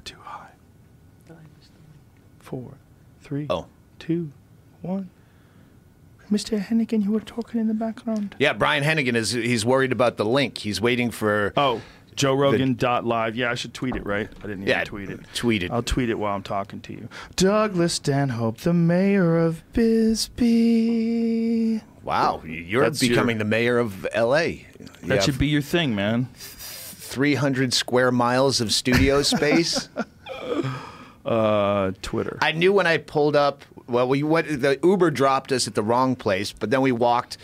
got too high. Four, three, Oh. two, one. Mr. Hennigan, you were talking in the background. Yeah, Brian Hennigan is he's worried about the link. He's waiting for Oh, Joe Rogan dot live. Yeah, I should tweet it, right? I didn't even Yeah, tweet it. tweet it. I'll tweet it while I'm talking to you. Douglas Stanhope, the mayor of Bisbee. Wow, you're That's your- becoming the mayor of LA. That should be your thing, man. 300 square miles of studio space. Uh, Twitter. I knew when I pulled up. Well, we went. The Uber dropped us at the wrong place, but then we walked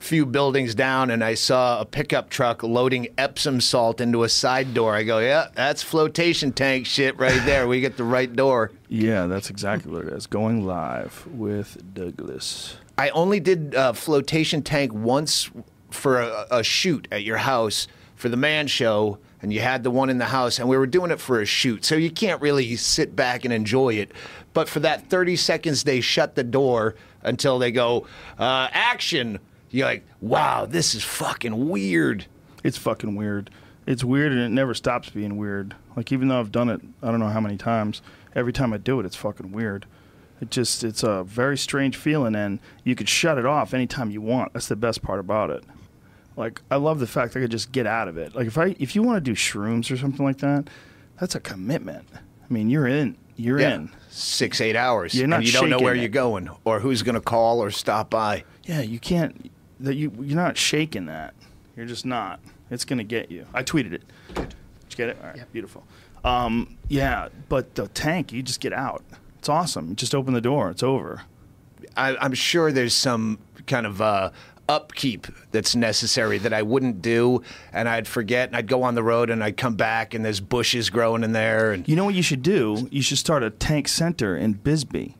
a few buildings down, and I saw a pickup truck loading Epsom salt into a side door. I go, yeah, that's flotation tank shit right there. We get the right door. yeah, that's exactly what it is. Going live with Douglas. I only did uh, flotation tank once for a, a shoot at your house for the man show, and you had the one in the house, and we were doing it for a shoot, so you can't really sit back and enjoy it. But for that 30 seconds, they shut the door until they go, uh, action. You're like, wow, this is fucking weird. It's fucking weird. It's weird and it never stops being weird. Like even though I've done it, I don't know how many times. Every time I do it, it's fucking weird. It just it's a very strange feeling, and you could shut it off anytime you want. That's the best part about it. Like I love the fact I could just get out of it. Like if I if you want to do shrooms or something like that, that's a commitment. I mean, you're in. You're in. Six, eight hours. You're not and you don't know where it. you're going or who's going to call or stop by. Yeah, you can't. That you you're not shaking that. You're just not. It's gonna get you. I tweeted it. Did you get it? All right, beautiful. Um, yeah, but the tank, you just get out. It's awesome. You just open the door. It's over. I, I'm sure there's some kind of uh, upkeep that's necessary that I wouldn't do, and I'd forget, and I'd go on the road, and I'd come back, and there's bushes growing in there, and You know what you should do? You should start a tank center in Bisbee.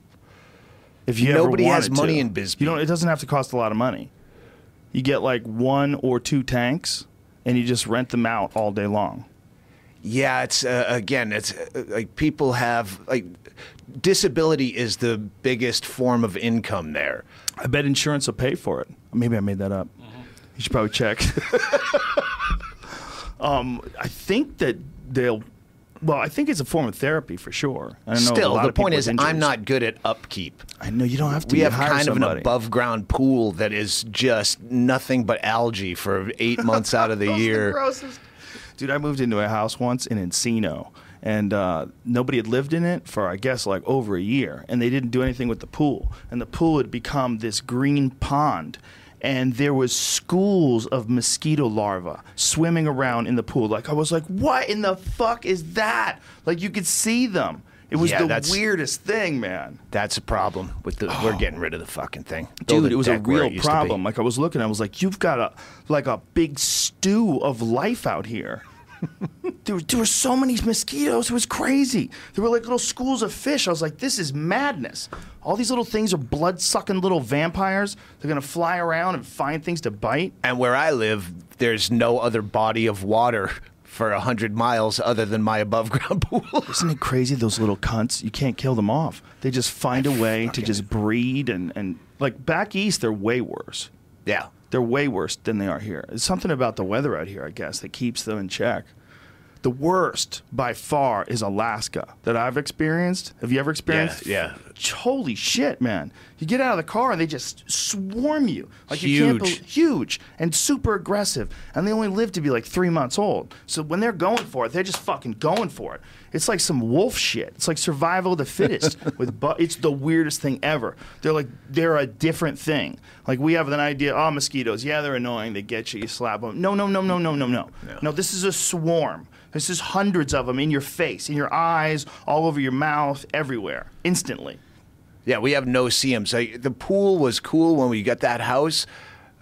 If you Nobody has money to. in Bisbee. You don't. It doesn't have to cost a lot of money. You get like one or two tanks, and you just rent them out all day long. yeah, it's uh, again, it's uh, like people have like disability is the biggest form of income there. I bet insurance will pay for it. Maybe I made that up. You should probably check. um, I think that they'll. Well, I think it's a form of therapy for sure. I know a Still, lot the of point with is, I'm not good at upkeep. I know you don't have to. We have hire kind of an above ground pool that is just nothing but algae for eight months out of the year. Dude, I moved into a house once in Encino, and uh, nobody had lived in it for, I guess, like over a year. And they didn't do anything with the pool. And the pool had become this green pond. And there was schools of mosquito larvae swimming around in the pool. Like I was like, "What in the fuck is that?" Like you could see them. It was Yeah, the that's- weirdest thing, man. That's a problem with the. We're getting rid of the fucking thing, Build Dude, it was a deck where real used to be. problem. Like I was looking, I was like, "You've got a like a big stew of life out here." There, there were so many mosquitoes. It was crazy. There were like little schools of fish. I was like, "This is madness." All these little things are blood-sucking little vampires. They're gonna fly around and find things to bite. And where I live, there's no other body of water for a hundred miles other than my above ground pool. Isn't it crazy? Those little cunts. You can't kill them off. They just find a way to just breed and and like back east, they're way worse. yeah. They're way worse than they are here. It's something about the weather out here, I guess, that keeps them in check. The worst by far is Alaska that I've experienced. Have you ever experienced? yeah. Holy shit, man! You get out of the car and they just swarm you like you can't Huge. huge and super aggressive. And they only live to be like three months old. So when they're going for it, they're just fucking going for it. It's like some wolf shit. It's like survival of the fittest. with bu- it's the weirdest thing ever. They're like they're a different thing. Like we have an idea. Oh, mosquitoes. Yeah, they're annoying. They get you. You slap them. No, no, no, no, no, no, no. No, this is a swarm. This is hundreds of them in your face, in your eyes, all over your mouth, everywhere, instantly. Yeah, we have no CMs. The pool was cool when we got that house.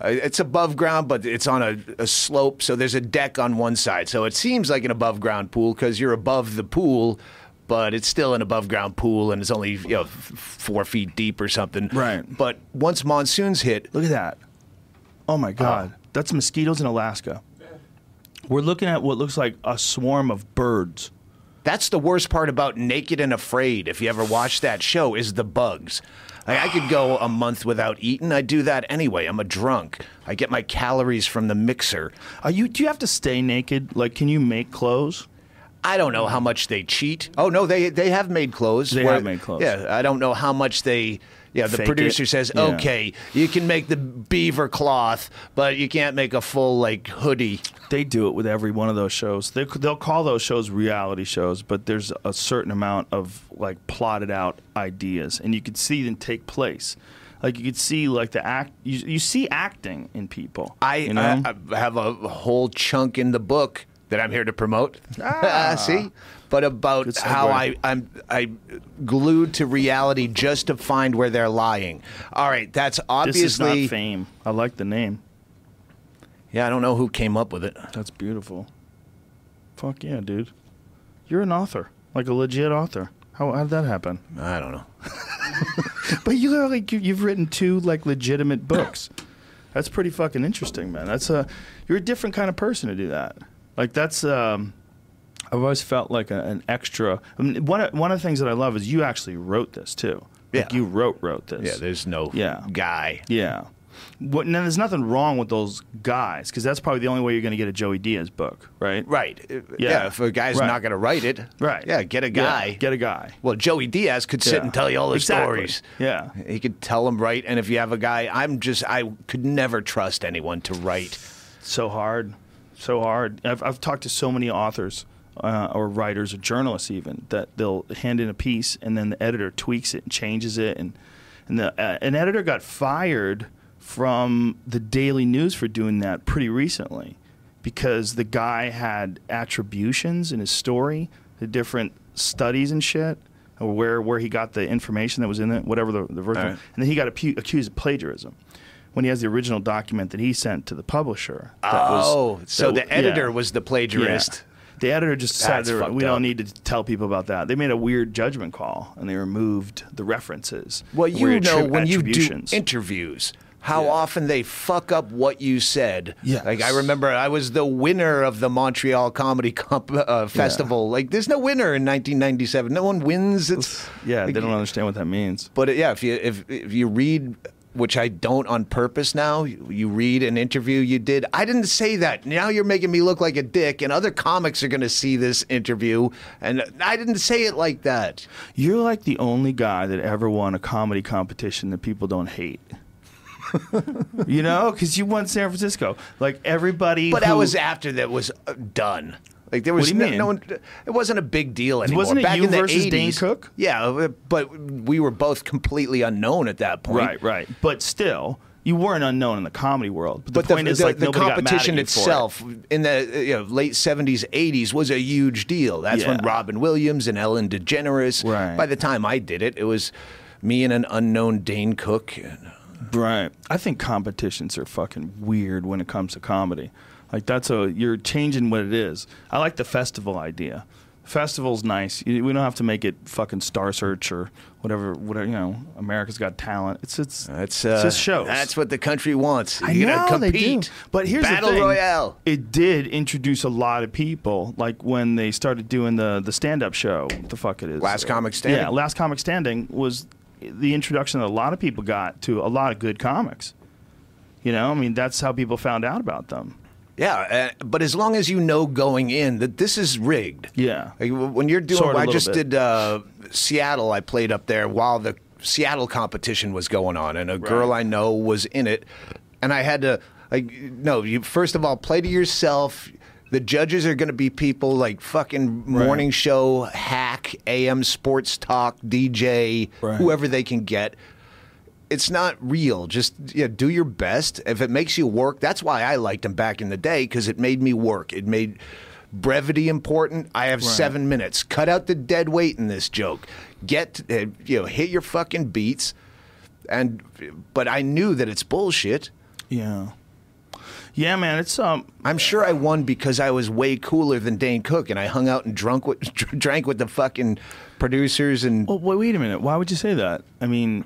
Uh, it's above ground, but it's on a, a slope, so there's a deck on one side. So it seems like an above ground pool because you're above the pool, but it's still an above ground pool and it's only you know four feet deep or something. Right. But once monsoons hit, Look at that. Oh my God. That's mosquitoes in Alaska. We're looking at what looks like a swarm of birds. That's the worst part about Naked and Afraid. If you ever watch that show, is the bugs. Like, I could go a month without eating. I do that anyway. I'm a drunk. I get my calories from the mixer. Are you? Do you have to stay naked? Like, can you make clothes? I don't know how much they cheat. Oh no, they they have made clothes. They have made clothes. Yeah, I don't know how much they. Yeah, the producer it. says, Yeah. "Okay, you can make the beaver cloth, but you can't make a full like hoodie." They do it with every one of those shows. They, they'll call those shows reality shows, but there's a certain amount of like plotted out ideas, and you can see them take place. Like you could see like the act. You, you see acting in people. I, you know? I, I have a whole chunk in the book that I'm here to promote. Ah. see, but about how I I'm I glued to reality just to find where they're lying. All right, that's obviously this is not obviously. fame. I like the name. Yeah, I don't know who came up with it. That's beautiful. Fuck yeah, dude. You're an author, like a legit author. How how did that happen? I don't know. But you are like you've written two like legitimate books. That's pretty fucking interesting, man. That's a you're a different kind of person to do that. Like that's um, I've always felt like a, an extra. I mean, one of, one of the things that I love is you actually wrote this too. Like Yeah. you wrote wrote this. Yeah, there's no Yeah. guy. Yeah. What, now, there's nothing wrong with those guys because that's probably the only way you're going to get a Joey Diaz book, right? Right. Uh, Yeah. Yeah. if a guy's Right. not going to write it, Right. Yeah, get a Yeah, guy. Get a guy. well, Joey Diaz could sit Yeah. and tell you all the Exactly. stories. Yeah. He could tell them right. And if you have a guy, I'm just, I could never trust anyone to write. so hard, so hard. I've, I've talked to so many authors uh, or writers or journalists even that they'll hand in a piece and then the editor tweaks it and changes it and and the, uh, an editor got fired from the Daily News for doing that pretty recently because the guy had attributions in his story, the different studies and shit. Or where, where he got the information that was in it, whatever the, the version, right. and then he got accused of plagiarism when he has the original document that he sent to the publisher. That was- oh, so that- the editor yeah. was the plagiarist. Yeah. The editor just That's said we up. don't need to tell people about that. They made a weird judgment call and they removed the references. Well, you know when you do interviews, how Yeah. often they fuck up what you said. Yes. Like I remember, I was the winner of the Montreal Comedy Comp- uh, Festival. Like, there's no winner in 1997. No one wins. It's yeah, like, they don't understand what that means. But yeah, if you if if you read. Which I don't on purpose now. You read an interview you did. I didn't say that. Now you're making me look like a dick, and other comics are going to see this interview, and I didn't say it like that. You're like the only guy that ever won a comedy competition that people don't hate. you know, because you won San Francisco. Like everybody, But that was after that was uh, done. Like there was do you no, mean? no one. It wasn't a big deal anymore. Wasn't it Back you in the versus 80s, Dane Cook? Yeah, uh, but we were both completely unknown at that point. right, right. But still, you weren't unknown in the comedy world. But the But the, point is, the- like the nobody got mad at competition for it. itself in the uh, you know, late seventies, eighties was a huge deal. That's when Robin Williams and Ellen DeGeneres. Right. By the time I did it, it was me and an unknown Dane Cook. Right. I think competitions are fucking weird when it comes to comedy. Like that's a you're changing what it is. I like the festival idea. Festival's nice. You- We don't have to make it fucking Star Search or whatever. Whatever you know, America's Got Talent. It's it's That's it's uh, just shows. That's what the country wants. I You're gonna know, they compete. do. But here's battle the thing. royale. It did introduce a lot of people, like when they started doing the the stand up show. What the fuck it is? Last Comic Standing? Yeah, Last Comic Standing was the introduction that a lot of people got to a lot of good comics. You know, I mean, that's how people found out about them. Yeah, uh, but as long as you know going in that this is rigged. Yeah. Like, when you're doing, Sort of I little just bit. did uh, Seattle. I played up there while the Seattle competition was going on, and a girl I know was in it, and I had to like, no, you first of all play to yourself. The judges are going to be people like fucking morning show hack, AM sports talk, DJ, Right. whoever they can get it's not real. Just yeah, do your best. If it makes you work, that's why I liked him back in the day because it made me work. It made brevity important. I have seven minutes. Cut out the dead weight in this joke. Get uh, you know, hit your fucking beats. And but I knew that it's bullshit. Yeah. Yeah, man, it's um I'm sure I won because I was way cooler than Dane Cook, and I hung out and drunk with drank with the fucking producers and well, wait, wait a minute. Why would you say that? I mean,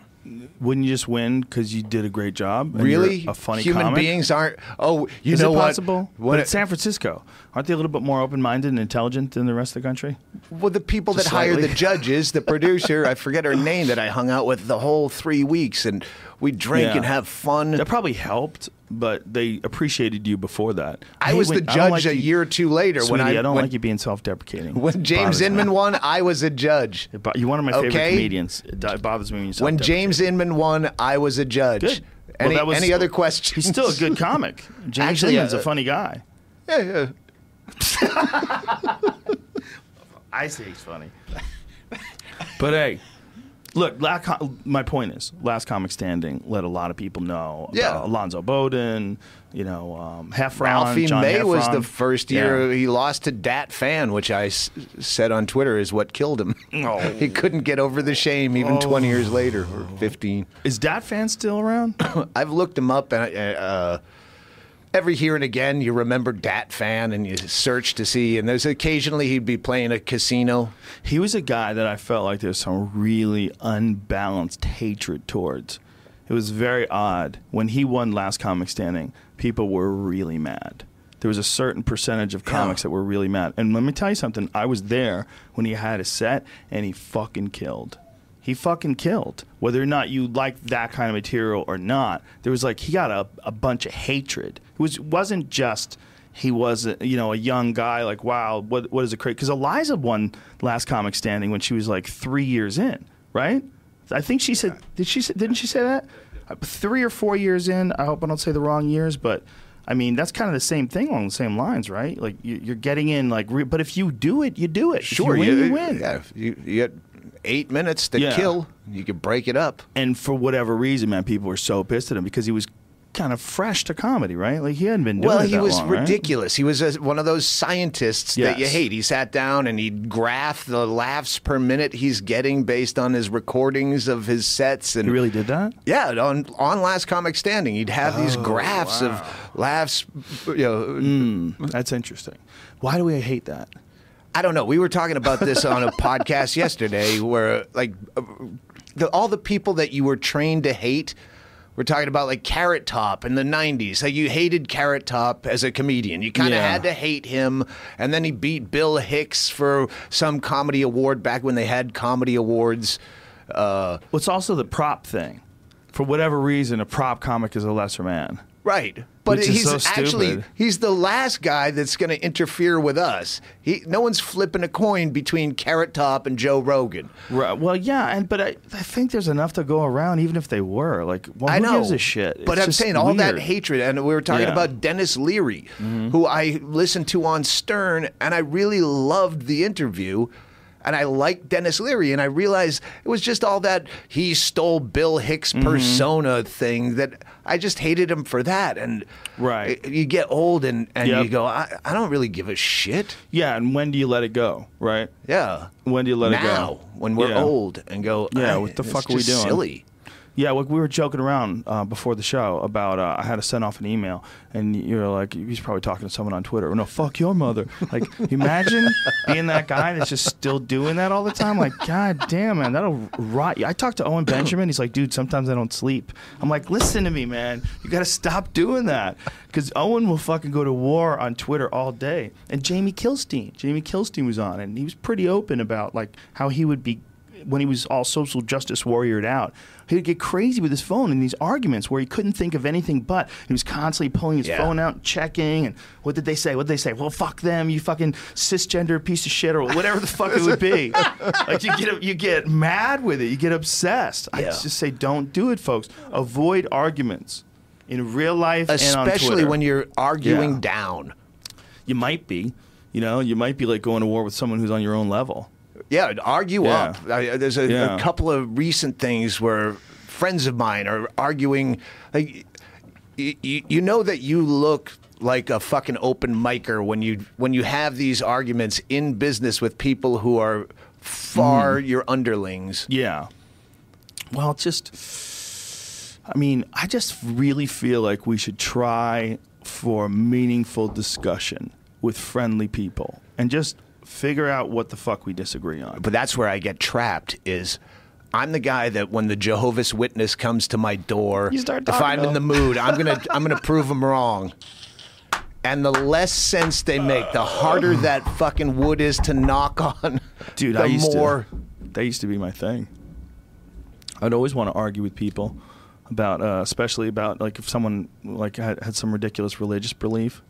wouldn't you just win because you did a great job? really a funny human comic? beings aren't. Oh, you Is know it possible? What but it's San Francisco. Aren't they a little bit more open-minded and intelligent than the rest of the country? Well, the people Just that hire the judges, the producer, I forget her name, that I hung out with the whole three weeks, and we drink Yeah. and have fun. That probably helped but they appreciated you before that. I hate was when- the judge like a you- year or two later when I, I don't when, like you being self-deprecating. when James bothers me. Inman won. I was a judge. Bo- You're one of my favorite Okay. comedians. It bothers me when you When self-deprecate. James Inman won, I was a judge. Good. Well, Any, that was- any other questions? He's still a good comic. James Actually, Inman's uh, a funny guy. yeah, yeah. I say he's funny. but hey, look, la- co- my point is, Last Comic Standing let a lot of people know Yeah. about Alonzo Bodden, you know, um, Heffron, Ralphie John May was the first year Yeah. he lost to Dat Phan, which I s- said on Twitter is what killed him. Oh. he couldn't get over the shame even 20 years later or 15. Is Dat Phan still around? I've looked him up, and I- uh, every here and again you remember Dat Phan, and you search to see. And there's occasionally he'd be playing a casino. he was a guy that I felt like there's some really unbalanced hatred towards. It was very odd. When he won Last Comic Standing, people were really mad. There was a certain percentage of comics that were really mad. And let me tell you something. I was there when he had a set, and he fucking killed. He fucking killed. Whether or not you like that kind of material or not, there was like he got a, a bunch of hatred. It was wasn't just he was a, you know a young guy like wow what what is it crazy because Eliza won last comic standing when she was like three years in right? I think she said did she didn't she say that? Three or four years in I hope I don't say the wrong years but I mean that's kind of the same thing along the same lines right? Like you, you're getting in like re- but if you do it you do it. If you win you, win. Yeah, you, you get eight minutes to Yeah. kill. You could break it up. and for whatever reason man people were so pissed at him because he was kind of fresh to comedy right like he hadn't been doing Well, it he was long, right? ridiculous. He was a, one of those scientists that you hate. He sat down and he'd graph the laughs per minute he's getting based on his recordings of his sets. And he really did that yeah, on on Last Comic Standing, he'd have these oh, graphs of laughs. You know, hmm, that's interesting why do we hate that I don't know. We were talking about this on a podcast yesterday, where like uh, the, all the people that you were trained to hate. We're talking about like Carrot Top in the '90s. Like you hated Carrot Top as a comedian. You kind of Yeah. had to hate him, and then he beat Bill Hicks for some comedy award back when they had comedy awards. Uh, Well, it's also the prop thing. For whatever reason, a prop comic is a lesser man. Right. But Which he's so actually stupid. he's the last guy that's going to interfere with us. He no one's flipping a coin between Carrot Top and Joe Rogan. Right. Well, yeah, and but I, I think there's enough to go around, even if they were. Like, well, I who know. gives a shit? But I'm saying all that hatred, and we were talking Yeah. Mm-hmm. about Denis Leary, who I listened to on Stern, and I really loved the interview. And I liked Denis Leary, and I realized it was just all that he stole Bill Hicks' Mm-hmm. persona thing that I just hated him for that. And Right. you get old and, and Yep. you go, I, I don't really give a shit. Yeah, and when do you let it go? Right. Yeah. When do you let it go? now, when we're Yeah. old, and go, Yeah, what the fuck are we doing?" Silly. Yeah, like we were joking around uh, before the show about uh, I had to send off an email, and you're like, he's probably talking to someone on Twitter. No, fuck your mother. Like, imagine being that guy that's just still doing that all the time. Like, god damn, man, that'll rot you. I talked to Owen Benjamin. He's like, dude, sometimes I don't sleep. I'm like, listen to me, man. You got to stop doing that because Owen will fucking go to war on Twitter all day. And Jamie Kilstein, Jamie Kilstein was on, and he was pretty open about like how he would be when he was all social justice warriored out, he'd get crazy with his phone in these arguments where he couldn't think of anything but. He was constantly pulling his Yeah. phone out and checking. And what did they say? What did they say? Well, fuck them, you fucking cisgender piece of shit, or whatever the fuck it would be. like you get you get mad with it, you get obsessed. I just say, don't do it, folks. Avoid arguments in real life, and Especially when you're arguing Yeah. down. you might be. You know, you might be like going to war with someone who's on your own level. Yeah, argue Yeah. up. I, there's a, Yeah. a couple of recent things where friends of mine are arguing. Like, you, you know that you look like a fucking open micer when you when you have these arguments in business with people who are far Mm-hmm. your underlings. Yeah. Well, just, I mean, I just really feel like we should try for meaningful discussion with friendly people and just figure out what the fuck we disagree on. But that's where I get trapped. Is I'm the guy that when the Jehovah's Witness comes to my door, You start if I'm in the mood, I'm gonna I'm gonna prove them wrong. And the less sense they make, the harder that fucking wood is to knock on. Dude, the I used more to, that used to be my thing. I'd always want to argue with people. about, uh, especially about like if someone like had, had some ridiculous religious belief.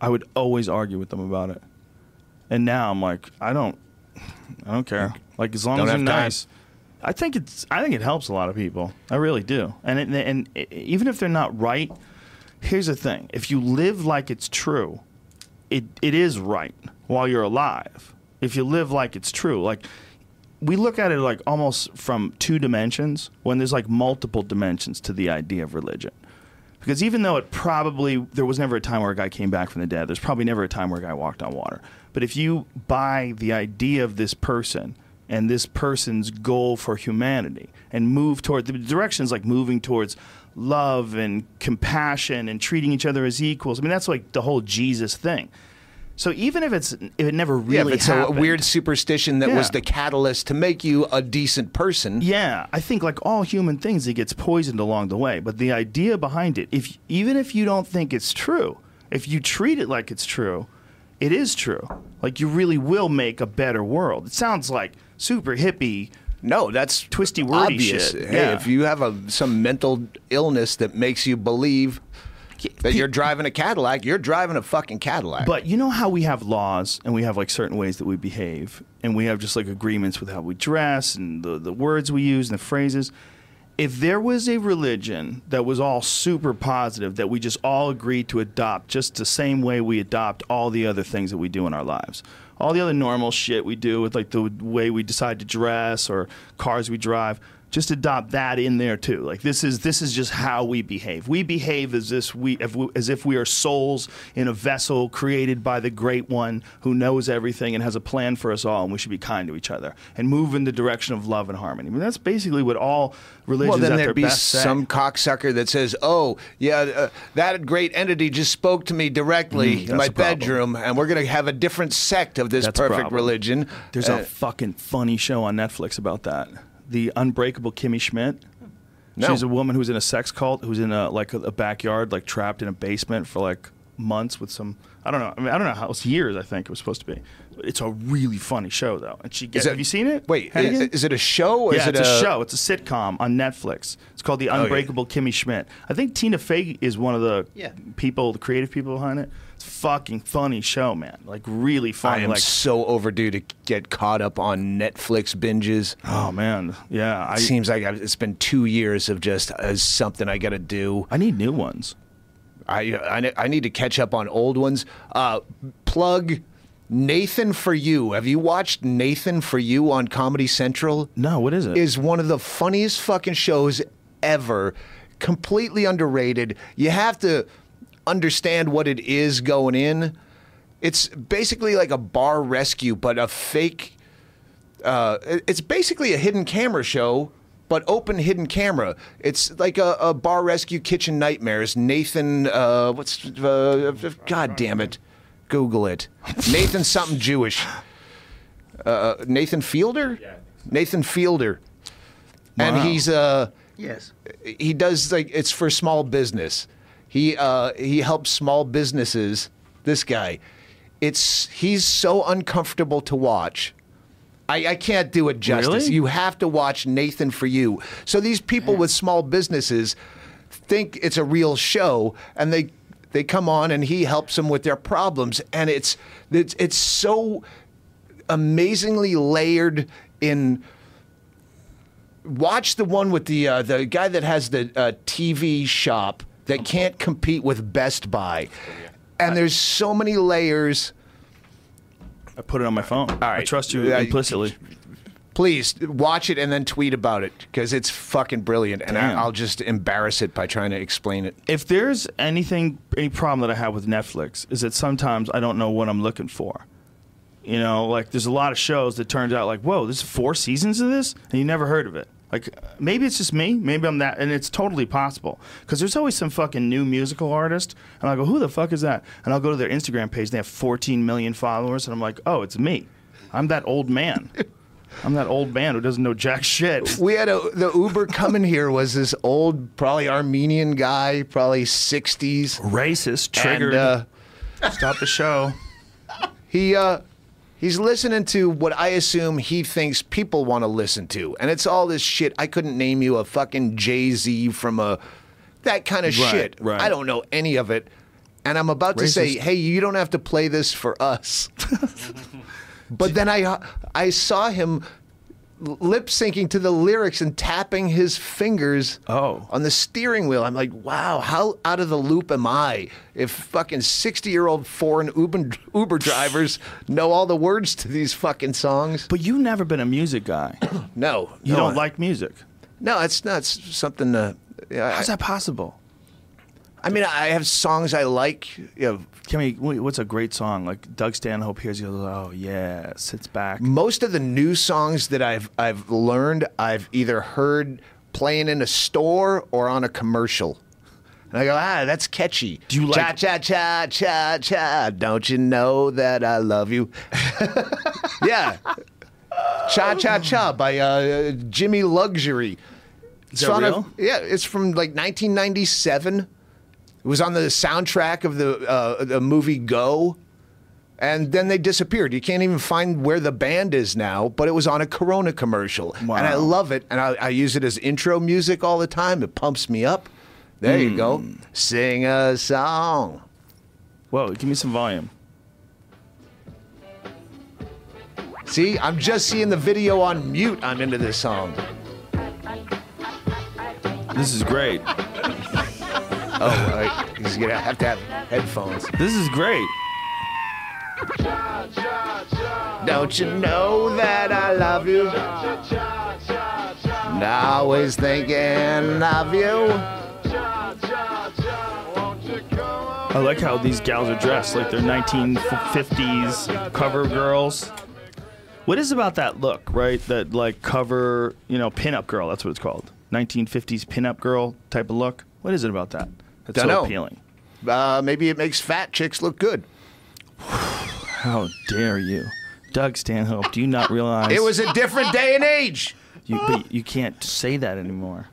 I would always argue with them about it, and now I'm like, I don't, I don't care. Like as long Don't as time. nice. I think it's. I think it helps a lot of people. I really do. And it, and it, even if they're not right, here's the thing: if you live like it's true, it it is right while you're alive. If you live like it's true, like we look at it like almost from two dimensions when there's like multiple dimensions to the idea of religion. Because even though it probably there was never a time where a guy came back from the dead, there's probably never a time where a guy walked on water. But if you buy the idea of this person and this person's goal for humanity and move toward the direction is like moving towards love and compassion and treating each other as equals. I mean that's like the whole Jesus thing. So even if it's if it never really yeah, if it's happened, a weird superstition that was the catalyst to make you a decent person. Yeah, I think like all human things, it gets poisoned along the way. But the idea behind it, if even if you don't think it's true, if you treat it like it's true, it is true. Like you really will make a better world. It sounds like super hippie. No, that's Twisty wordy obvious. shit. Hey, Yeah. if you have a some mental illness that makes you believe that you're driving a Cadillac, you're driving a fucking Cadillac. But you know how we have laws and we have like certain ways that we behave and we have just like agreements with how we dress and the, the words we use and the phrases. If there was a religion that was all super positive that we just all agreed to adopt just the same way we adopt all the other things that we do in our lives. All the other normal shit we do with like the way we decide to dress or cars we drive just adopt that in there too. Like this is this is just how we behave. We behave as this we, if we as if we are souls in a vessel created by the Great One who knows everything and has a plan for us all, and we should be kind to each other and move in the direction of love and harmony. I mean, that's basically what all religions well, then there'd be best say. some cocksucker that says, "Oh, yeah, uh, that great entity just spoke to me directly Mm, in my bedroom, and we're going to have a different sect of this That's perfect religion." There's Uh, a fucking funny show on Netflix about that. The Unbreakable Kimmy Schmidt. No. She's a woman who's in a sex cult, who's in a like a, a backyard, like trapped in a basement for like months with some. I don't know. I mean, I don't know how. It's years. I think it was supposed to be. It's a really funny show though, and she gets. is it- have you seen it? Wait, is, is it a show or yeah, is it it's a, show. It's a sitcom on Netflix. It's called The oh, yeah. Unbreakable Kimmy Schmidt. I think Tina Fey is one of the Yeah. people, the creative people behind it. Fucking funny show, man. Like really funny. I am like so overdue to get caught up on Netflix binges. oh man, yeah. I It seems like I've, it's been two years of just as something I got to do. I need new ones. I, I I need to catch up on old ones. Uh, plug Nathan for You. Have you watched Nathan for You on Comedy Central? No, what is it? Is one of the funniest fucking shows ever. Completely underrated. You have to understand what it is going in. It's basically like a bar rescue, but a fake. Uh, it's basically a hidden camera show, but open hidden camera. It's like a, a bar rescue kitchen nightmares. Nathan, uh, what's uh, God damn it, Google it. Nathan something Jewish. Uh, Nathan Fielder. Nathan Fielder, and he's uh Yes. he does like it's for small business. He uh, he helps small businesses. This guy, it's he's so uncomfortable to watch. I, I can't do it justice. Really? You have to watch Nathan for you. So these people with small businesses think it's a real show, and they they come on and he helps them with their problems, and it's it's it's so amazingly layered in watch the one with the uh, the guy that has the uh, TV shop that can't compete with Best Buy, and there's so many layers. I put it on my phone. I trust you implicitly. Please watch it and then tweet about it because it's fucking brilliant, and I, Damn. I'll just embarrass it by trying to explain it. If there's anything, any problem that I have with Netflix is that sometimes I don't know what I'm looking for. You know, like there's a lot of shows that turns out like, whoa, there's four seasons of this, and you never heard of it. Like maybe it's just me, maybe I'm that, and it's totally possible because there's always some fucking new musical artist, and I go, who the fuck is that? And I'll go to their Instagram page, and they have 14 million followers, and I'm like, oh, it's me. I'm that old man. I'm that old man who doesn't know jack shit. We had a the Uber coming here was this old, probably Armenian guy, probably 60s. Racist, And, triggered. uh, Stop the show. he uh He's listening to what I assume he thinks people want to listen to, and it's all this shit. I couldn't name you a fucking Jay Z from a that kind of Right, shit. right. I don't know any of it, and I'm about to say, "Hey, you don't have to play this for us." but then I I saw him lip syncing to the lyrics and tapping his fingers Oh. on the steering wheel. I'm like, wow, how out of the loop am I? If fucking 60 year old foreign Uber, Uber drivers know all the words to these fucking songs. But you've never been a music guy. No. You no, don't like music. No, it's not something to. Yeah, How's I, that possible? I mean, I have songs I like. You know, Can we, what's a great song? Like Doug Stanhope hears you, oh yeah, sits back. most of the new songs that I've I've learned, I've either heard playing in a store or on a commercial. And I go, ah, that's catchy. Do you like- cha cha cha cha cha? Don't you know that I love you? yeah, cha cha cha by uh, Jimmy Luxury. It's that real? yeah, it's from like 1997. It was on the soundtrack of the uh, the movie Go and then they disappeared. You can't even find where the band is now, but it was on a Corona commercial. And I love it. And I, I use it as intro music all the time. It pumps me up. There you go. Hmm. Sing a song. Whoa, give me some volume. See, I'm just seeing the video on mute. I'm into this song. This is great. Oh, right. He's to have to have headphones. This is great. Don't you know that I love you? And always thinking of you. I like how these gals are dressed like they're 1950s cover girls. What is about that look, right? That like cover, you know, pinup girl. That's what it's called. 1950s pinup girl type of look. What is it about that? That's so Dunno. appealing. Uh, maybe it makes fat chicks look good. How dare you, Doug Stanhope? Do you not realize It was a different day and age. You, but you can't say that anymore.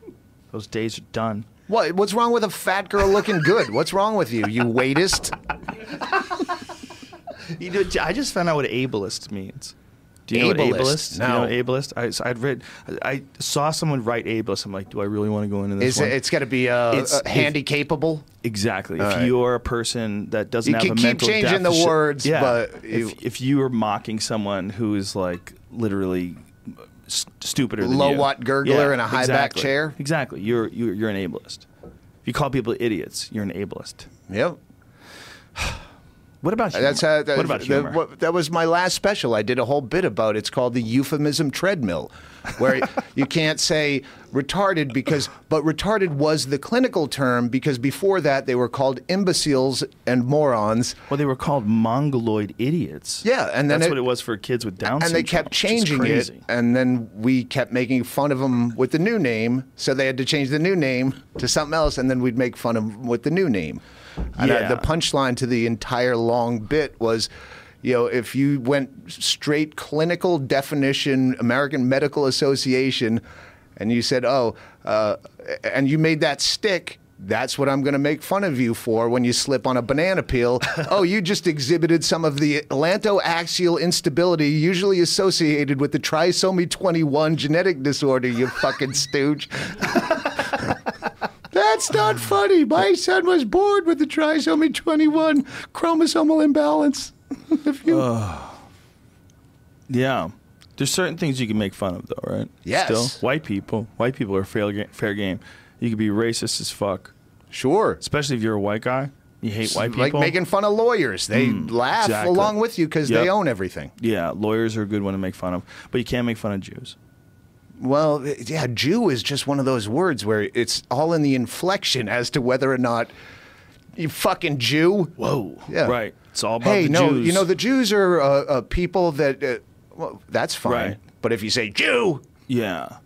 Those days are done. What? What's wrong with a fat girl looking good? What's wrong with you, you waitist? You know, I just found out what ableist means. Do you know Ableist? what ableist? No. You know ableist? I, so I'd read. I saw someone write ableist. I'm like, do I really want to go into this Is one? it, it's got to be uh, It's- uh, handy capable. exactly. All if right. you're a person that doesn't You have can a keep mental changing the words, yeah. but you- if, if you are mocking someone who is like literally stupider than Low you, watt gurgler in a high back chair? Exactly. You're, you're you're an ableist. If you call people idiots, you're an ableist. Yep. What about humor? That's how. That, what about humor? what- that was my last special. I did a whole bit about. It's called the euphemism treadmill, where you can't say retarded because, but retarded was the clinical term because before that they were called imbeciles and morons. Well, they were called mongoloid idiots. Yeah, and then that's it- what it was for kids with Down syndrome. and they kept changing it, and then we kept making fun of them with the new name. So they had to change the new name to something else, and then we'd make fun of them with the new name. And Yeah. the punchline to the entire long bit was. You know, if you went straight clinical definition, American Medical Association, and you said, "Oh," uh, and you made that stick, that's what I'm going to make fun of you for when you slip on a banana peel. oh, you just exhibited some of the atlantoaxial instability usually associated with the trisomy 21 genetic disorder, you fucking stooge. That's not funny. My son was born with the trisomy 21 chromosomal imbalance. if you, Yeah. There's certain things you can make fun of, though, right? Yes. Still, white people, white people are fair, ga- fair game. You could be racist as fuck, sure. especially if you're a white guy. You hate white people. Like making fun of lawyers. They hmm. laugh exactly. along with you because Yep. they own everything. yeah, lawyers are a good one to make fun of, but you can't make fun of Jews. Well, yeah, Jew is just one of those words where it's all in the inflection as to whether or not you fucking Jew. Whoa. Yeah. Right. It's all about Hey, no, Jews. you know the Jews are uh, uh, people that. Uh, well, that's fine. Right. But if you say Jew, Yeah.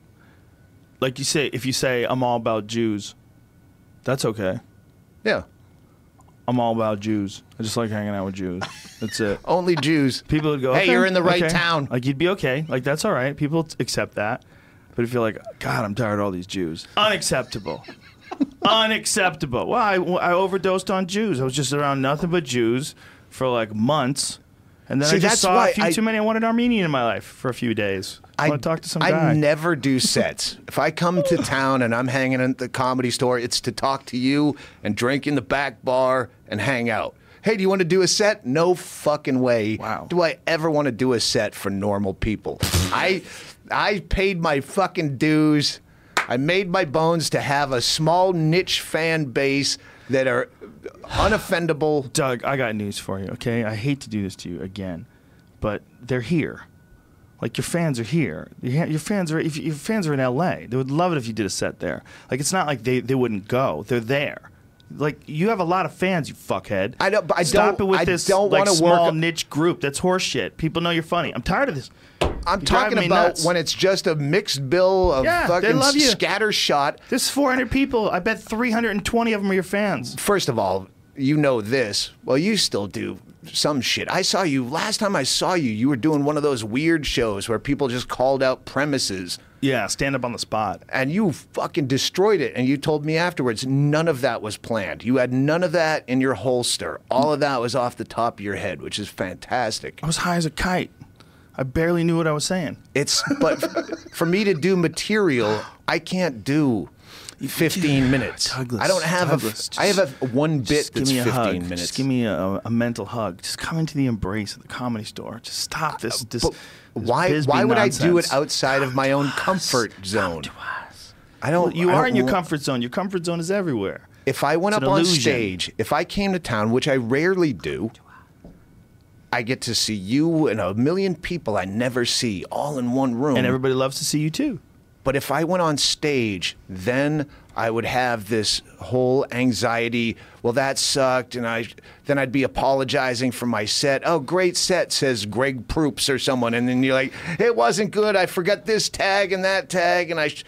Like you say, if you say I'm all about Jews, that's okay. yeah, I'm all about Jews. I just like hanging out with Jews. That's it. only Jews. People would go, Hey, "Okay, you're in the right okay." town. Like you'd be okay. Like that's all right. People accept that. But if you're like, God, I'm tired of all these Jews. Unacceptable. Unacceptable. Well, I, I overdosed on Jews. I was just around nothing but Jews for like months. And then See, I just that's saw why a few I- too many. I wanted Armenian in my life for a few days. I, want to talk to some I guy. never do sets. if I come to town and I'm hanging at the comedy store, it's to talk to you and drink in the back bar and hang out. Hey, do you want to do a set? No fucking way. Wow. Do I ever want to do a set for normal people? I I paid my fucking dues. I made my bones to have a small niche fan base that are unoffendable. Doug, I got news for you. Okay, I hate to do this to you again, but they're here. Like your fans are here. Your your fans are. If your fans are in L.A., they would love it if you did a set there. Like it's not like they, they wouldn't go. They're there. Like you have a lot of fans, you fuckhead. I know, but I Stop don't- it with I this don't like, small work. niche group. That's horseshit. People know you're funny. I'm tired of this. I'm You're talking about nuts. when it's just a mixed bill of Yeah, fucking love you. scatter shot. There's 400 people. I bet 320 of them are your fans. First of all, you know this. Well, you still do some shit. I saw you last time I saw you. You were doing one of those weird shows where people just called out premises, Yeah, stand up on the spot. and you fucking destroyed it. And you told me afterwards none of that was planned. You had none of that in your holster. All of that was off the top of your head, which is fantastic. I was high as a kite. I barely knew what I was saying. It's but for me to do material, I can't do. 15 minutes. Douglas, I don't have Douglas, a. I have a one bit Just that's give me a 15 hug. minutes. Just give me a, a mental hug. Just come into the embrace of the comedy store. Just stop this. Uh, this, But this why? Why would I do it nonsense. outside of my own comfort zone? I don't. You I are don't in your comfort zone. Your comfort zone is everywhere. If I went It's up on stage, if I came to town, which I rarely do, I get to see you and a million people I never see all in one room. And everybody loves to see you too. But if I went on stage, then I would have this whole anxiety. Well, that sucked, and I then I'd be apologizing for my set. Oh, great set, says Greg Proops or someone, and then you're like, it wasn't good. I forgot this tag and that tag, and I, sh-,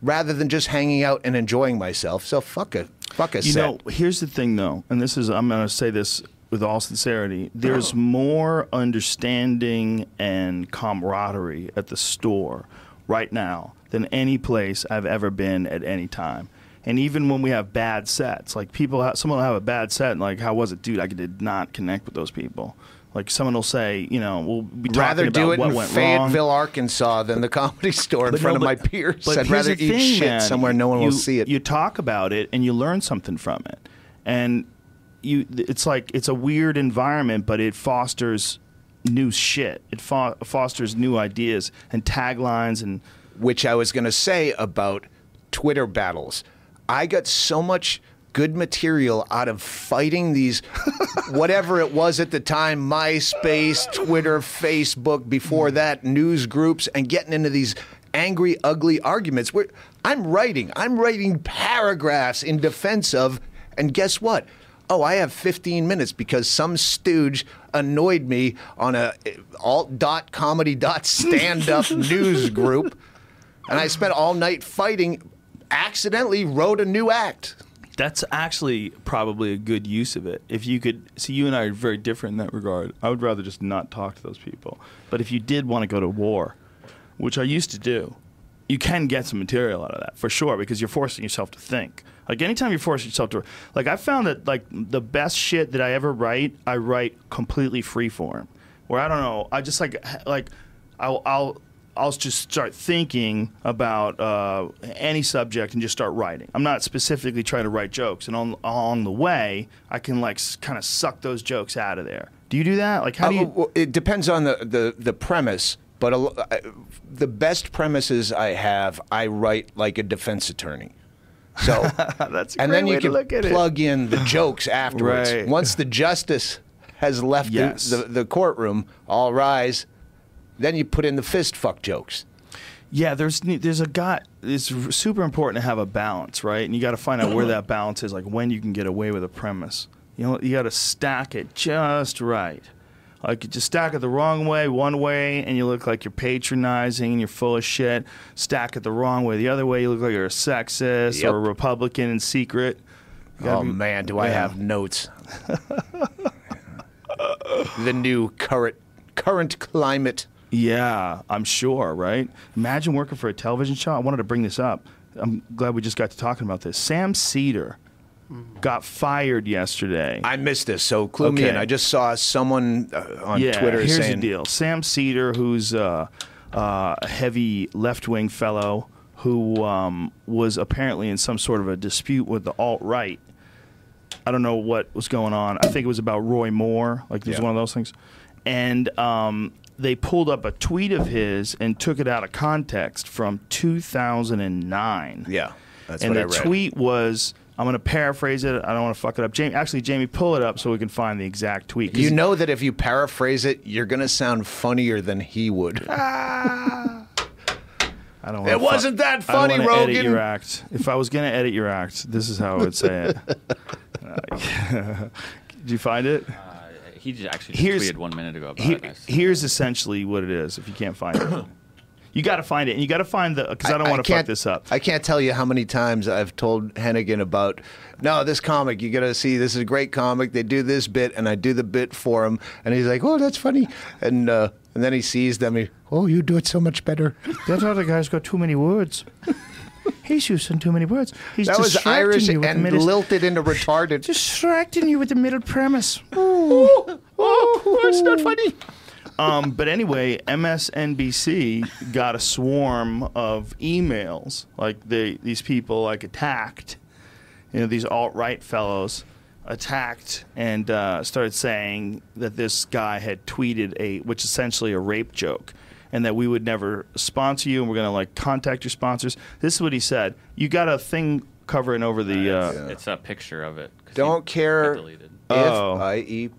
rather than just hanging out and enjoying myself. So fuck a fuck a You set. know, here's the thing though, and this is I'm going to say this with all sincerity. There's uh-huh. more understanding and camaraderie at the store right now than any place I've ever been at any time. And even when we have bad sets, like people, someone will have a bad set, and like, how was it, dude? I did not connect with those people. Like someone will say, you know, we'll be talking rather about do it what in Fayetteville, wrong. Arkansas, than the comedy store in But front no, of my peers. but I'd rather the eat thing, shit man. somewhere no one you, will see it. You talk about it and you learn something from it, and you it's like it's a weird environment, but it fosters new shit. It fo- fosters new ideas and taglines and which I was going to say about Twitter battles. I got so much good material out of fighting these, whatever it was at the time MySpace, Twitter, Facebook, before mm. that, news groups, and getting into these angry, ugly arguments. Where I'm writing, I'm writing paragraphs in defense of, and guess what? Oh, I have 15 minutes because some stooge annoyed me on a eh, alt dot comedy dot stand up news group and I spent all night fighting. Accidentally wrote a new act. That's actually probably a good use of it. If you could see, you and I are very different in that regard. I would rather just not talk to those people. But if you did want to go to war, which I used to do, you can get some material out of that for sure because you're forcing yourself to think. Like anytime you're forcing yourself to, like I found that like the best shit that I ever write, I write completely free form. Where I don't know, I just like like I'll I'll I'll just start thinking about uh, any subject and just start writing. I'm not specifically trying to write jokes, and on, along the way, I can like kind of suck those jokes out of there. Do you do that? Like, how do Uh, you? well, it depends on the, the, the premise, but a, I- the best premises I have, I write like a defense attorney. So, That's and then you can look at it. plug in the jokes afterwards. Right. Once the justice has left the- Yes. the, the courtroom, all rise, then you put in the fist fuck jokes. Yeah, there's there's a guy. It's super important to have a balance, right? And you got to find out where that balance is, like when you can get away with a premise. You know, you got to stack it just right. Like you just stack it the wrong way, one way, and you look like you're patronizing and you're full of shit. Stack it the wrong way, the other way, you look like you're a sexist Yep. or a Republican in secret. Oh be- man, do I have notes? the new current current climate. Yeah, I'm sure, right? Imagine working for a television show. I wanted to bring this up. I'm glad we just got to talking about this. Sam Seder got fired yesterday. I missed this, so clue me Okay. in. I just saw someone uh, on yeah, Twitter here's saying, the deal. Sam Seder, who's uh, uh, a heavy left wing fellow who um, was apparently in some sort of a dispute with the alt right. I don't know what was going on. I think it was about Roy Moore. Like, it was Yeah. one of those things. And um, they pulled up a tweet of his and took it out of context from 2009. "Yeah, that's and what the I read." tweet was, I'm going to paraphrase it. I don't want to fuck it up. Jamie, actually, Jamie, pull it up so we can find the exact tweet. You know that if you paraphrase it, you're going to sound funnier than he would. I don't. wanna It wasn't that funny, I don't wanna Edit your act. If I was gonna edit your act, this is how I would say it. Uh, Did you find it? He just actually just Here's- tweeted one minute ago about Here- it. I s- here's essentially what it is. If you can't find it, you got to find it, and you got to find the because I don't want to fuck this up. I can't tell you how many times I've told Hennigan about, no, this comic, you got to see, this is a great comic. They do this bit, and I do the bit for him. And he's like, oh, that's funny. And uh, and then he sees them. He, oh, you do it so much better. that other guy's got too many words. He's using too many words. He's That was Irish you and middle- lilted into retarded. distracting you with the middle premise. oh, oh, it's not funny. Um, but anyway, MSNBC got a swarm of emails. Like they, these people like attacked, you know, these alt right fellows attacked and uh, started saying that this guy had tweeted a, which is essentially a rape joke, and that we would never sponsor you, and we're gonna like contact your sponsors. This is what he said. You got a thing covering over the. Uh, it's, it's a picture of it. Don't care got deleted. Oh. if I eat.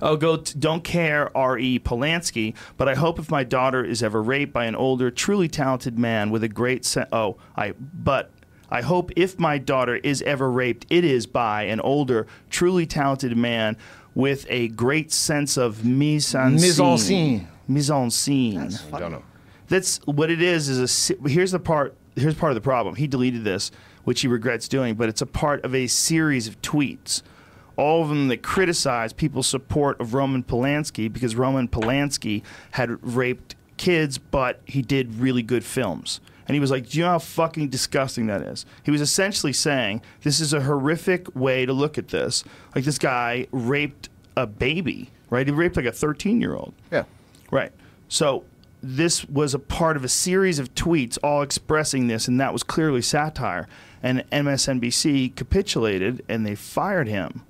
Oh, go t- don't care, R.E. Polanski, but I hope if my daughter is ever raped by an older, truly talented man with a great sen- oh, I but I hope if my daughter is ever raped, it is by an older, truly talented man with a great sense of mise en Mise en scene. Mise en scene. I don't know. That's what it is. Is a here's the part. Here's part of the problem. He deleted this, which he regrets doing, but it's a part of a series of tweets. All of them that criticize people's support of Roman Polanski because Roman Polanski had raped kids, but he did really good films. And he was like, Do you know how fucking disgusting that is? He was essentially saying, This is a horrific way to look at this. Like, this guy raped a baby, right? He raped like a 13 year old. Yeah. Right. So this was a part of a series of tweets all expressing this, and that was clearly satire. And MSNBC capitulated and they fired him.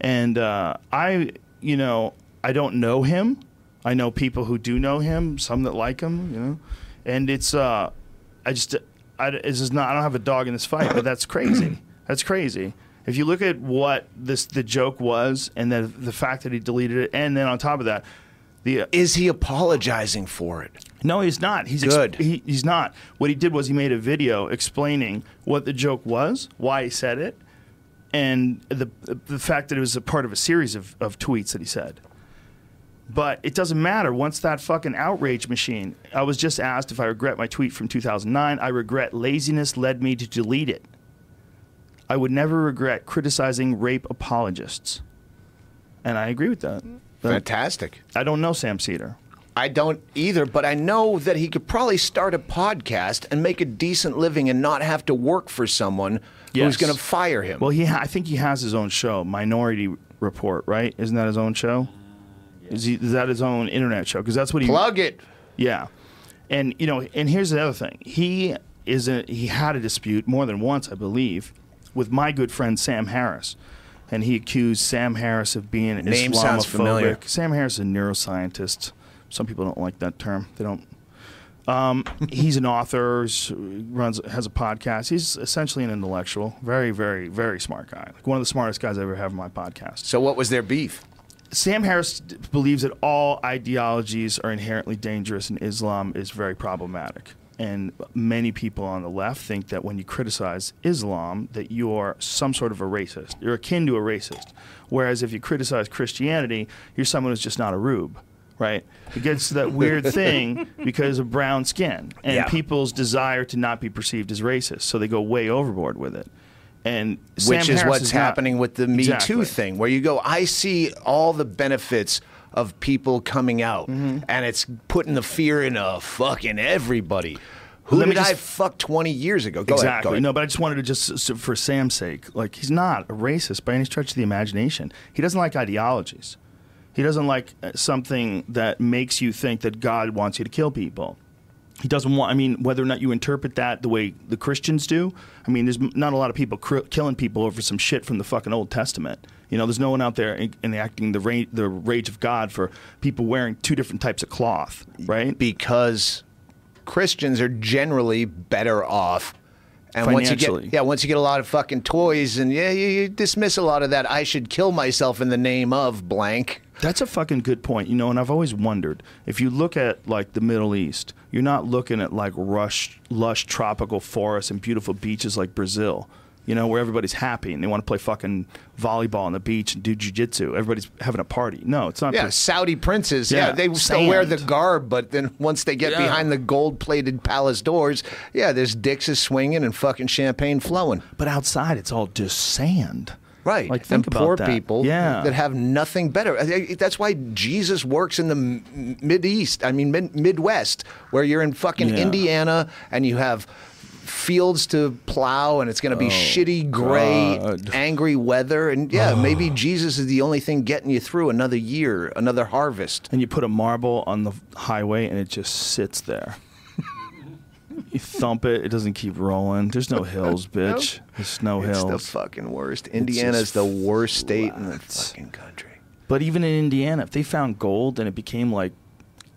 And uh, I, you know, I don't know him. I know people who do know him, some that like him, you know. And it's, uh, I just, I, this is not, I don't have a dog in this fight, but that's crazy. That's crazy. If you look at what this the joke was, and the the fact that he deleted it, and then on top of that, the uh, Is he apologizing for it? no, he's not. He's ex- Good. he, he's not. What he did was he made a video explaining what the joke was, why he said it, and the the fact that it was a part of a series of, of tweets that he said. But it doesn't matter. Once that fucking outrage machine, I was just asked if I regret my tweet from 2009. I regret laziness led me to delete it. I would never regret criticizing rape apologists. And I agree with that. Mm-hmm. Fantastic. I don't know Sam Seder. I don't either, but I know that he could probably start a podcast and make a decent living and not have to work for someone who's Yes. going to fire him. Well, he ha- I think he has his own show, Minority Report, right? Isn't that his own show? Is, he, is that his own internet show? Because that's what he. Plug it. Yeah, and you know, and here's the other thing. He is a, he had a dispute more than once, I believe, with my good friend Sam Harris, and he accused Sam Harris of being Name sounds Islamophobic. familiar. Sam Harris is a neuroscientist. Some people don't like that term. They don't. Um, he's an author, runs has a podcast. He's essentially an intellectual, very, very, very smart guy. Like one of the smartest guys I ever have on my podcast. So, what was their beef? Sam Harris d- believes that all ideologies are inherently dangerous and Islam is very problematic. And many people on the left think that when you criticize Islam, that you're some sort of a racist. You're akin to a racist. Whereas if you criticize Christianity, you're someone who's just not a rube, right? It gets that weird thing because of brown skin and Yeah. people's desire to not be perceived as racist. So they go way overboard with it. And Sam Which is Harris what's not- happening with the Me Exactly. Too thing, where you go, I see all the benefits of people coming out, Mm-hmm. and it's putting the fear in a fucking everybody. Who Let did I fuck 20 years ago? Go exactly. ahead. No, but I just wanted to just for Sam's sake, like he's not a racist by any stretch of the imagination. He doesn't like ideologies. He doesn't like uh, something that makes you think that God wants you to kill people. He doesn't want. I mean, whether or not you interpret that the way the Christians do. I mean, there's not a lot of people cr- killing people over some shit from the fucking Old Testament. You know, there's no one out there enacting the ra- the rage of God for people wearing two different types of cloth, right? because Christians are generally better off. And once you Financially. get yeah, once you get a lot of fucking toys and yeah, you, you dismiss a lot of that. I should kill myself in the name of blank. That's a fucking good point. You know, and I've always wondered if you look at like the Middle East, you're not looking at like rush, lush tropical forests and beautiful beaches like Brazil. You know, where everybody's happy and they want to play fucking volleyball on the beach and do jujitsu. Everybody's having a party. No, it's not. Yeah, Brazil. Saudi princes. Yeah, Yeah, they still wear the garb, but then once they get Yeah. behind the gold-plated palace doors, yeah, there's dicks is swinging and fucking champagne flowing. But outside, it's all just sand. Right. Like think and about poor that. people Yeah. that have nothing better. That's why Jesus works in the Mid East, I mean, mid- Midwest, where you're in fucking Yeah. Indiana and you have fields to plow and it's going to be oh, shitty, gray, Oh, God. angry weather. And yeah, maybe Jesus is the only thing getting you through another year, another harvest. and you put a marble on the highway and it just sits there. You thump it, it doesn't keep rolling. There's no hills, bitch. There's no hills. It's the fucking worst. Indiana's the worst state in the fucking country. But even in Indiana, if they found gold and it became like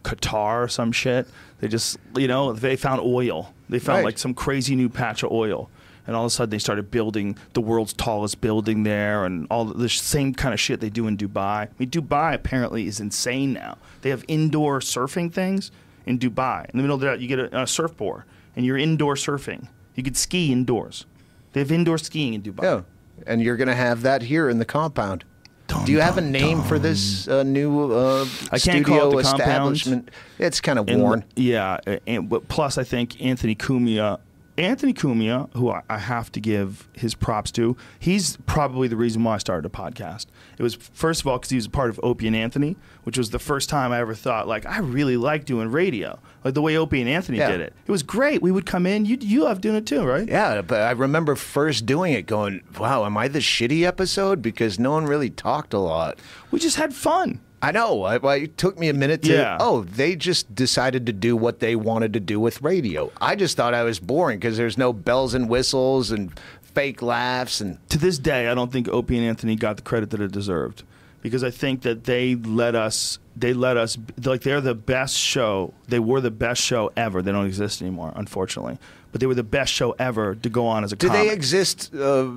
Qatar or some shit, they just, you know, they found oil. They found Right. like some crazy new patch of oil. And all of a sudden, they started building the world's tallest building there, and all the same kind of shit they do in Dubai. I mean, Dubai apparently is insane now. They have indoor surfing things in Dubai. In the middle of that, you get a, a surfboard, and you're indoor surfing. You could ski indoors. They have indoor skiing in Dubai. Yeah. And you're going to have that here in the compound. Dun, Do you have a dun, name for this uh, new uh, I can't studio call it the compound. establishment? It's kind of And- worn. Yeah, and but plus I think Anthony Cumia, Anthony Cumia, who I, I have to give his props to, he's probably the reason why I started a podcast. It was first of all because he was a part of Opie and Anthony, which was the first time I ever thought like I really like doing radio, like the way Opie and Anthony Yeah. did it. It was great. We would come in. You you love doing it too, right? Yeah, but I remember first doing it going, wow, am I the shitty episode? Because no one really talked a lot. We just had fun. I know. I, I- it took me a minute to. Yeah. Oh, they just decided to do what they wanted to do with radio. I just thought I was boring because there's no bells and whistles and fake laughs and. to this day, I don't think Opie and Anthony got the credit that it deserved because I think that they let us, they let us, like they're the best show. They were the best show ever. They don't exist anymore, unfortunately. But they were the best show ever to go on as a Do comic. they exist? Uh,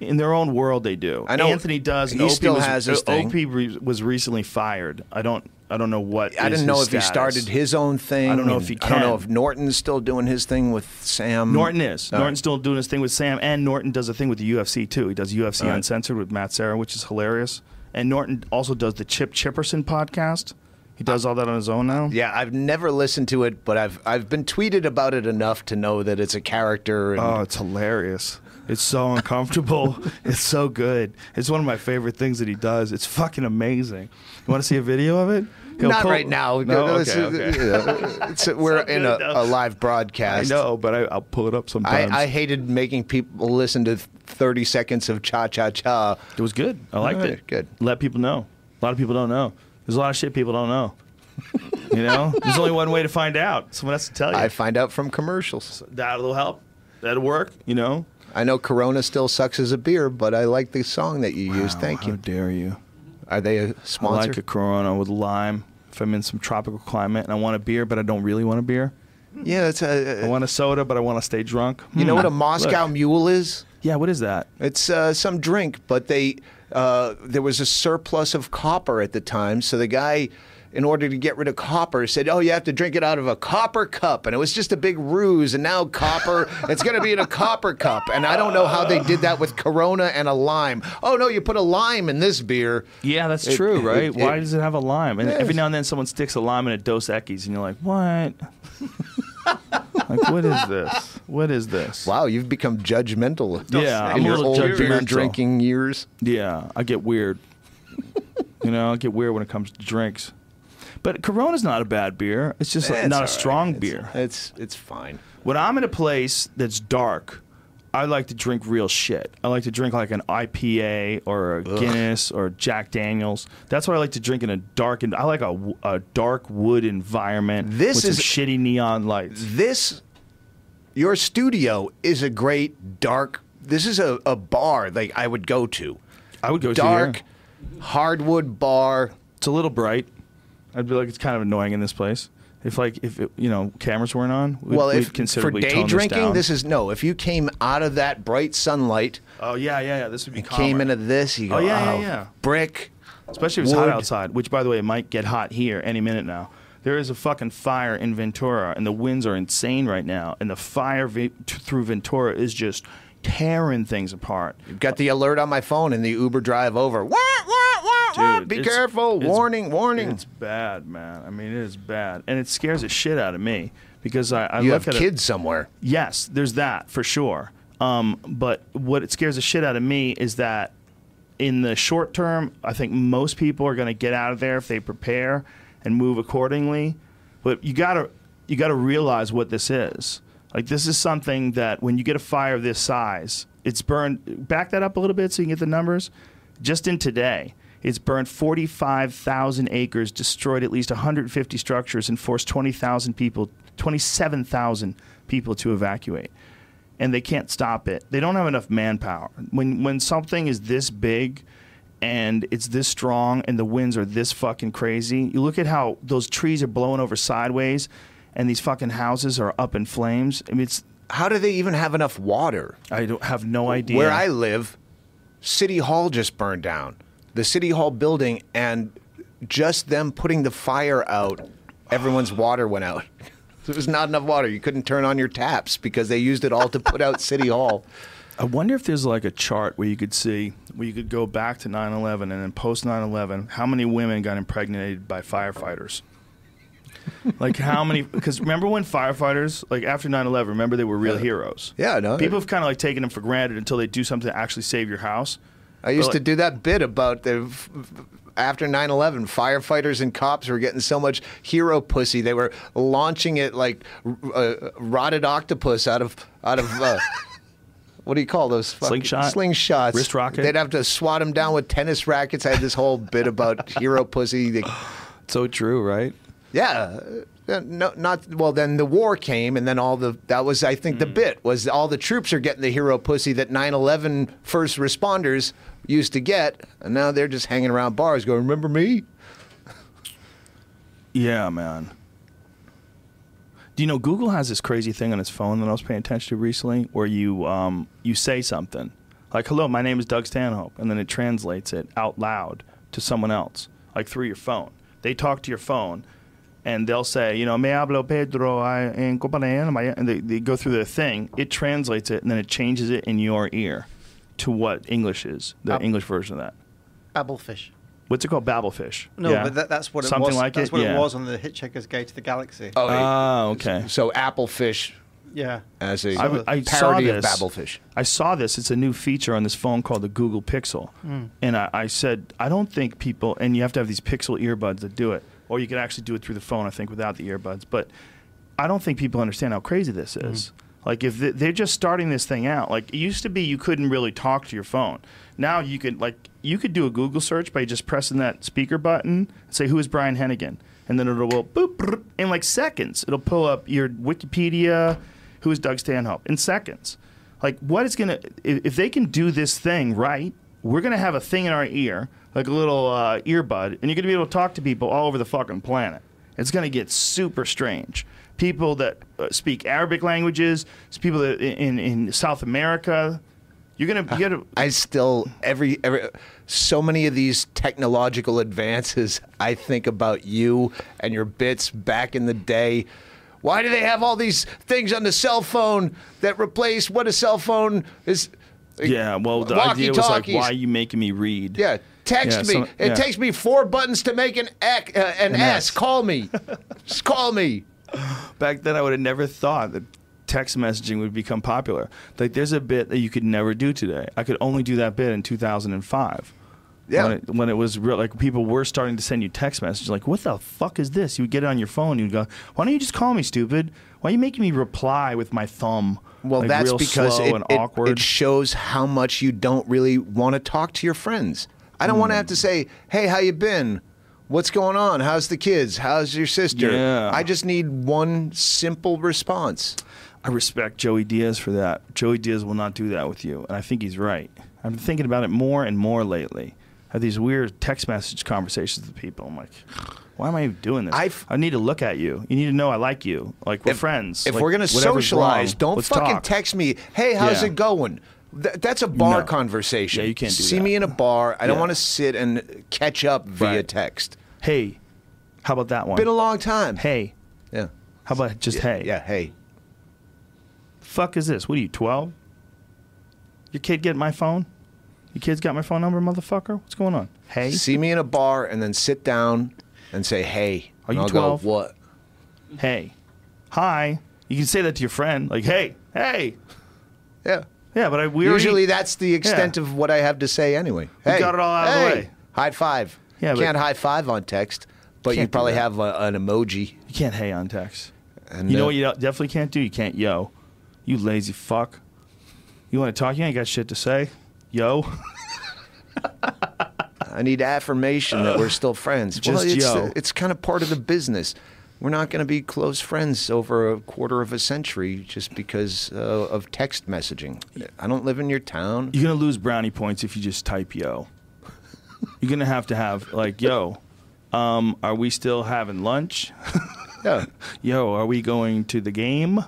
In their own world, they do. I know Anthony does. he still was, has his thing. Opie re- was recently fired. I don't. I don't know what. I didn't know if he started his own thing. I don't know if he I don't know if Norton's still doing his thing with Sam. Norton is. All Norton's still doing his thing with Sam, and Norton does a thing with the UFC too. He does UFC right. Uncensored with Matt Serra, which is hilarious. And Norton also does the Chip Chipperson podcast. He does all that on his own now. Yeah, I've never listened to it, but I've I've been tweeted about it enough to know that it's a character. And Oh, it's hilarious. It's so uncomfortable. it's so good. It's one of my favorite things that he does. It's fucking amazing. You want to see a video of it? He'll not pull- right now. No, It's, okay, uh, okay. you know, it's- we're in a, a live broadcast. I know, but I, I'll pull it up I, sometimes. I hated making people listen to 30 seconds of cha cha cha. it was good. I liked Alright, it. good. Let people know. A lot of people don't know. There's a lot of shit people don't know. you know, there's only one way to find out. Someone has to tell you. I find out from commercials. That'll help. That'll work. You know. I know Corona still sucks as a beer, but I like the song that you used. Thank How you. dare you? Are they a sponsor? like a Corona with lime. If I'm in some tropical climate and I want a beer, but I don't really want a beer. yeah, it's a. I want a soda, but I want to stay drunk. you know Hmm. what a Moscow Look. Mule is? Yeah, what is that? It's uh, some drink, but they uh, there was a surplus of copper at the time, so the guy. In order to get rid of copper, said, "Oh, you have to drink it out of a copper cup," and it was just a big ruse. And now copper, it's going to be in a copper cup. And I don't know how they did that with Corona and a lime. Oh no, you put a lime in this beer. Yeah, that's It- true, it- right? it- Why does it have a lime? And Yes. every now and then someone sticks a lime in a Dos Equis, and you're like, what? like, what is this? What is this? Wow, you've become judgmental. Yeah, in your old beer judgmental. drinking years. Yeah, I get weird. you know, I get weird when it comes to drinks. But Corona's not a bad beer. It's just like, not a right. strong It's- beer. It's it's fine. When I'm in a place that's dark, I like to drink real shit. I like to drink like an IPA or a Guinness or Jack Daniels. That's what I like to drink in a dark. And I like a, a dark wood environment This with is- some shitty neon lights. This, your studio is a great dark. This is a, a bar like I would go to. I would go dark, to here. hardwood bar. It's a little bright. I'd be like, it's kind of annoying in this place. If like if it, you know cameras weren't on, we'd, well, we'd if for day drinking, this, this is no. If you came out of that bright sunlight, Oh yeah, yeah, yeah. This would be came into this, you go, Oh, yeah, yeah, "Oh, yeah." brick. especially if it's hot outside. Which, by the way, it might get hot here any minute now. There is a fucking fire in Ventura, and the winds are insane right now. And the fire v- through Ventura is just tearing things apart. You've got the alert on my phone in the Uber drive over. What? What? What? Dude, Be it's- careful! it's- warning! Warning! It's bad, man. I mean, it is bad, and it scares the shit out of me because I, I you have kids somewhere. Yes, there's that for sure. Um, but what it scares the shit out of me is that in the short term, I think most people are going to get out of there if they prepare and move accordingly. But you gotta you gotta realize what this is. Like this is something that when you get a fire this size, it's burned. Back that up a little bit so you can get the numbers. Just in today, it's burned 45,000 acres, destroyed at least 150 structures, and forced 20,000 people, 27,000 people to evacuate and they can't stop it. They don't have enough manpower. When when something is this big and it's this strong and the winds are this fucking crazy, you look at how those trees are blowing over sideways and these fucking houses are up in flames. I mean it's How do they even have enough water? I don't have no idea. Where I live, City Hall just burned down. The City Hall building, and just them putting the fire out, everyone's water went out. There was not enough water. You couldn't turn on your taps because they used it all to put out City Hall. I wonder if there's like a chart where you could see where you could go back to 9/11 and then post 9/11 how many women got impregnated by firefighters. Like how many because remember when firefighters like after 9/11 remember they were real heroes. Yeah, no. People have kind of like taken them for granted until they do something to actually save your house. I used But, to like- do that bit about the after 9/11 firefighters and cops were getting so much hero pussy they were launching it like uh, rotted octopus out of out of uh, what do you call those fucking Slingshot? slingshots Wrist rocket? they'd have to swat them down with tennis rackets I had this whole bit about hero pussy They- So true, right? Yeah uh, no not well then the war came and then all the that was I think the bit was all the troops are getting the hero pussy that 9/11 first responders used to get and now they're just hanging around bars going remember me Yeah, man. Do you know Google has this crazy thing on its phone that I was paying attention to recently, where you um, you say something like "Hello, my name is Doug Stanhope," and then it translates it out loud to someone else, like through your phone. They talk to your phone, and they'll say, you know, "Me hablo Pedro I- en compañía," my-" and they, they go through their thing. It translates it, and then it changes it in your ear to what English is, the Up. English version of that. Babblefish. What's it called? Babelfish. No, Yeah? but that, that's what it Something was. like that's it. what yeah. it was on the Hitchhiker's Guide to the Galaxy. oh Ah, okay. so applefish yeah. as a I, I saw parody of this. babblefish I saw this. It's a new feature on this phone called the Google Pixel. And I, I said, I don't think people, and you have to have these Pixel earbuds that do it, or you could actually do it through the phone, I think, without the earbuds. But I don't think people understand how crazy this mm-hmm. is. Like, if they- they're just starting this thing out, like, it used to be you couldn't really talk to your phone. Now you could, like, you could do a Google search by just pressing that speaker button, say, Who is Brian Hennigan? And then it'll go boop, in like seconds. It'll pull up your Wikipedia, who is Doug Stanhope, in seconds. Like, what is going to, if they can do this thing right, we're going to have a thing in our ear, like a little uh, earbud, and you're going to be able to talk to people all over the fucking planet. It's going to get super strange. People that uh, speak Arabic languages, people that in, in South America, you're going to, you got to, I still every every so many of these technological advances. I think about you and your bits back in the day. Why do they have all these things on the cell phone that replace what a cell phone is? yeah, well, the idea was like, why are you making me read? Yeah, text Yeah, me. some- it yeah. takes me four buttons to make an X, uh, an, An S. S. Call me. Just call me. back then I would have never thought that text messaging would become popular. Like there's a bit that you could never do today. I could only do that bit in 2005. Yeah. When it, when it was real, like people were starting to send you text messages, like, "What the fuck is this?" You would get it on your phone. You'd go, "Why don't you just call me, stupid? Why are you making me reply with my thumb?" Well, like, that's because slow it, and it- awkward. it shows how much you don't really want to talk to your friends. I don't want to have Hmm. to say, "Hey, how you been? What's going on? How's the kids? How's your sister?" Yeah. I just need one simple response. I respect Joey Diaz for that. Joey Diaz will not do that with you, and I think he's right. I've been thinking about it more and more lately. I have these weird text message conversations with people. I'm like, why am I even doing this? I've- I need to look at you. You need to know I like you. Like we're friends. If Like, we're gonna socialize, wrong, don't fucking talk. text me. Hey, how's Yeah. it going? Th- that's a bar No. conversation. Yeah, you can't do See that. me in a bar. I don't want to sit and catch up via Right. text. Hey, how about that one? Been a long time. hey, Yeah. how about just Yeah, hey? Yeah. Hey. Fuck is this? What are you, 12? Your kid get my phone? Your kid's got my phone number, motherfucker? What's going on? Hey? See me in a bar and then sit down and say, "Hey." Are you 12? what? Hey. Hi. You can say that to your friend. Like, hey, hey. Yeah. Yeah, but I we already- Usually that's the extent Yeah. of what I have to say anyway. We Hey, got it all out of the way. High five. Yeah, Can't high five on text, but you probably have a, an emoji. You can't hey on text. And, you know uh, what you definitely can't do? You can't yo. You lazy fuck. You want to talk? You ain't got shit to say. Yo. I need affirmation that we're still friends. well, Just it's, yo. it's kind of part of the business. We're not going to be close friends over a quarter of a century just because uh, of text messaging. I don't live in your town. You're gonna lose brownie points if you just type yo. You're gonna have to have like yo. Um, are we still having lunch? Yeah. yo, are we going to the game?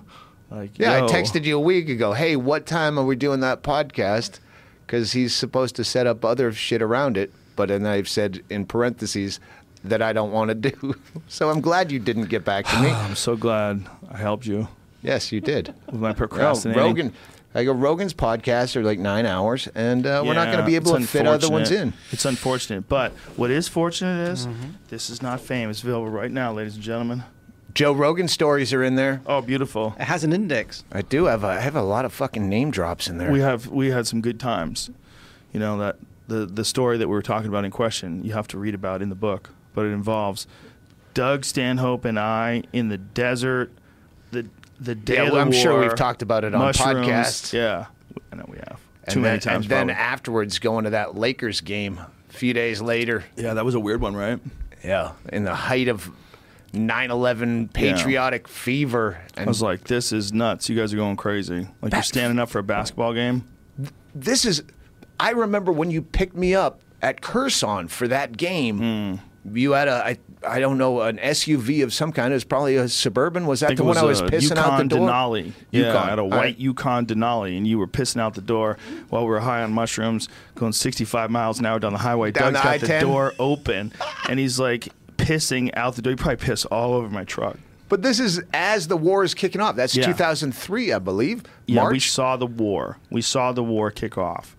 Like Yeah, yo. I texted you a week ago. Hey, what time are we doing that podcast? Because he's supposed to set up other shit around it. But then I've said in parentheses that I don't want to do. So I'm glad you didn't get back to me. I'm so glad I helped you yes, you did. with my No, procrastinating. Rogan. I go. Rogan's podcasts are like nine hours, and uh, we're not going to be able to it's fit other ones in. It's unfortunate, but what is fortunate is Mm-hmm. this is not fame. It's available right now, ladies and gentlemen. Joe Rogan stories are in there. Oh, beautiful. It has an index. I do have a, I have a lot of fucking name drops in there. We have we had some good times. You know that the the story that we were talking about in question, you have to read about in the book, but it involves Doug Stanhope and I in the desert. The the day Yeah, of well, the I'm sure we've talked about it on mushrooms. podcasts. Yeah, I know we have and too then, many times. And then probably. afterwards, going to that Lakers game a few days later. yeah, that was a weird one, right? Yeah, in the height of 9/11 patriotic fever, and I was like, this is nuts. You guys are going crazy. Like you're standing up for a basketball game. this is. I remember when you picked me up at Curson for that game. Hmm. You had a, I, I don't know, an SUV of some kind. It was probably a suburban. Was that the one I was pissing out the Yukon door? Denali. Yeah, Yukon. I had a white right. Yukon Denali, and you were pissing out the door while we were high on mushrooms, going 65 miles an hour down the highway. Down Doug's the got the I-10? door open, and he's like pissing out the door. He probably pissed all over my truck. But this is as the war is kicking off. That's Yeah. 2003, I believe. Yeah, we saw the war. We saw the war kick off.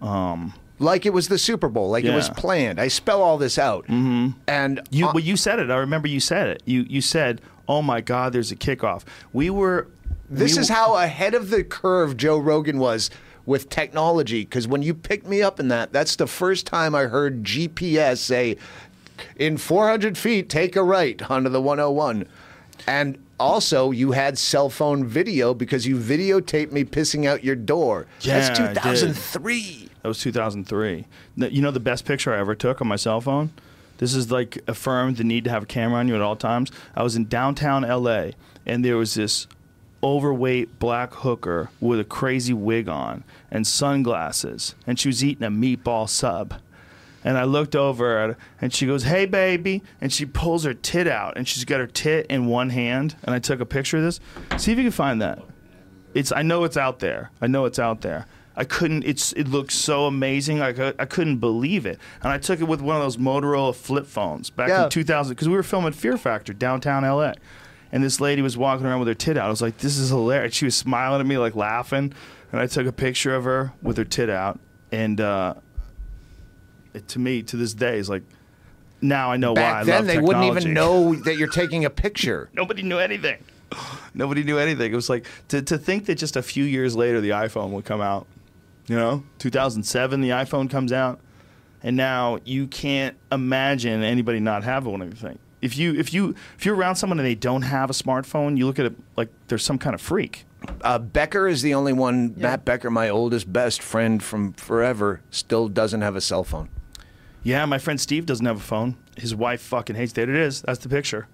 Um, like it was the Super Bowl, like it was planned. I spell all this out. Mm-hmm. And You, well, you said it. I remember you said it. You you said, "Oh my God, there's a kickoff." We were. this we is how ahead of the curve Joe Rogan was with technology. Because when you picked me up in that, that's the first time I heard GPS say, "In 400 feet, take a right onto the 101." And also, you had cell phone video because you videotaped me pissing out your door. that's Yeah, did. 2003. That was 2003. You know the best picture I ever took on my cell phone? This is like affirmed the need to have a camera on you at all times. I was in downtown LA and there was this overweight black hooker with a crazy wig on and sunglasses and she was eating a meatball sub. And I looked over at her and she goes, Hey, baby. And she pulls her tit out and she's got her tit in one hand. And I took a picture of this. See if you can find that. It's I know it's out there. I know it's out there. I couldn't. It's it looked so amazing. I I couldn't believe it. And I took it with one of those Motorola flip phones back Yeah. in 2000 because we were filming Fear Factor downtown LA. And this lady was walking around with her tit out. I was like, "This is hilarious." She was smiling at me, like laughing. And I took a picture of her with her tit out. And uh, it, to me, to this day, is like, now I know why I Back then, they wouldn't even know that you're taking a picture. Nobody knew anything. Nobody knew anything. It was like to, to think that just a few years later the iPhone would come out. You know, 2007 the iPhone comes out. and now you can't imagine anybody not having one. Anything. If you if you if you're around someone and they don't have a smartphone, you look at it like there's some kind of freak. Uh, Becker is the only one. Matt Becker, my oldest best friend from forever, still doesn't have a cell phone. Yeah, my friend Steve doesn't have a phone. His wife fucking hates. There it is. That's the picture.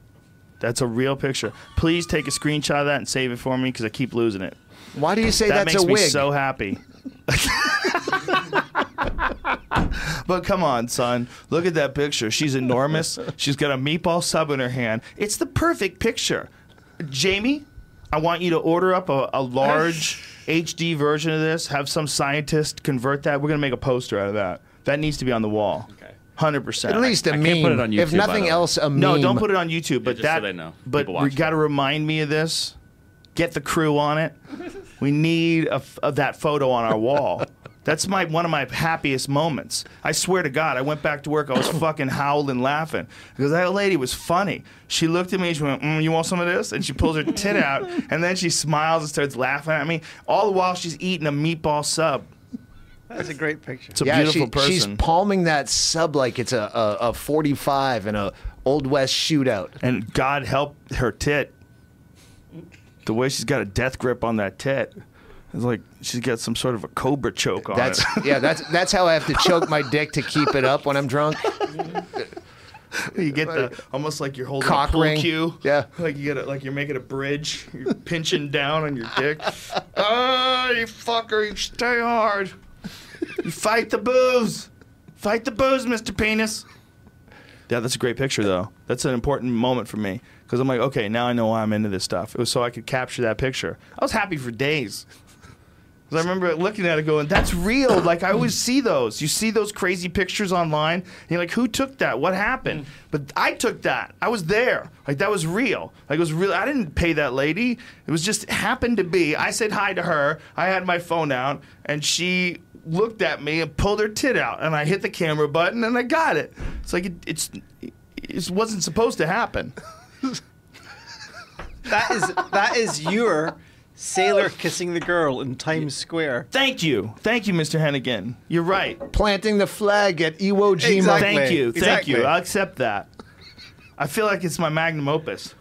That's a real picture. Please take a screenshot of that and save it for me because I keep losing it. Why do you say that that's makes a me so happy. But come on, son. Look at that picture. She's enormous. She's got a meatball sub in her hand. It's the perfect picture. Jamie, I want you to order up a, a large HD version of this. Have some scientist convert that. We're gonna make a poster out of that. That needs to be on the wall. Okay. Hundred percent. At least a I meme. can't put it on if YouTube, by nothing else, a meme. No, don't put it on YouTube. But just so that, they know. but People we got to remind me of this. Get the crew on it. We need a f of that photo on our wall. That's my one of my happiest moments. I swear to God, I went back to work. I was fucking howling, laughing because that lady was funny. She looked at me. And she went, mm, "You want some of this?" And she pulls her tit out, and then she smiles and starts laughing at me. All the while, she's eating a meatball sub. That's a great picture. It's a yeah, beautiful she, person. she's palming that sub like it's a, a, a 45 in a Old West shootout. and God help her tit. The way she's got a death grip on that tit. It's like she's got some sort of a cobra choke on That's it. yeah. That's that's how I have to choke my dick to keep it up when I'm drunk. you get the almost like you're holding Cock a pool ring. cue. Yeah. Like you get it like you're making a bridge. You're pinching down on your dick. Oh, you fucker, you stay hard. You fight the booze. Fight the booze, Mr. Penis. Yeah, that's a great picture though. That's an important moment for me. Because I'm like, okay, now I know why I'm into this stuff. It was so I could capture that picture. I was happy for days. 'Cause I remember looking at it going, that's real. Like, I always see those. You see those crazy pictures online, and you're like, who took that? What happened? Mm. But I took that. I was there. Like, that was real. Like, it was real. I didn't pay that lady. It was just happened to be. I said hi to her. I had my phone out, and she looked at me and pulled her tit out, and I hit the camera button, and I got it. It's like, it, it's, it wasn't supposed to happen. That is that is your sailor kissing the girl in Times Square. Thank you. Thank you, Mr. Hennigan. You're right. Planting the flag at Iwo Jima. Exactly. Thank you. Thank Exactly. you. I'll accept that. I feel like it's my magnum opus.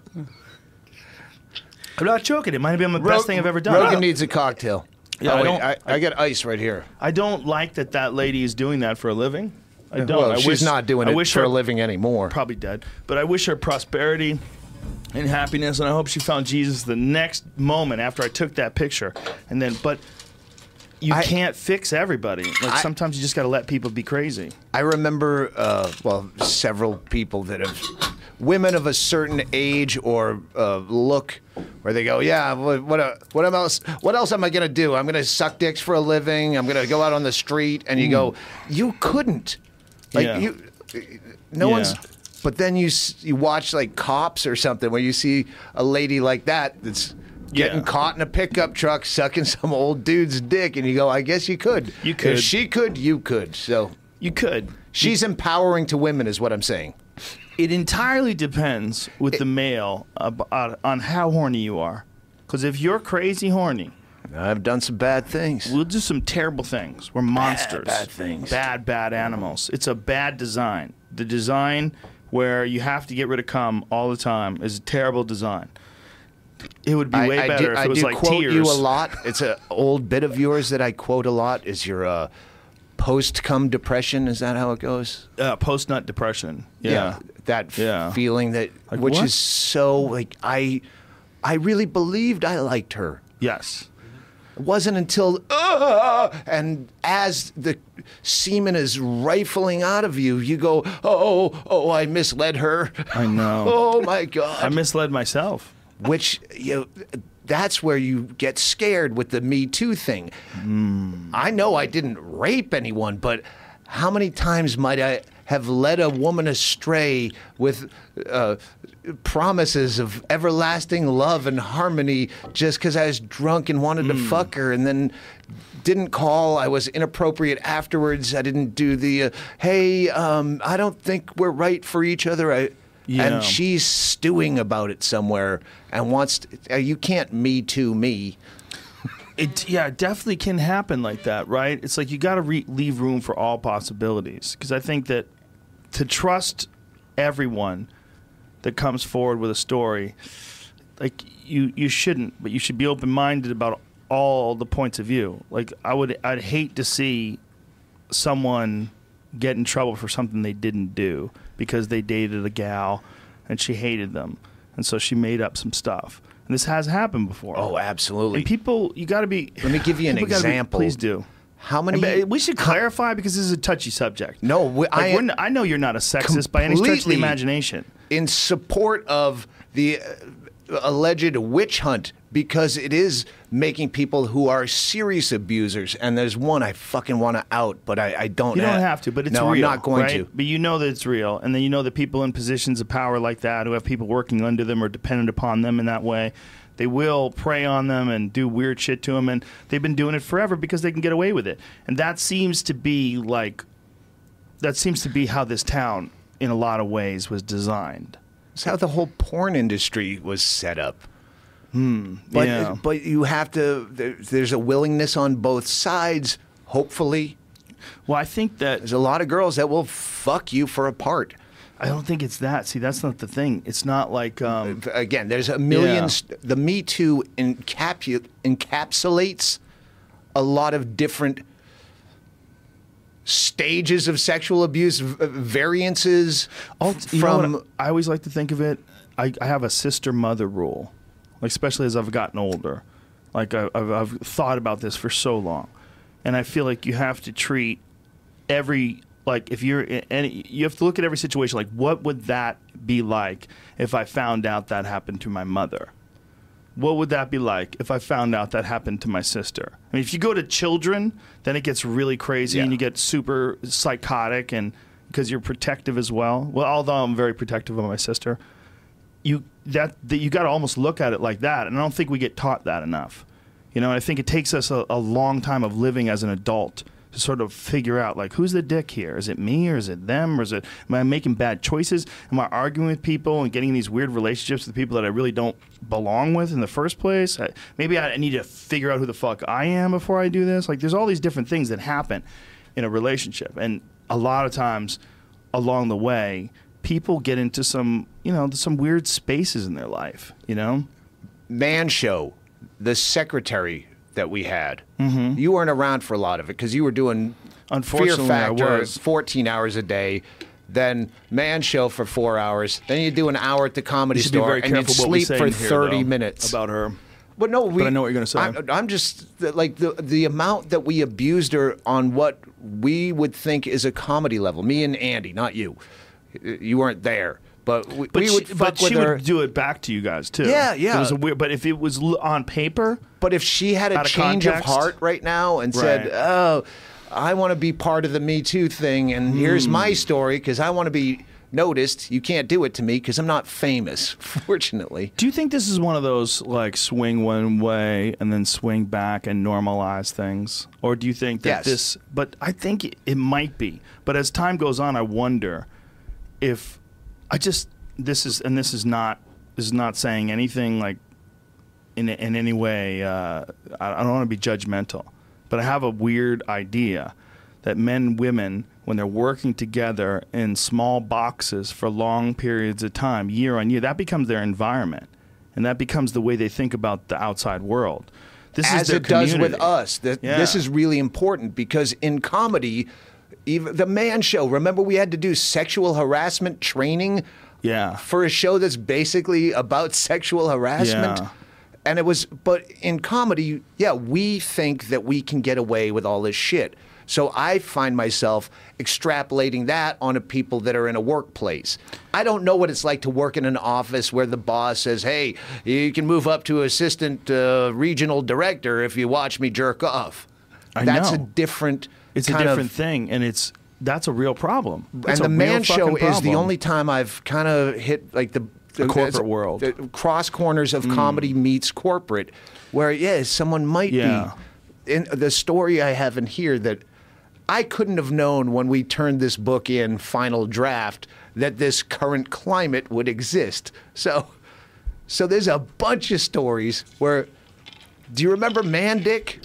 I'm not joking. It might be the best thing I've ever done. Rogan needs a cocktail. Yeah, oh, I wait, don't- I, I got ice right here. I don't like that that lady is doing that for a living. I don't. Well, I she's wish, not doing I it wish for her, a living anymore. Probably dead. But I wish her prosperity and happiness, and I hope she found Jesus the next moment after I took that picture. And then, but you I- can't fix everybody. Like I- sometimes you just got to let people be crazy. I remember, uh, well, several people that have, women of a certain age or uh, look, where they go, yeah, what, what, uh, what else? What else am I gonna do? I'm gonna suck dicks for a living. I'm gonna go out on the street, and you go, you couldn't, like Yeah. you, no Yeah. one's. But then you you watch like cops or something where you see a lady like that that's. Getting Yeah. caught in a pickup truck sucking some old dude's dick, and you go, I guess you could. You could. If she could, you could. So You could. She's empowering to women, is what I'm saying. It entirely depends with the male about, on how horny you are. Because if you're crazy horny, I've done some bad things. we'll do some terrible things. We're monsters. bad things. Bad, bad animals. It's a bad design. The design where you have to get rid of cum all the time is a terrible design. It would be way I, I better do, if I it was do like quote tears. you a lot. It's an old bit of yours that I quote a lot. Is your uh, post cum depression? Is that how it goes? Uh, Post nut depression. Yeah. that f- Yeah. feeling that, Like which what? is so like I, I really believed I liked her. Yes. It wasn't until uh, and as the semen is rifling out of you, you go, oh, oh, I misled her. I know. oh my god. I misled myself. which you know, that's where you get scared with the Me Too thing. I know I didn't rape anyone, but how many times might I have led a woman astray with uh, promises of everlasting love and harmony just because I was drunk and wanted to fuck her and then didn't call. I was inappropriate afterwards. I didn't do the, uh, hey, um, I don't think we're right for each other. I, Yeah. And she's stewing about it somewhere and wants. To, uh, you can't me too me. It yeah, it definitely can happen like that, right? It's like you got to re- leave room for all possibilities because I think that to trust everyone that comes forward with a story, like you you shouldn't, but you should be open minded about all the points of view. Like I would I'd hate to see someone get in trouble for something they didn't do because they dated a gal and she hated them and so she made up some stuff. And this has happened before. Oh, absolutely. And people, you got to be. Let me give you an gotta be- example. please do. How many? And, we should clarify because this is a touchy subject. No, we- Like, I- I know you're not a sexist by any stretch of the imagination. In support of the uh, alleged witch hunt because it is making people who are serious abusers. And there's one I fucking want to out, but I, I don't. You don't ha- have to, but it's no, real. I'm not going right? to. But you know that it's real, and then you know that people in positions of power like that, who have people working under them or dependent upon them in that way, they will prey on them and do weird shit to them, and they've been doing it forever because they can get away with it. And that seems to be like, that seems to be how this town, in a lot of ways, was designed. It's how the whole porn industry was set up. But yeah. but you have to. There's a willingness on both sides. Hopefully, Well, I think that there's a lot of girls that will fuck you for a part. I don't think it's that. See, that's not the thing. It's not like um, Again, there's a million. Yeah. The Me Too encapu- encapsulates a lot of different stages of sexual abuse, variances I'll- f- you know from. I always like to think of it. I, I have a sister mother rule, like especially as I've gotten older. Like I, I've, I've thought about this for so long, and I feel like you have to treat every like if you're in any you have to look at every situation like what would that be like if I found out that happened to my mother. What would that be like if I found out that happened to my sister? I mean, if you go to children, then it gets really crazy and you get super psychotic and because you're protective as well. Well, although I'm very protective of my sister, you that, that you got to almost look at it like that, and I don't think we get taught that enough. You know, I think it takes us a, a long time of living as an adult sort of figure out like who's the dick here? Is it me or is it them or is it am I making bad choices? Am I arguing with people and getting these weird relationships with people that I really don't belong with in the first place? I, maybe I need to figure out who the fuck I am before I do this. Like there's all these different things that happen in a relationship, and a lot of times along the way, people get into some you know some weird spaces in their life. You know. man show, the secretary that we had. Mm-hmm. You weren't around for a lot of it because you were doing Unfortunately, Fear I Factor 14 hours a day. Then man show for four hours. Then you do an hour at the comedy You store, and you'd careful what we sleep for in here, 30 though, minutes. about her. But no, we, I know what you're gonna say. I'm, I'm just like the the amount that we abused her on what we would think is a comedy level. Me and Andy, not you. You weren't there, but we, But we she, would fuck but with she her. would do it back to you guys too. Yeah, yeah. It was a weird, but if it was l- on paper, But if she had a Out of change of context? heart right now and said, Right. "Oh, I want to be part of the Me Too thing, and here's Hmm. my story because I want to be noticed," you can't do it to me because I'm not famous, fortunately. do you think this is one of those like swing one way and then swing back and normalize things, or do you think that Yes. this? But I think it, it might be. But as time goes on, I wonder if I just this is and this is not this is not saying anything like in in any way. Uh, I, I don't want to be judgmental, but I have a weird idea that men and women, when they're working together in small boxes for long periods of time, year on year, that becomes their environment, and that becomes the way they think about the outside world. This As it does with us. Th- Yeah. This is really important because in comedy, even the Man Show. Remember, we had to do sexual harassment training. Yeah. For a show that's basically about sexual harassment. Yeah. And it was, but in comedy, yeah, we think that we can get away with all this shit. So I find myself extrapolating that onto people that are in a workplace. I don't know what it's like to work in an office where the boss says, "Hey, you can move up to assistant uh, regional director if you watch me jerk off." I That's a different. It's a different thing, and it's that's a real problem. It's and the man show is the only time I've kind of hit like the The corporate world. the cross corners of mm. comedy meets corporate, where yeah, someone might Yeah. be. In the story I have in here that I couldn't have known when we turned this book in final draft that this current climate would exist. So, so there's a bunch of stories where Do you remember Mandick?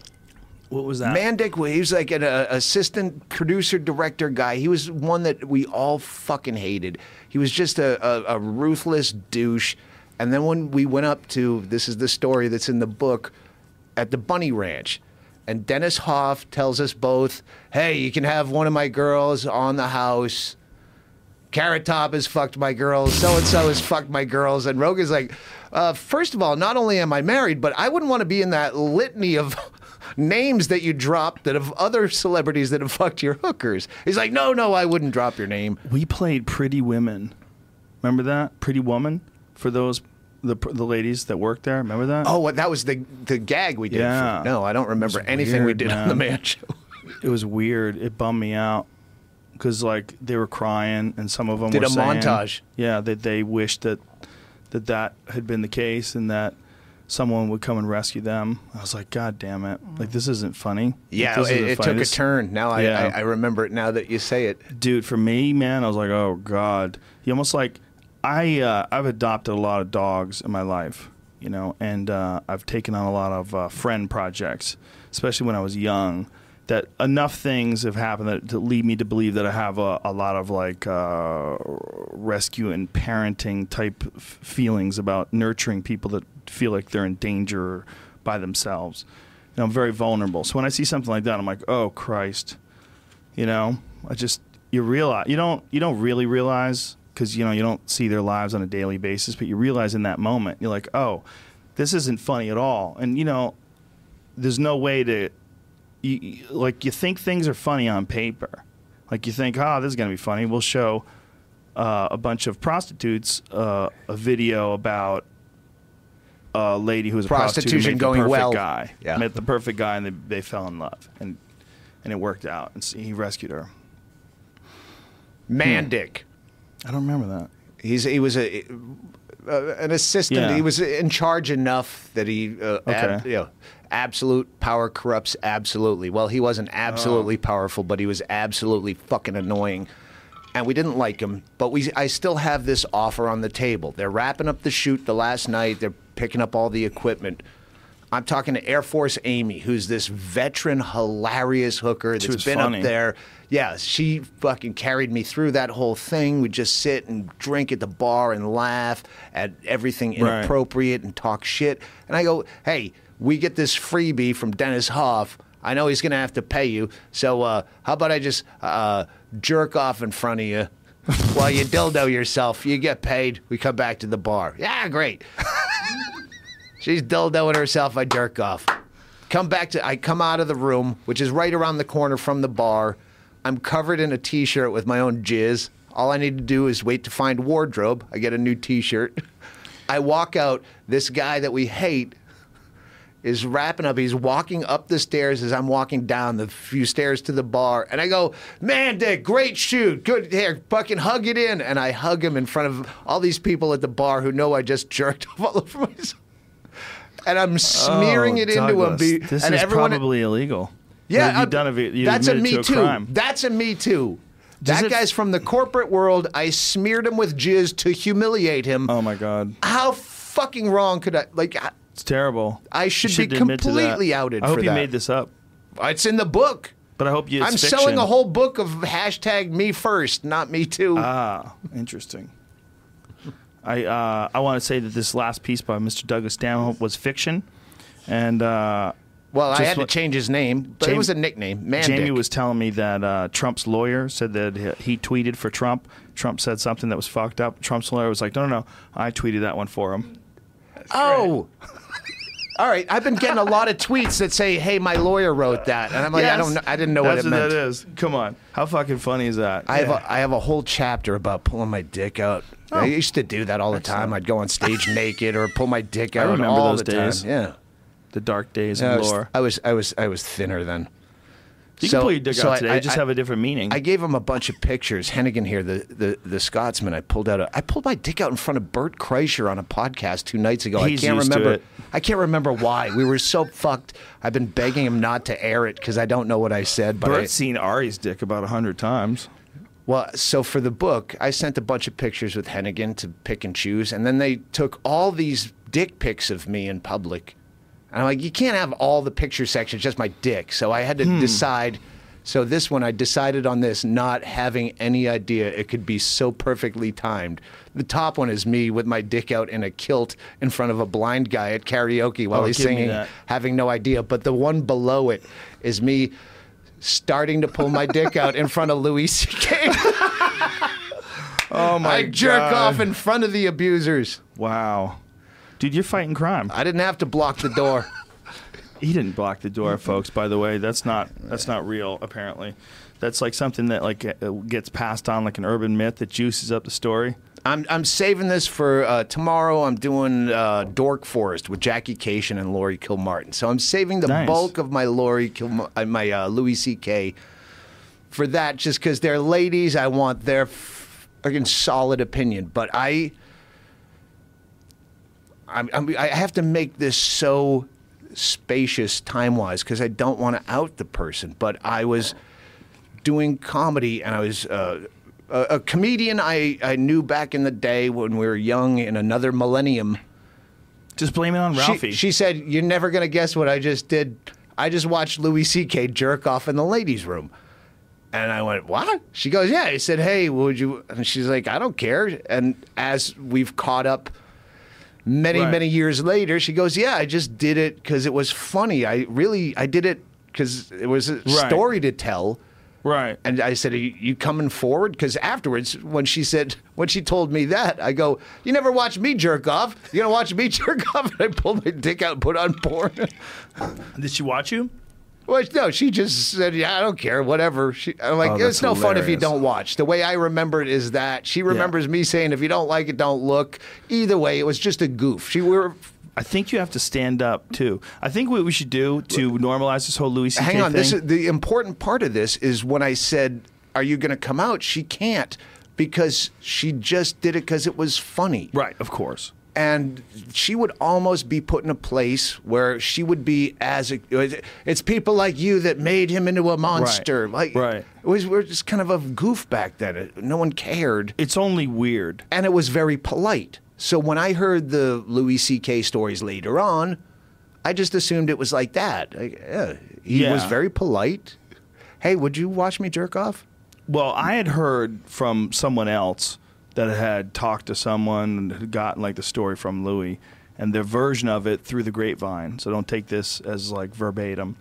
What was that? Mandick, he was like an uh, assistant producer director guy. He was one that we all fucking hated. He was just a, a, a ruthless douche. And then when we went up to this is the story that's in the book at the Bunny Ranch, and Dennis Hof tells us both, "Hey, you can have one of my girls on the house." Carrot Top has fucked my girls. So and so has fucked my girls. And Rogan's like, uh, first of all, not only am I married, but I wouldn't want to be in that litany of names that you dropped that of other celebrities that have fucked your hookers. He's like, no, no, I wouldn't drop your name. we played Pretty Women. Remember that Pretty Woman for those the the ladies that worked there. Remember that? Oh, that was the the gag we did. for- Yeah. no, I don't remember anything we weird, did on the man. man show. it was weird. It bummed me out because like they were crying and some of them Did were a saying, montage. Yeah, that they wished that that that had been the case and that someone would come and rescue them. I was like, God damn it! Like this isn't funny. Yeah, this it, it took a turn. Now I, Yeah. I, I remember it now that you say it. dude for me man i was like oh god you almost like i uh, i've adopted a lot of dogs in my life you know and uh, i've taken on a lot of uh, friend projects especially when i was young that enough things have happened that to lead me to believe that i have a, a lot of like uh, rescue and parenting type f- feelings about nurturing people that feel like they're in danger by themselves. I'm very vulnerable. So when i see something like that i'm like oh christ. You know i just you realize you don't you don't really realize because you know you don't see their lives on a daily basis but you realize in that moment you're like oh this isn't funny at all. And you know there's no way to you, like you think things are funny on paper. Like you think oh this is to be funny. We'll show uh, a bunch of prostitutes uh, a video about a lady who was a prostitute Prostitution met going the perfect well. guy Yeah. met the perfect guy and they, they fell in love and and it worked out and so he rescued her Mandick. I don't remember that. He's he was a uh, an assistant. Yeah. He was in charge enough that he uh, ab- Okay. you know, absolute power corrupts absolutely. Well, he wasn't absolutely powerful, but he was absolutely fucking annoying. And we didn't like him, but we I still have this offer on the table. They're wrapping up the shoot the last night. They're picking up all the equipment. I'm talking to Air Force Amy, who's this veteran, hilarious hooker that's been funny. up there. Yeah, she fucking carried me through that whole thing. We'd just sit and drink at the bar and laugh at everything Right. inappropriate and talk shit. And I go, hey, we get this freebie from Dennis Hof. I know he's going to have to pay you. So uh, how about I just uh, jerk off in front of you while you dildo yourself? You get paid. We come back to the bar. Yeah, great. She's dildoing herself. I jerk off. Come back to. I come out of the room, which is right around the corner from the bar. I'm covered in a T-shirt with my own jizz. All I need to do is wait to find wardrobe. I get a new T-shirt. I walk out. This guy that we hate is wrapping up. He's walking up the stairs as I'm walking down the few stairs to the bar. And I go, Man, Dick, great shoot. Good here. Fucking hug it in. And I hug him in front of all these people at the bar who know I just jerked off all over myself. And I'm smearing Oh, it into him. Be, This and is everyone, probably illegal. yeah, you I'm- done a, you that's a me to a too. crime. That's a me too. Does that it- guy's from the corporate world. I smeared him with jizz to humiliate him. Oh my god, How fucking wrong could I? Like, I- it's terrible. I should You be shouldn't admit to completely outed I hope you that. made this up, it's in the book. but I hope you. I'm fiction. selling a whole book of hashtag me first, not me too. Ah, interesting. I uh, I want to say that this last piece by Mr. Douglas Stanhope was fiction, and uh, well, I just had to change his name, but it was a nickname. Man, Jamie was telling me that uh, Trump's lawyer said that he he tweeted for Trump. Trump said something that was fucked up. Trump's lawyer was like, "No, no, no, I tweeted that one for him." Oh. All right, I've been getting a lot of tweets that say, "Hey, my lawyer wrote that," and I'm like, I don't, know, I didn't know what it meant. that is. Come on, how fucking funny is that? I have Yeah. a, I have a whole chapter about pulling my dick out. Oh. I used to do that all the time. I'd go on stage naked or pull my dick out I remember all those the days. time. Yeah. the dark days Yeah, I of was, lore. I was I was I was thinner then. You So- can pull your dick so out I- today, I- just have a different meaning. I gave him a bunch of pictures. Hennigan here, the, the, the Scotsman. I pulled out. A, I pulled my dick out in front of Bert Kreischer on a podcast two nights ago. He's I can't remember. I can't remember why. We were so fucked. I've been begging him not to air it because I don't know what I said. But I, seen Ari's dick about a hundred times. Well, so for the book, I sent a bunch of pictures with Hennigan to pick and choose, and then they took all these dick pics of me in public, And I'm like, you can't have all the picture sections, just my dick. So I had to decide. So this one, I decided on this, not having any idea it could be so perfectly timed. The top one is me with my dick out in a kilt in front of a blind guy at karaoke while Oh, he's singing, having no idea. But the one below it is me starting to pull my dick out in front of Louis C.K. Oh my I jerk God. off in front of the abusers. Wow. Dude, you're fighting crime. I didn't have to block the door. He didn't block the door, folks. By the way, that's not that's not real. Apparently, that's like something that like uh, gets passed on like an urban myth that juices up the story. I'm I'm saving this for uh, tomorrow. I'm doing uh, Dork Forest with Jackie Kashian and Laurie Kilmartin. So I'm saving the Nice. bulk of my Laurie Kilma- uh, my uh, Louis C.K. for that, just because they're ladies. I want their fucking solid opinion. But I, I'm, I'm, I have to make this so spacious time wise because I don't want to out the person. But I was doing comedy and I was uh, a, a comedian I, I knew back in the day when we were young in another millennium. Just blame it on She, Ralphie. she said, You're never going to guess what I just did. I just watched Louis C.K. jerk off in the ladies' room. And I went, What? She goes, Yeah. I said, Hey, would you? And she's like, I don't care. And as we've caught up many, Right. many years later, she goes, Yeah, I just did it because it was funny. I really, I did it because it was a Right. story to tell. Right. And I said, Are you, you coming forward? Because afterwards, when she said, when she told me that, I go, You never watch me jerk off. You're going to watch me jerk off? And I pulled my dick out and put on porn. Did she watch you? well, no, she just said, Yeah, I don't care, whatever. She, I'm like, Oh, It's that's no fun if you don't watch. The way I remember it is that she remembers me saying, If you don't like it, don't look. Either way, it was just a goof. She were. I think you have to stand up too. I think what we should do to normalize this whole Louis C.K. Hang on. thing. This is, the important part of this is when I said, "Are you going to come out?" She can't because she just did it because it was funny. right, of course. and she would almost be put in a place where she would be as a, it's people like you that made him into a monster. Like Right. it was we're just kind of a goof back then. No one cared, It's only weird. and it was very polite. So when I heard the Louis C.K. stories later on, I just assumed it was like that. Like, yeah, he was very polite. Hey, would you watch me jerk off? Well, I had heard from someone else that had talked to someone and had gotten like the story from Louis, and their version of it through the grapevine. So don't take this as like verbatim.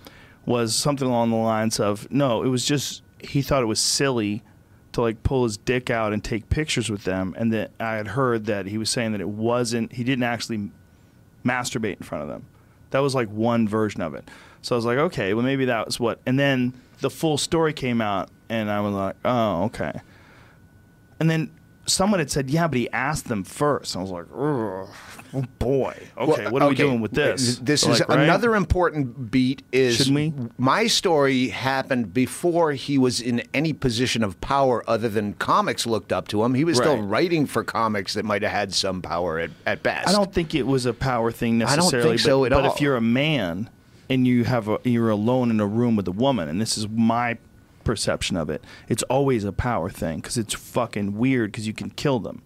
Was something along the lines of no, it was just he thought it was silly to like pull his dick out and take pictures with them, and that I had heard that he was saying that it wasn't he didn't actually masturbate in front of them. That was like one version of it. So I was like, okay, well maybe that was what. And then the full story came out, and I was like, oh, okay. And then someone had said, yeah, but he asked them first. I was like, oh boy, okay, Well, what are we doing with this? This So is like, right? another important beat. Is Shouldn't we? My story happened before he was in any position of power other than comics looked up to him. He was still writing for comics that might have had some power at, at best. I don't think it was a power thing necessarily. I don't think so but, at but all. if you're a man and you have a, you're alone in a room with a woman, and this is my perception of it, it's always a power thing because it's fucking weird because you can kill them.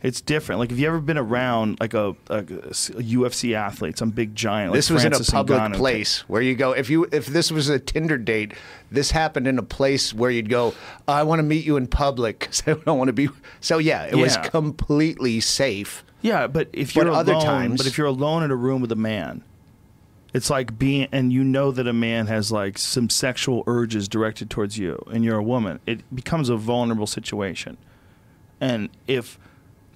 It's different. Like, have you ever been around like a, a, a UFC athlete, some big giant? Like This was Francis in a public Ngannou? place where you go. If you if this was a Tinder date, this happened in a place where you'd go. I want to meet you in public because I don't want to be. So yeah, it was completely safe. Yeah, but if you're other alone, times- but if you're alone in a room with a man, it's like being, and you know that a man has like some sexual urges directed towards you, and you're a woman. It becomes a vulnerable situation, and if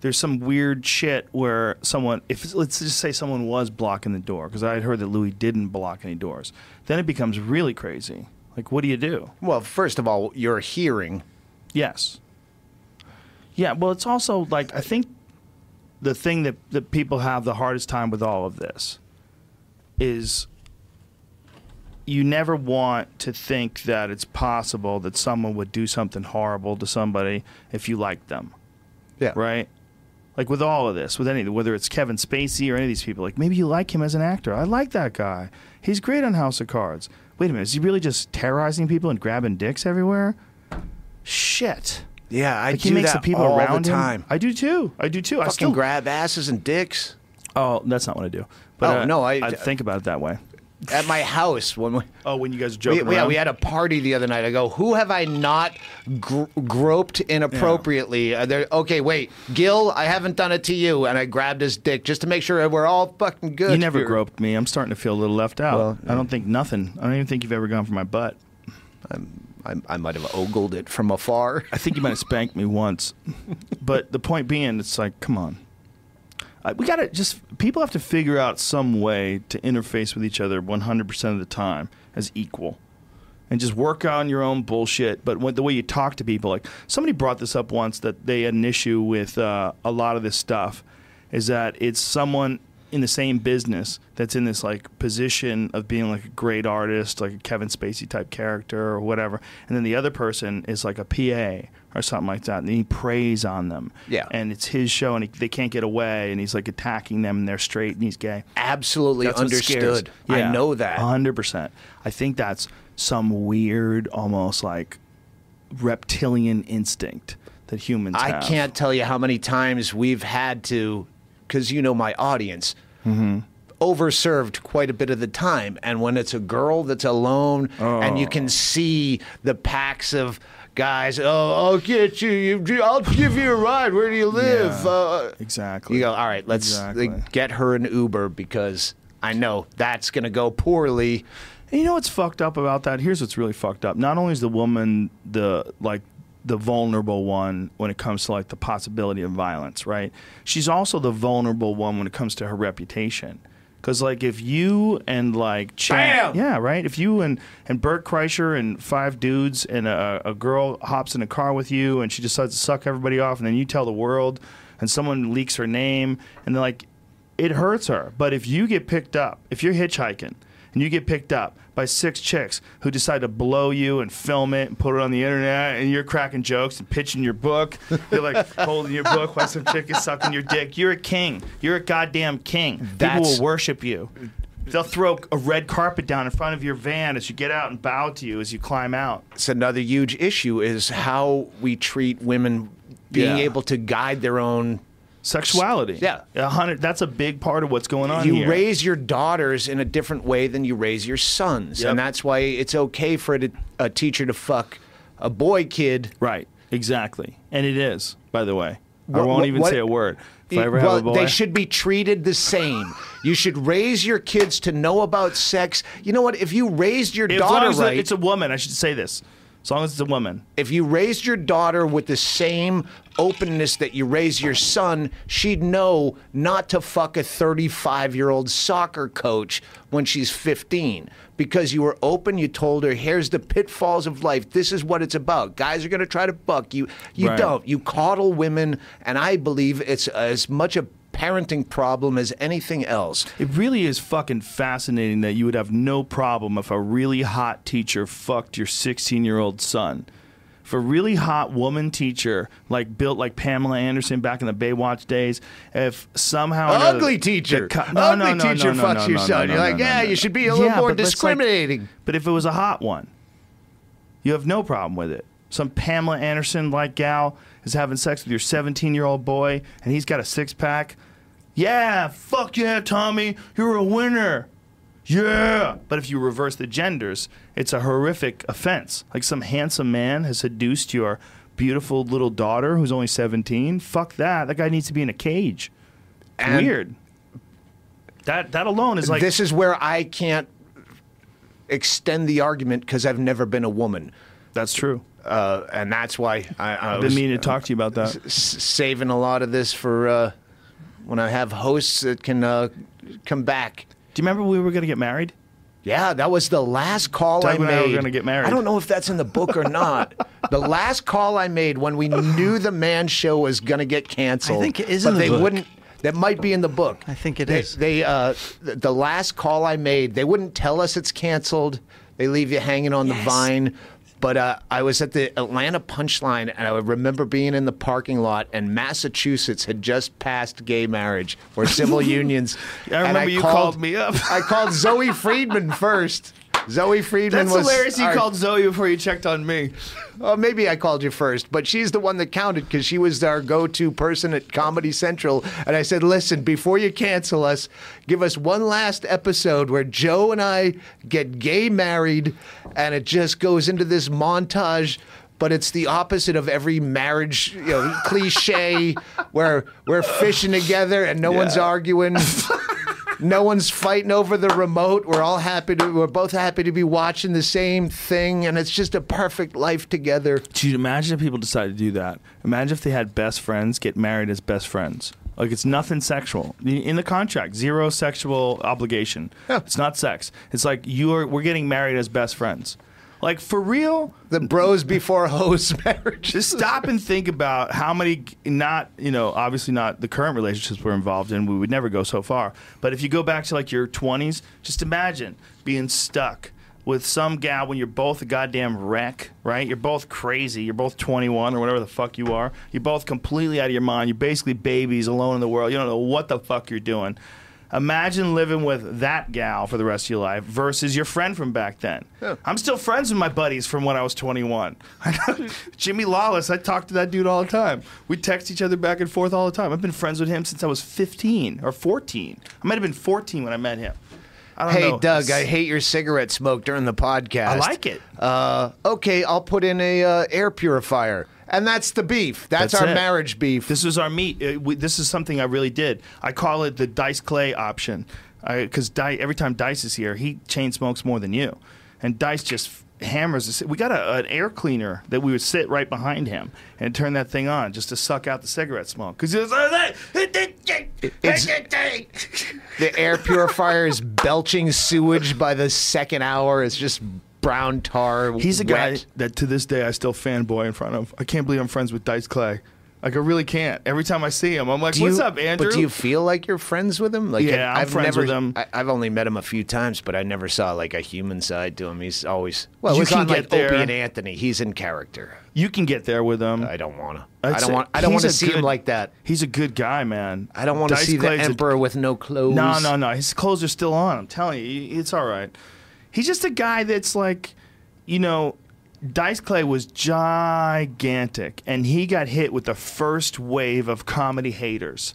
there's some weird shit where someone, if let's just say someone was blocking the door, because I had heard that Louis didn't block any doors, then it becomes really crazy. Like, what do you do? Well, first of all, you're hearing. Yes. Yeah, well, it's also like I think the thing that, that people have the hardest time with all of this is you never want to think that it's possible that someone would do something horrible to somebody if you like them, Yeah. right? Like with all of this, with any, whether it's Kevin Spacey or any of these people, like maybe you like him as an actor. I like that guy. He's great on House of Cards. Wait a minute, is he really just terrorizing people and grabbing dicks everywhere? Shit. Yeah, I Like do he makes that the people all around the him. time. I do too. I do too. I Fucking still grab asses and dicks. Oh, that's not what I do. But Oh, uh, no, I- I think about it that way. At my house when we. Oh, when you guys are We, yeah, around? we had a party the other night. I go, who have I not gr- groped inappropriately? Uh, they're- okay, wait, Gil, I haven't done it to you, and I grabbed his dick just to make sure we're all fucking good. You never here. groped me. I'm starting to feel a little left out. Well, I don't think nothing. I don't even think you've ever gone for my butt. I, I might have ogled it from afar. I think you might have spanked me once. But the point being, it's like, come on. I, we got to just, people have to figure out some way to interface with each other 100% of the time as equal. And just work on your own bullshit. But when, the way you talk to people, like somebody brought this up once that they had an issue with uh, a lot of this stuff, is that it's someone in the same business that's in this like position of being like a great artist, like a Kevin Spacey type character or whatever, and then the other person is like a PA or something like that, and he preys on them. Yeah. and it's his show, and he, they can't get away, and he's like attacking them, and they're straight, and he's gay. Absolutely That's what scares. understood. I know that. hundred percent. I think that's some weird, almost like reptilian instinct that humans I have. can't tell you how many times we've had to, because you know my audience, Mm-hmm. overserved quite a bit of the time. And when it's a girl that's alone and you Oh. can see the packs of guys, oh, I'll get you, you I'll give you a ride. Where do you live? Yeah, Uh, exactly. you go, all right, let's Exactly. get her an Uber because I know that's going to go poorly. And you know what's fucked up about that? Here's what's really fucked up. Not only is the woman the like the vulnerable one when it comes to like the possibility of violence, right? She's also the vulnerable one when it comes to her reputation. Cause like if you and like Chan- Bam! yeah, right. If you and and Bert Kreischer and five dudes and a, a girl hops in a car with you and she decides to suck everybody off and then you tell the world and someone leaks her name and they're like it hurts her. But if you get picked up, if you're hitchhiking and you get picked up by six chicks who decide to blow you and film it and put it on the internet and you're cracking jokes and pitching your book, you're like holding your book while some chick is sucking your dick. You're a king. You're a goddamn king. People will worship you. They'll throw a red carpet down in front of your van as you get out and bow to you as you climb out. It's another huge issue is how we treat women being Yeah. able to guide their own Sexuality. Yeah. A hundred. That's a big part of what's going on you here. raise your daughters in a different way than you raise your sons, Yep. and that's why it's okay for a, a teacher to fuck a boy kid. Right. Exactly. And it is, by the way. I won't what- even what- say a word. If I ever well, have a boy, they should be treated the same. you should raise your kids to know about sex. You know what? If you raised your long daughter right, it's a woman, I should say this. As long as it's a woman. if you raised your daughter with the same openness that you raise your son, she'd know not to fuck a 35 year old soccer coach when she's 15 because you were open. You told her, here's the pitfalls of life. This is what it's about. Guys are going to try to buck you. You Right. don't. You coddle women, and I believe it's as much a parenting problem as anything else. It really is fucking fascinating that you would have no problem if a really hot teacher fucked your 16 year old son. If a really hot woman teacher, like built like Pamela Anderson back in the Baywatch days, if somehow another- Ugly teacher. Ugly teacher fucks your son. You're like, yeah, you should be a little more but let's, like- discriminating. but if it was a hot one, you have no problem with it. Some Pamela Anderson like gal is having sex with your 17 year old boy and he's got a six pack. Yeah, fuck yeah, Tommy, you're a winner. Yeah. But if you reverse the genders, it's a horrific offense. Like some handsome man has seduced your beautiful little daughter who's only 17. Fuck that. That guy needs to be in a cage. And- Weird. That that alone is like this is where I can't extend the argument because I've never been a woman, that's true. uh, and that's why I, I I've was been meaning to talk to you about that. s- saving a lot of this for uh, when I have hosts that can uh, come back. Do you remember we were going to get married? Yeah, that was the last call Doug I made. I were gonna get married. I don't know if that's in the book or not. the last call I made when we knew the man show was going to get canceled. I think it is but in the they book. wouldn't. That might be in the book. I think it they, is. They uh, the last call I made, they wouldn't tell us it's canceled. They leave you hanging on the vine. But uh, I was at the Atlanta Punchline, and I remember being in the parking lot, and Massachusetts had just passed gay marriage or civil unions. I remember you called me up. I called Zoe Friedman first. Zoe Friedman was. That's was. hilarious. You our- called Zoe before you checked on me. Well, maybe I called you first, but she's the one that counted because she was our go-to person at Comedy Central. And I said, "Listen, before you cancel us, give us one last episode where Joe and I get gay married, and it just goes into this montage." But it's the opposite of every marriage, you know, cliche where we're fishing together and no one's arguing. No one's fighting over the remote. We're all happy to. We're both happy to be watching the same thing, and it's just a perfect life together. You imagine if people decided to do that? Imagine if they had best friends get married as best friends. Like it's nothing sexual in the contract. Zero sexual obligation. Yeah. It's not sex. It's like you are. We're getting married as best friends. Like for real. The bros before hoes marriage. Just stop and think about how many, not, you know, obviously not the current relationships we're involved in. We would never go so far. But if you go back to like your 20s, just imagine being stuck with some gal when you're both a goddamn wreck, right? You're both crazy. You're both 21 or whatever the fuck you are. You're both completely out of your mind. You're basically babies alone in the world. You don't know what the fuck you're doing. Imagine living with that gal for the rest of your life versus your friend from back then. Yeah. I'm still friends with my buddies from when I was 21. Jimmy Lawless, I talk to that dude all the time. We text each other back and forth all the time. I've been friends with him since I was 15 or 14. I might have been 14 when I met him. I don't Hey, know. Doug, I hate your cigarette smoke during the podcast. I like it. Uh, okay, I'll put in a uh, air purifier, and that's the beef. That's, That's our it. marriage beef. This is our meat. Uh, we, this is something I really did. I call it the Dice Clay option because Di- every time Dice is here, he chain smokes more than you, and Dice just hammers. This. We got a, an air cleaner that we would sit right behind him and turn that thing on just to suck out the cigarette smoke because he was. the air purifier is belching sewage by the second hour. It's just brown tar. He's a guy wet. that to this day I still fanboy in front of. I can't believe I'm friends with Dice Clay. Like I really can't. Every time I see him, I'm like, Do "What's you- up, Andrew?" But do you feel like you're friends with him? Like, Yeah, I'm I've friends never, with him. I, I've only met him a few times, but I never saw like a human side to him. He's always well. You can get like there. Opie and Anthony. He's in character. you can get there with him. I don't want to. I'd don't want. I don't want to a see him like that. He's a good guy, man. I don't want to see the Clay's a- emperor with no clothes. No, no, no. His clothes are still on. I'm telling you, it's all right. He's just a guy that's like, you know, Dice Clay was gigantic, and he got hit with the first wave of comedy haters.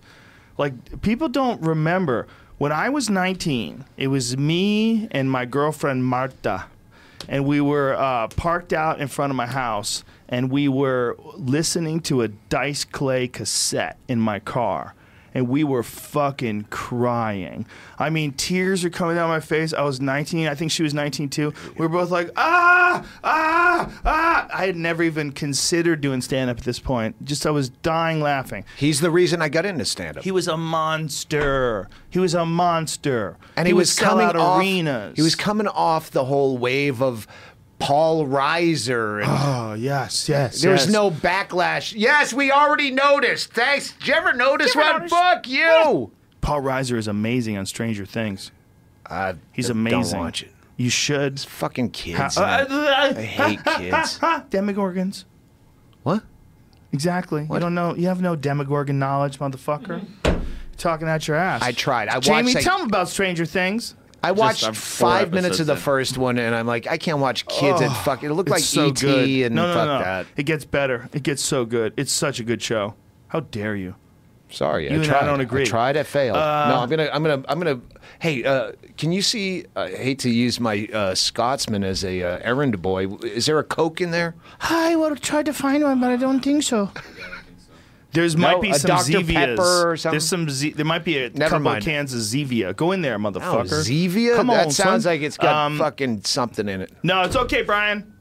Like people don't remember when I was 19. It was me and my girlfriend Marta, and we were uh, parked out in front of my house, and we were listening to a Dice Clay cassette in my car and we were fucking crying. I mean, tears are coming down my face. I was 19. I think she was 19 too. We were both like, ah, ah, ah. I had never even considered doing stand up at this point. Just I was dying laughing. He's the reason I got into stand up. He was a monster. He was a monster. and he, would was sell coming out off, arenas. He was coming off the whole wave of Paul Reiser and Oh yes, yes. There was no backlash. Yes, we already noticed. Thanks. Did you ever notice you what? notice? Fuck you. Paul Reiser is amazing on Stranger Things. Uh, He's don't watch it. You should. It's fucking kids. Ha- in it. I hate kids. Demogorgons. what? Exactly. You don't know. You have no Demogorgon knowledge, motherfucker. You're talking out your ass. I tried. I Jamie, watched, like- tell him about Stranger Things. I watched I'm five minutes of the in. first one, and I'm like, I can't watch kids and fuck. It looked like It's so ET good. and no, no, fuck no. that. It gets better. It gets so good. It's such a good show. How dare you? Sorry, You I and I tried. don't agree. I tried. I failed. Uh, no, I'm gonna. I'm gonna. I'm gonna. Hey, uh, can you see? I hate to use my uh, Scotsman as a uh, errand boy. Is there a Coke in there? I will try to find one, but I don't think so. There's might be some Dr. Zevias. Pepper or something? There's some. Z- there might be a Never couple mind. of cans of Zevia. Go in there, motherfucker. Oh. Zevia. Come that on, sounds son. like it's got Um, fucking something in it. No, it's okay, Brian.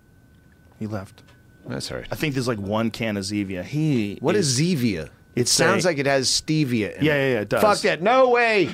He left. That's all right. I think there's like one can of Zevia. He. What is Zevia? It sounds a- like it has stevia. In Yeah, it. yeah, yeah, it does. Fuck that! No way.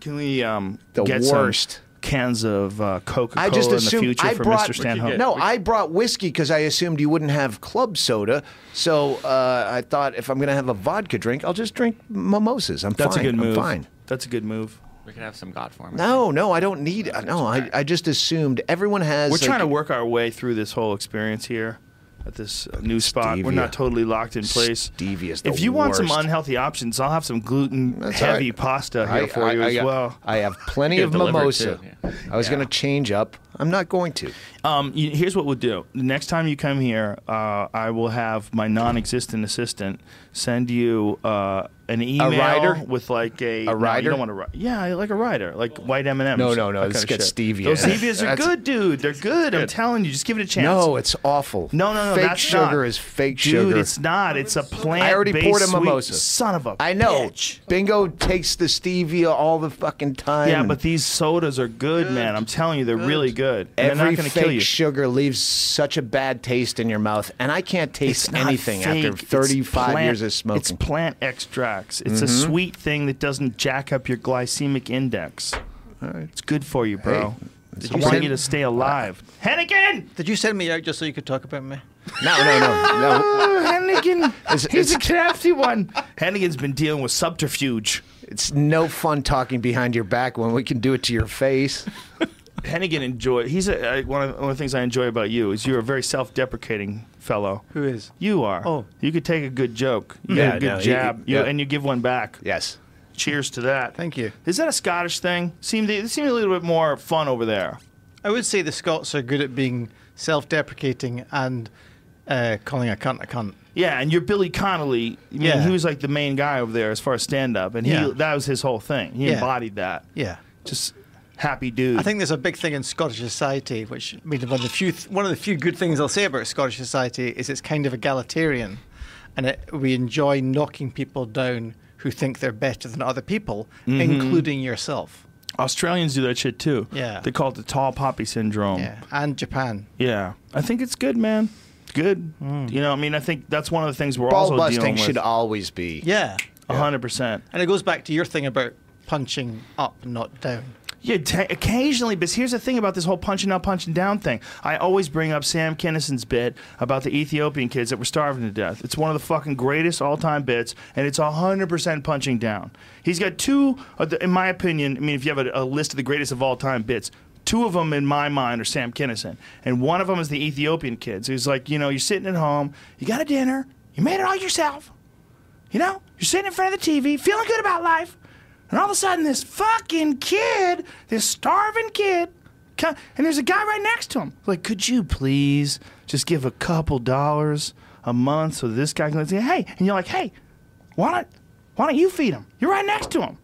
Can we um The get worst. Some cans of uh, Coca I Cola just in the assumed future I for brought Mr. Stanhope? no. I brought whiskey because I assumed you wouldn't have club soda. So uh, I thought if I'm gonna have a vodka drink, I'll just drink mimosas. I'm That's fine. a good move. I'm fine. That's a good move. We could have some God form. No, no, I don't need. No, I, I just assumed everyone has. We're like- trying to work our way through this whole experience here. At this uh, new spot. We're not totally locked in place. Stevia's the if you want some unhealthy options, I'll have some gluten That's heavy right. pasta here I, for I- you I as well. I have plenty of mimosa. yeah. I was Yeah. going to change up. I'm not going to. Um, you, here's what we'll do. The next time you come here, uh, I will have my non-existent assistant send you uh, an email rider? with like a A no, rider? you don't want to write. Yeah, like a rider, like white M and M's. No, no, no, that let's get stevia. Those stevias are good, dude. They're good. I'm telling you, just give it a chance. No, it's awful. no, no, no. Fake that's sugar not. is fake dude, sugar. Dude, it's not. It's a plant. I already poured a mimosa. Son of a. I know. bitch. Bingo takes the stevia all the fucking time. Yeah, but these sodas are good, man. I'm telling you, they're really good. And Every they're not going to fake kill you. sugar leaves such a bad taste in your mouth, and I can't taste It's anything after 35 years of smoking. It's plant extracts. It's a Mm-hmm. sweet thing that doesn't jack up your glycemic index. It's good for you, bro. Hey, I you want you to stay alive. Hennigan! Did you send me out just so you could talk about me? no, no, no, no. Oh, Hennigan! It's- He's a crafty one. Hennigan's been dealing with subterfuge. It's no fun talking behind your back when we can do it to your face. Hennigan enjoy. He's a, I, one, of, one of the things I enjoy about you is you're a very self-deprecating fellow. Who is? You are. Oh. you could take a good joke. You Yeah, get a good no, jab, you, yeah. and you give one back. Yes. Cheers to that. Thank you. Is that a Scottish thing? Seem they seem a little bit more fun over there. I would say the Scots are good at being self-deprecating and uh, calling a cunt a cunt. Yeah, and you're Billy Connolly. I mean, Yeah. he was like the main guy over there as far as stand up, and he Yeah. that was his whole thing. He Yeah. embodied that. Yeah. Just happy dude. I think there's a big thing in Scottish society, which I mean, one of the few th- one of the few good things I'll say about Scottish society is it's kind of egalitarian, and it, we enjoy knocking people down who think they're better than other people, Mm-hmm. including yourself. Australians do that shit too. Yeah. they call it the tall poppy syndrome. Yeah, and Japan. Yeah. I think it's good, man. It's good. You know, I mean, I think that's one of the things we're Ball also dealing busting with. should always be. Yeah, A hundred percent. and it goes back to your thing about punching up, not down. Yeah, occasionally, but here's the thing about this whole punching up, punching down thing. I always bring up Sam Kinison's bit about the Ethiopian kids that were starving to death. It's one of the fucking greatest all time bits, and it's 100% punching down. He's got two, in my opinion, I mean, if you have a, a list of the greatest of all time bits, two of them in my mind are Sam Kinison. And one of them is the Ethiopian kids. He's like, you know, you're sitting at home, you got a dinner, you made it all yourself. You know, you're sitting in front of the TV, feeling good about life, and all of a sudden, this fucking kid, this starving kid, and there's a guy right next to him. Like, could you please just give a couple dollars a month so this guy can say, hey, and you're like, hey, why don't, why don't you feed him? You're right next to him.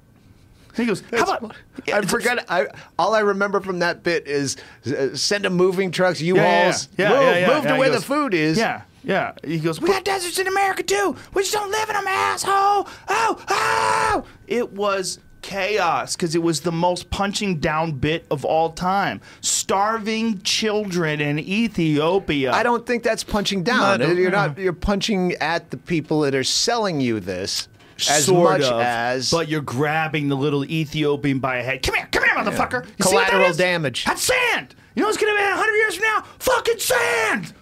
And he goes, how about? I forgot. I all I remember from that bit is uh, send them moving trucks, Yeah, yeah, U-Hauls, yeah, move, yeah, yeah, move yeah. to He where goes, the food is. Yeah, yeah. He goes, we got deserts in America too. We just don't live in them, asshole. Oh, oh. It was chaos because it was the most punching down bit of all time. Starving children in Ethiopia. I don't think that's punching down. No. You're not. You're punching at the people that are selling you this as Sort much of, as. but you're grabbing the little Ethiopian by a head. Come here, come here, motherfucker. You see what that Collateral damage. That's sand. You know what's gonna be a hundred years from now? Fucking sand.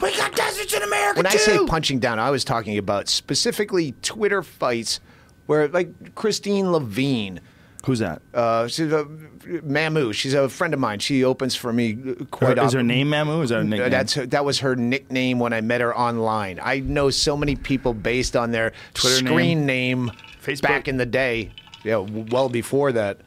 We got deserts in America when too. I say punching down, I was talking about specifically Twitter fights where, like Christine Levine. Who's that? Uh, she's a Mamu. She's a friend of mine. She opens for me quite Or is her name Mamu? Is that her nickname? That's her, that was her nickname when I met her online. I know so many people based on their Twitter screen name, Facebook? back in the day. Yeah, well before that.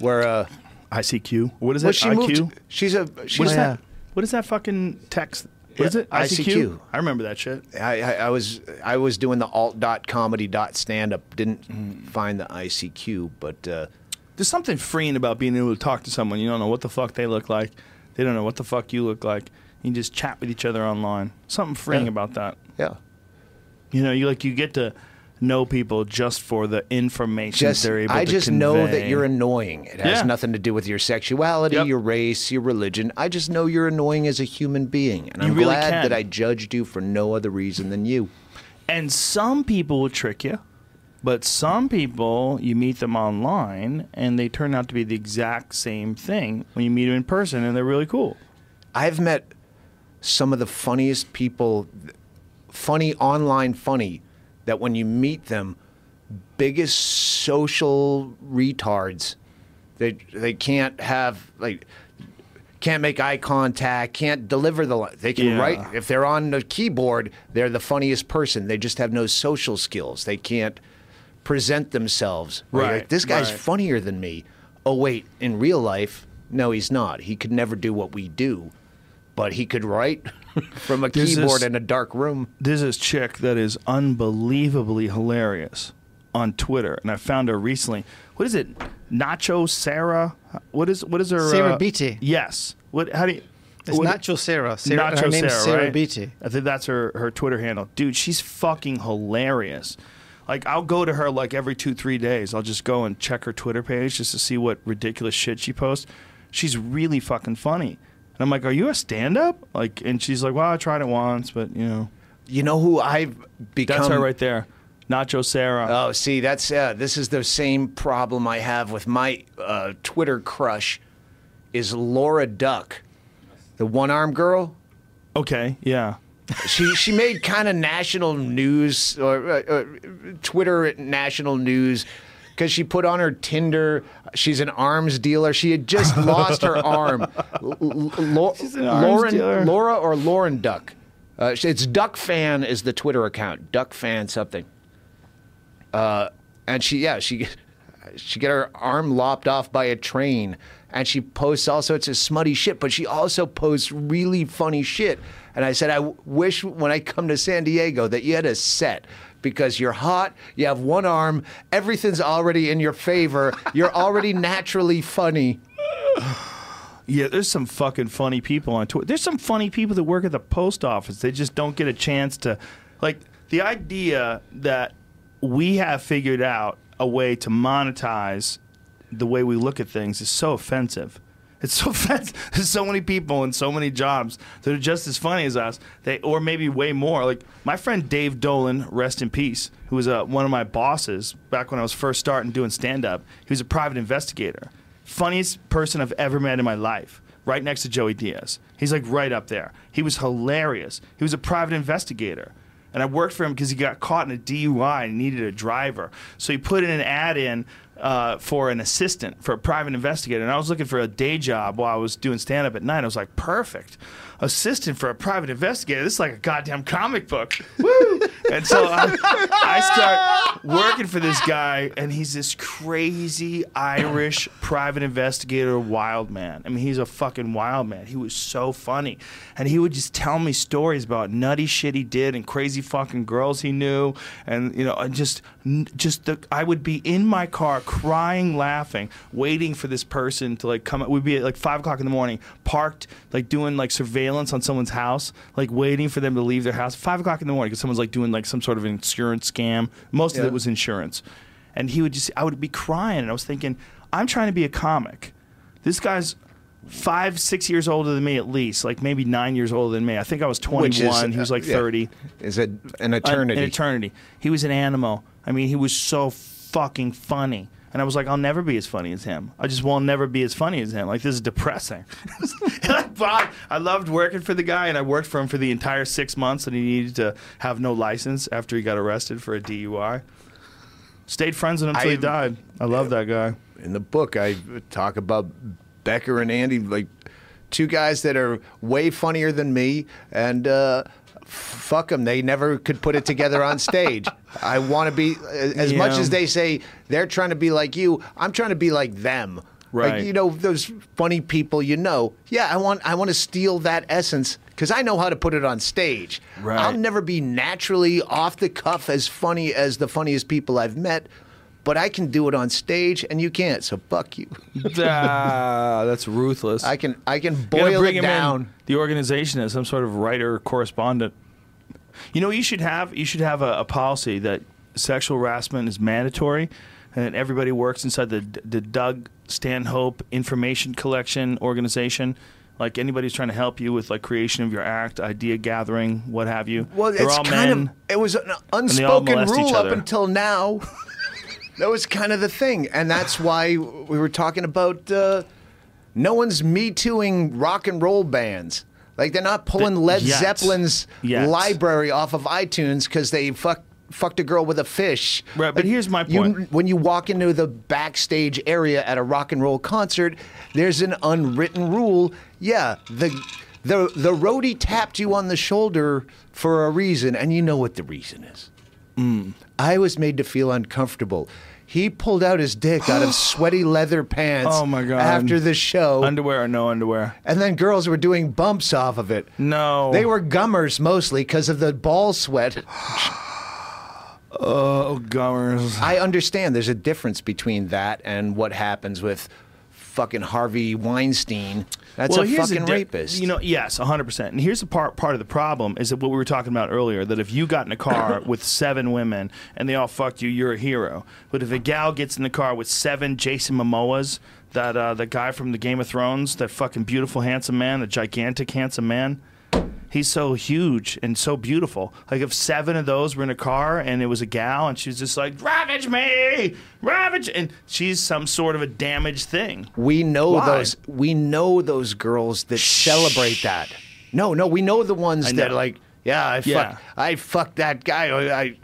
Where uh, ICQ. What is well, that? she IQ. moved. She's a. She's What is a- that? What is that fucking text? What is it? ICQ? ICQ. I remember that shit. I, I, I was I was doing the alt dot comedy dot stand up. Didn't Mm. find the ICQ, but uh, There's something freeing about being able to talk to someone. You don't know what the fuck they look like. They don't know what the fuck you look like. You can just chat with each other online. Something freeing Yeah. about that. yeah. You know, you like you get to know people just for the information Just they're able I to just know that you're annoying. It has Yeah. nothing to do with your sexuality, Yep. your race, your religion. I just know you're annoying as a human being, and You I'm really glad can. that I judged you for no other reason than you. And some people will trick you, but some people you meet them online and they turn out to be the exact same thing when you meet them in person, and they're really cool. I've met some of the funniest people, funny online funny, that when you meet them, biggest social retards. They they can't have like can't make eye contact, can't deliver the. They can Yeah. write if they're on the keyboard. They're the funniest person. They just have no social skills. They can't present themselves. Right, like, this guy's right. funnier than me. Oh wait, in real life, no, he's not. He could never do what we do, but he could write from a There's keyboard this- in a dark room. There's this chick that is unbelievably hilarious on Twitter, and I found her recently. What is it? Nacho Sarah? What is what is her? Sarah uh, Beattie. Yes. What? How do you? It's what- Nacho Sarah. Sarah Nacho her name's Sarah, Sarah right? Beattie. I think that's her her Twitter handle. Dude, she's fucking hilarious. Like I'll go to her like every two three days. I'll just go and check her Twitter page just to see what ridiculous shit she posts. She's really fucking funny. And I'm like, "Are you a stand-up?" Like, and she's like, "Well, I tried it once, but you know." You know who I've become? That's her right there, Nacho Sarah. Oh, see, that's uh, this is the same problem I have with my uh, Twitter crush. Is Laura Duck, the one-armed girl? okay, yeah. She she made kind of national news or uh, uh, Twitter national news because she put on her Tinder. She's an arms dealer. She had just lost her arm. L- L- Lau- an Lauren? Laura or Lauren Duck. Uh, it's Duck Fan is the Twitter account. Duck Fan something. Uh, and she yeah she she got her arm lopped off by a train and she posts all sorts of smutty shit but she also posts really funny shit and i said i w- wish when i come to san diego that you had a set because you're hot you have one arm everything's already in your favor you're already naturally funny Yeah, there's some fucking funny people on Twitter. There's some funny people that work at the post office. They just don't get a chance to, like, the idea that we have figured out a way to monetize the way we look at things is so offensive. It's so offensive. There's so many people and so many jobs that are just as funny as us. They, or maybe way more. Like my friend Dave Dolan, rest in peace, who was uh, one of my bosses back when I was first starting doing stand up. He was a private investigator funniest person I've ever met in my life, right next to Joey Diaz. He's like right up there. He was hilarious. He was a private investigator. And I worked for him because he got caught in a DUI and needed a driver. So he put in an ad in uh, for an assistant, for a private investigator. And I was looking for a day job while I was doing stand up at night. I was like, perfect. Assistant for a private investigator. This is like a goddamn comic book. Woo! and so I, I start working for this guy, and he's this crazy Irish private investigator, wild man. I mean, he's a fucking wild man. He was so funny, and he would just tell me stories about nutty shit he did and crazy fucking girls he knew, and you know, and just, just the. I would be in my car crying, laughing, waiting for this person to like come. We'd be at like five o'clock in the morning, parked, like doing like surveillance on someone's house, like waiting for them to leave their house. Five o'clock in the morning because someone's like doing like some sort of insurance scam. Most of it was insurance, and he would just. I would be crying, and I was thinking, I'm trying to be a comic. This guy's five, six years older than me at least, like maybe nine years older than me. I think I was 21. Is, he was like uh, yeah, 30 is it an an- eternity An eternity. He was an animal. I mean, he was so fucking funny. And I was like, I'll never be as funny as him. I just will never be as funny as him. Like, this is depressing. but I, I loved working for the guy, and I worked for him for the entire six months, and he needed to have no license after he got arrested for a DUI. Stayed friends with him until he died. I love that guy. in the book I talk about Becker and Andy like two guys that are way funnier than me and uh fuck them they never could put it together on stage. I want to be as much as they say they're trying to be like you I'm trying to be like them. Right. like you know those funny people you know. Yeah I want I want to steal that essence because I know how to put it on stage. Right. I'll never be naturally off the cuff as funny as the funniest people I've met but I can do it on stage and you can't so fuck you ah, that's ruthless. I can I can boil bring it him down. in the organization as some sort of writer correspondent. You know, you should have you should have a, a policy that sexual harassment is mandatory, and everybody works inside the the Doug Stanhope Information Collection organization. Like anybody's trying to help you with like creation of your act, idea gathering, what have you. Well, They're it's all kind men. of it was an unspoken rule up until now. that was kind of the thing, and that's why we were talking about. Uh, no one's me tooing rock and roll bands. Like they're not pulling The- Led yet. Zeppelin's Yet. library off of iTunes because they fuck fucked a girl with a fish. Right, but here's my You- point. when you walk into the backstage area at a rock and roll concert, there's an unwritten rule. Yeah, the the the roadie tapped you on the shoulder for a reason, and you know what the reason is. Mm. I was made to feel uncomfortable. He pulled out his dick out of sweaty leather pants. Oh, my God. After the show, Underwear or no underwear? and then girls were doing bumps off of it. No. They were gummers mostly because of the ball sweat. Oh, gummers. I understand there's a difference between that and what happens with fucking Harvey Weinstein. That's a here's the fucking di- rapist. You know, yes, 100%. And here's the part part of the problem is that what we were talking about earlier that if you got in a car with seven women and they all fucked you, you're a hero. But if a gal gets in the car with seven Jason Momoas, that uh, the guy from the Game of Thrones, that fucking beautiful handsome man, the gigantic handsome man, he's so huge and so beautiful. Like if seven of those were in a car and it was a gal and she's just like, "Ravage me, ravage," and she's some sort of a damaged thing. we know Why? those. We know those girls that celebrate that. No, no, we know the ones that like, yeah, I Yeah. fuck, I fucked that guy. I,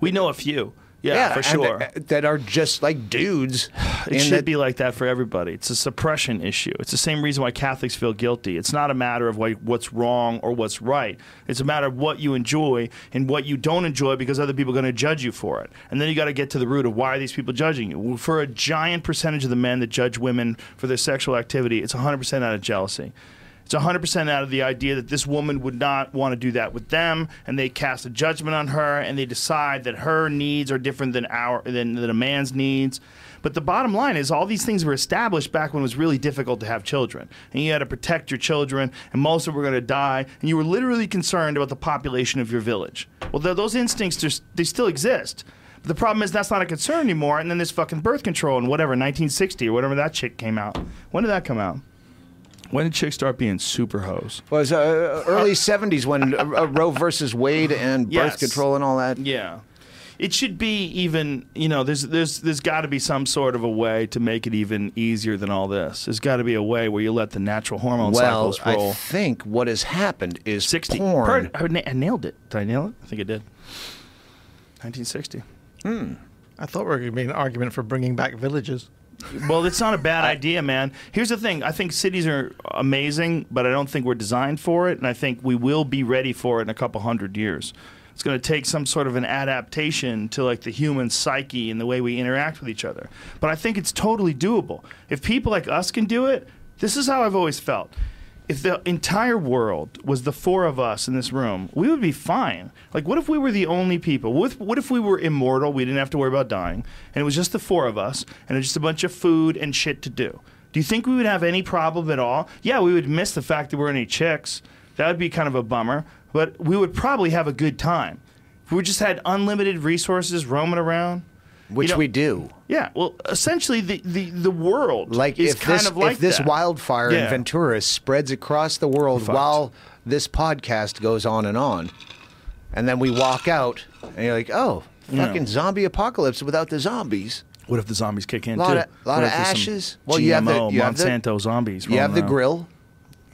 We know a few. Yeah, for and sure. th- uh, that are just like dudes. It should that- be like that for everybody. It's a suppression issue. It's the same reason why Catholics feel guilty. It's not a matter of like what's wrong or what's right. It's a matter of what you enjoy and what you don't enjoy because other people are going to judge you for it. And then you got to get to the root of why are these people judging you? For a giant percentage of the men that judge women for their sexual activity, it's 100% out of jealousy. It's 100% out of the idea that this woman would not want to do that with them, and they cast a judgment on her, and they decide that her needs are different than our than, than a man's needs. But the bottom line is, all these things were established back when it was really difficult to have children, and you had to protect your children, and most of them were going to die, and you were literally concerned about the population of your village. Well, th- those instincts they still exist. But the problem is that's not a concern anymore, and then there's fucking birth control in whatever 1960 or whatever that shit came out. When did that come out? When did chicks start being super hoes? was uh, early '70s when uh, uh, Roe versus Wade and birth control and all that. Yeah. It should be even, you know, there's there's there's got to be some sort of a way to make it even easier than all this. There's got to be a way where you let the natural hormone Well, cycles roll. I think what has happened is 60. porn. Per- I nailed it. Did I nail it? I think I did. 1960. Hmm. I thought we were going to be an argument for bringing back villages. Well, it's not a bad idea, man. Here's the thing. I think cities are amazing, but I don't think we're designed for it, and I think we will be ready for it in a couple hundred years. It's going to take some sort of an adaptation to like the human psyche and the way we interact with each other. But I think it's totally doable. If people like us can do it, this is how I've always felt. If the entire world was the four of us in this room, we would be fine. Like, what if we were the only people? What if, what if we were immortal? We didn't have to worry about dying, and it was just the four of us, and just a bunch of food and shit to do. Do you think we would have any problem at all? Yeah, we would miss the fact that we're any chicks. That would be kind of a bummer, but we would probably have a good time. If we just had unlimited resources roaming around, which you know- we do. Yeah, well, essentially, the, the, the world Like is if kind this of like if this that. wildfire Yeah. in Ventura spreads across the world Fucked. while this podcast goes on and on, and then we walk out and you're like, oh, Yeah. fucking zombie apocalypse without the zombies. What if the zombies kick in Lot too? of- lot What of if there's some ashes. Well, you have the- GMO, you have the- Monsanto zombies. You have the around. grill.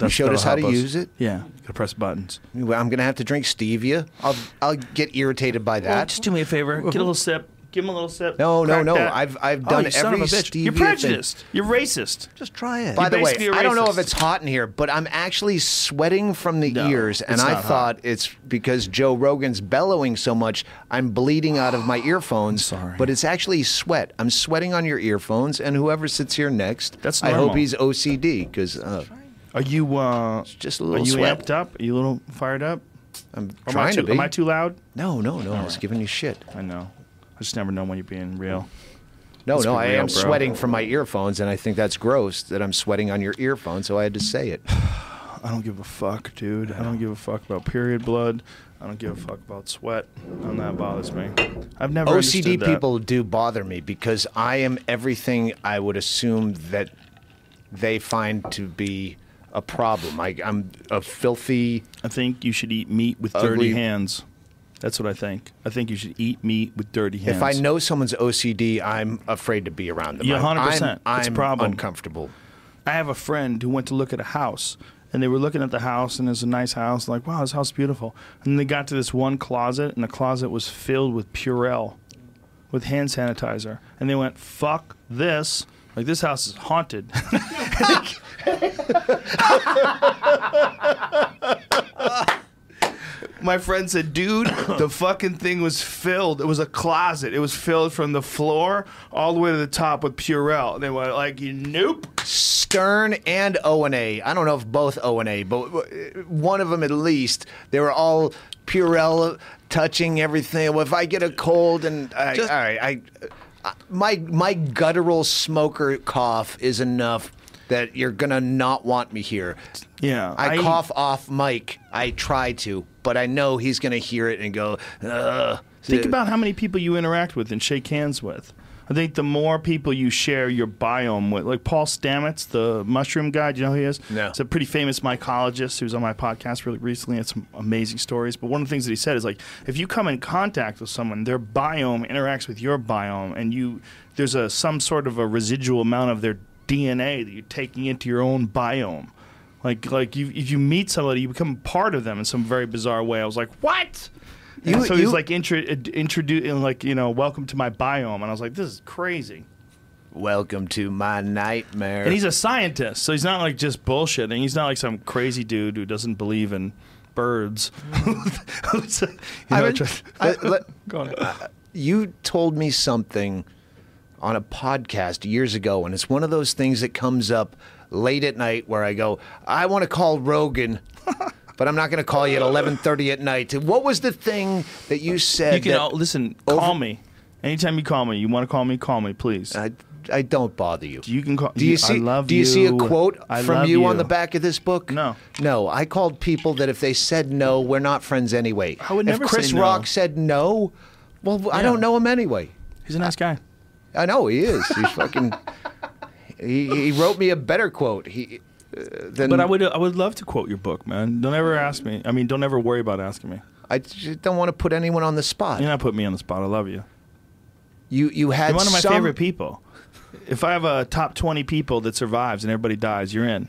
You showed us how to help use it. Yeah, gotta press buttons. I'm gonna have to drink stevia. I'll I'll get irritated by that. just do me a favor. Get a little sip. Give him a little sip. No, no, no. that. I've- I've Oh, done son every of a bitch. You're stevia thing. prejudiced. You're racist. Just try it. By the way, I don't know if it's hot in here, but I'm actually sweating from the No, ears, and I thought hot. it's because Joe Rogan's bellowing so much, I'm bleeding out of my earphones. sorry. But it's actually sweat. I'm sweating on your earphones, and whoever sits here next, That's I hope he's OCD because uh, Are you? Uh, just a little? are you sweat. amped up? Are you a little fired up? I'm am I trying too, to be. Am I too loud? no, no, no. I was giving you shit. I know. I just never know when you're being real. No, Let's no, I real, am bro. sweating from my earphones, and I think that's gross that I'm sweating on your earphone, so I had to say it. I don't give a fuck, dude. I don't give a fuck about period blood. I don't give a fuck about sweat. None of that bothers me. I've never OCD people do bother me because I am everything I would assume that they find to be a problem. I, I'm a filthy. I think you should eat meat with dirty Ugly- hands. That's what I think. I think you should eat meat with dirty hands. If I know someone's OCD, I'm afraid to be around them. Yeah, I'm- 100%. I'm, It's a I'm problem. uncomfortable. I have a friend who went to look at a house, and they were looking at the house, and it's a nice house. Like, wow, this house is beautiful. And they got to this one closet, and the closet was filled with Purell, with hand sanitizer. And they went, "Fuck this! Like this house is haunted." My friend said, "Dude, the fucking thing was filled. It was a closet. It was filled from the floor all the way to the top with Purell." And they went like, "Nope." Stern and O and A. I don't know if both O and A, but uh, one of them at least. They were all Purell touching everything. Well, if I get a cold and I, Just- all right, I, I my my guttural smoker cough is enough that you're gonna not want me here. Yeah, I, cough off mic. I try to, but I know he's gonna hear it and go. Ugh. Think about how many people you interact with and shake hands with. I think the more people you share your biome with, like Paul Stamets, the mushroom guy, do you know who he is? No. He's a pretty famous mycologist who's on my podcast really recently. Had some amazing stories. But one of the things that he said is like, if you come in contact with someone, their biome interacts with your biome, and you there's a some sort of a residual amount of their DNA that you're taking into your own biome. Like, like you, if you meet somebody, you become part of them in some very bizarre way. I was like, what? You- so you- he's like intro, uh, introducing, like you know, welcome to my biome, and I was like, this is crazy. Welcome to my nightmare. And he's a scientist, so he's not like just bullshitting. He's not like some crazy dude who doesn't believe in birds. Who's, you I know, mean- try- Let- let- go on. Uh, you told me something on a podcast years ago, and it's one of those things that comes up late at night where I go, I want to call Rogan, but I'm not going to call you at 11:30 at night. What was the thing that you said? You can that- listen. over- Call me anytime you call me. You want to call me? Call me, please. I, I don't bother you. you can call. Do you see? I love do you, see a quote I from love you, on the back of this book? No. no. I called people that if they said no, we're not friends anyway. I would never If Chris say no. Rock said no, well, I don't know him anyway. He's a nice guy. I know he is. He's fucking. He, he wrote me a better quote. He. Uh, than, But I would I would love to quote your book, man. Don't ever ask me. I mean, don't ever worry about asking me. I just don't want to put anyone on the spot. You're not putting me on the spot. I love you. you you had You're one of my some- favorite people. If I have a top 20 people that survives and everybody dies, you're in.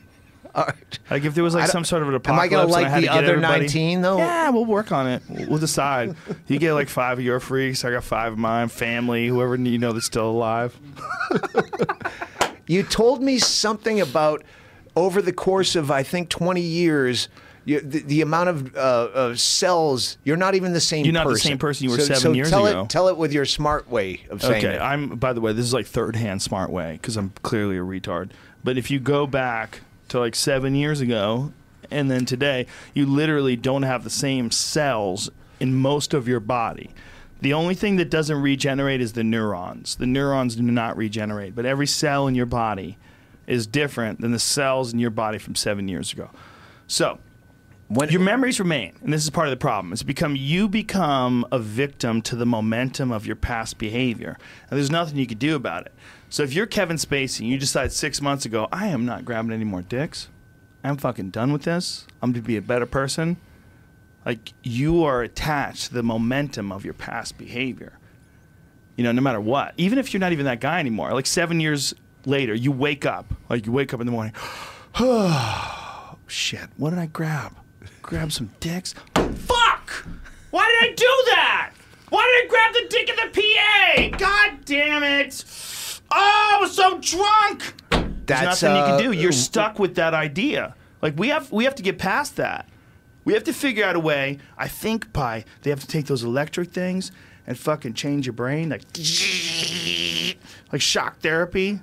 Right. Like if there was like some sort of an Am I apocalypse, gonna like the other 19 though? Yeah, we'll work on it. We'll decide. You get like five of your freaks. I got five of mine. Family, whoever you know that's still alive. You told me something about over the course of I think 20 years. You, the, the amount of, uh, of cells, you're not even the same You're not the person. same person you were so, seven so years tell ago. It, tell it with your smart way of saying it. Okay, it. I'm. By the way, this is like third hand smart way because I'm clearly a retard. But if you go back to like seven years ago, and then today, you literally don't have the same cells in most of your body. The only thing that doesn't regenerate is the neurons. The neurons do not regenerate, but every cell in your body is different than the cells in your body from seven years ago. So, When- your memories remain, and this is part of the problem. It's become you become a victim to the momentum of your past behavior, and there's nothing you can do about it. So if you're Kevin Spacey, and you decide six months ago, I am not grabbing any more dicks. I'm fucking done with this. I'm to be a better person. Like you are attached to the momentum of your past behavior. You know, no matter what. Even if you're not even that guy anymore. Like seven years later, you wake up. Like you wake up in the morning. Oh shit, what did I grab? Grab some dicks? Fuck! Why did I do that? Why did I grab the dick in the PA? God damn it! Oh, I was so drunk! There's That's, nothing you uh, can do. You're stuck with that idea. Like we have we have to get past that. We have to figure out a way. I think by they have to take those electric things and fucking change your brain, like like shock therapy,